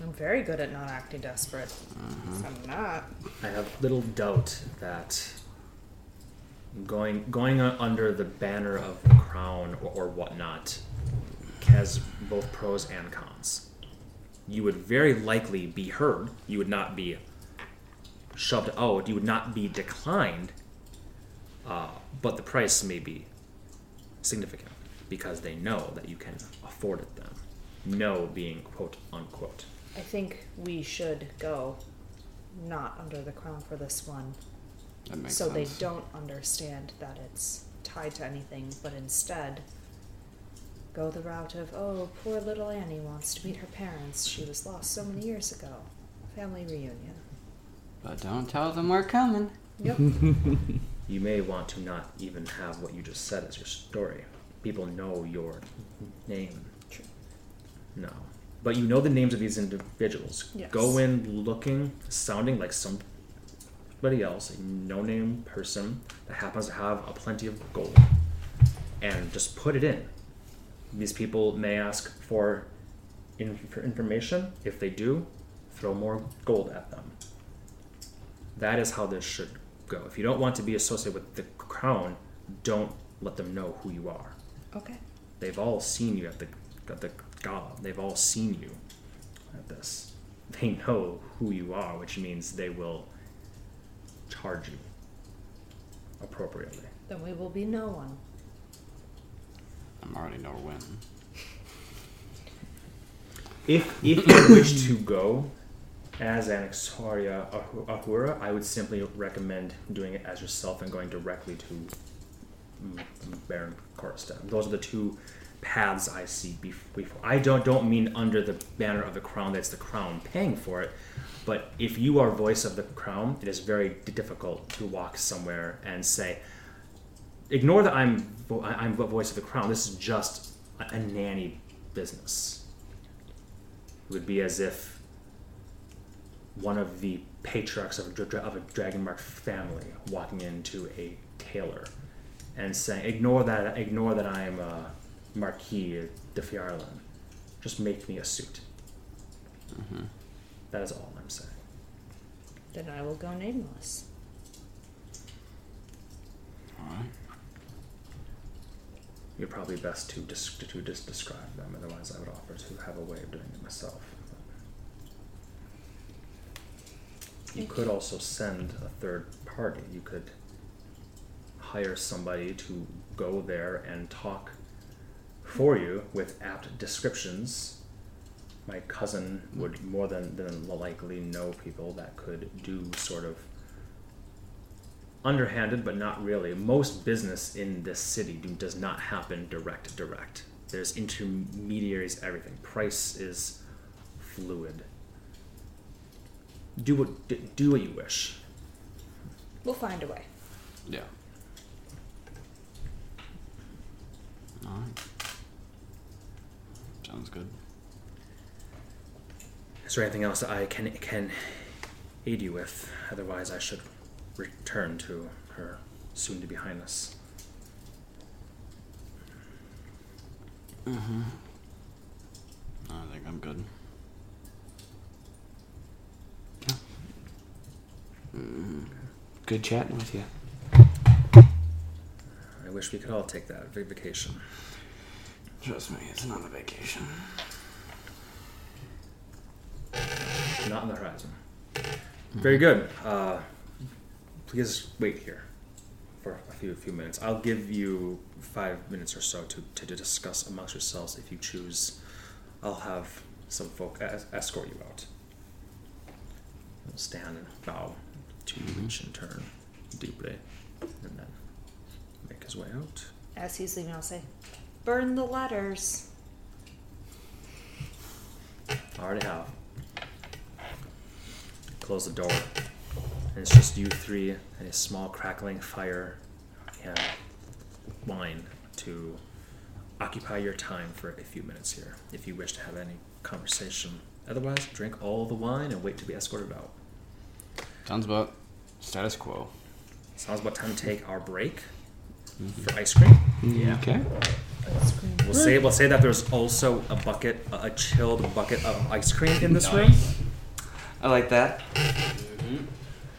I'm very good at not acting desperate. 'Cause I'm not. I have little doubt that going going under the banner of the crown or, or whatnot has both pros and cons. You would very likely be heard. You would not be shoved out. You would not be declined. Uh, but the price may be significant because they know that you can afford it. Them, no being quote unquote. I think we should go not under the crown for this one. That makes so they don't understand that it's tied to anything, but instead go the route of, oh, poor little Annie wants to meet her parents. She was lost so many years ago. Family reunion. But don't tell them we're coming. Yep. You may want to not even have what you just said as your story. People know your name. True. No. But you know the names of these individuals. Yes. Go in looking, sounding like somebody else, a no name person that happens to have a plenty of gold. And just put it in. These people may ask for, in- for information. If they do, throw more gold at them. That is how this should go. If you don't want to be associated with the crown, don't let them know who you are. Okay. They've all seen you at the at the gala. They've all seen you at this. They know who you are, which means they will charge you appropriately. Then we will be no one. I'm already know when. If if you wish to go as Anaxoria Ahu- Ahura, I would simply recommend doing it as yourself and going directly to Baron Korsted. Those are the two paths I see before. I don't don't mean under the banner of the crown. That's the crown paying for it. But if you are voice of the crown, it is very difficult to walk somewhere and say, "Ignore that I'm I'm the voice of the crown. This is just a, a nanny business." It would be as if one of the patriarchs of a, of a Dragonmark family walking into a tailor and saying, "Ignore that. Ignore that I am a Marquis de Phiarlan. Just make me a suit." Mm-hmm. That is all I'm. Then I will go nameless. Alright. You're probably best to dis- to just describe them. Otherwise, I would offer to have a way of doing it myself. You could also send a third party. You could hire somebody to go there and talk for you with apt descriptions. My cousin would more than, than likely know people that could do sort of underhanded, but not really. Most business in this city do, does not happen direct direct. There's intermediaries, everything. Price is fluid. Do what do what you wish. We'll find a way. Yeah. Alright. Sounds good. Is there anything else that I can can aid you with? Otherwise, I should return to her soon to be highness. Mm-hmm. I think I'm good. Mm-hmm. Good chatting with you. I wish we could all take that vacation. Trust me, it's not a vacation. Not on the horizon. Very good. Uh, please wait here for a few few minutes. I'll give you five minutes or so to, to discuss amongst yourselves if you choose. I'll have some folk es- escort you out. He'll stand and bow to you each in turn, deeply, and then make his way out. As he's leaving, I'll say, "Burn the letters." I already have. Close the door. And it's just you three and a small crackling fire and wine to occupy your time for a few minutes here if you wish to have any conversation. Otherwise, drink all the wine and wait to be escorted out. Sounds about status quo. Sounds about time to take our break mm-hmm. for ice cream. Mm, yeah. Okay. We'll say we'll say that there's also a bucket, a chilled bucket of ice cream in this room. I like that. Mhm.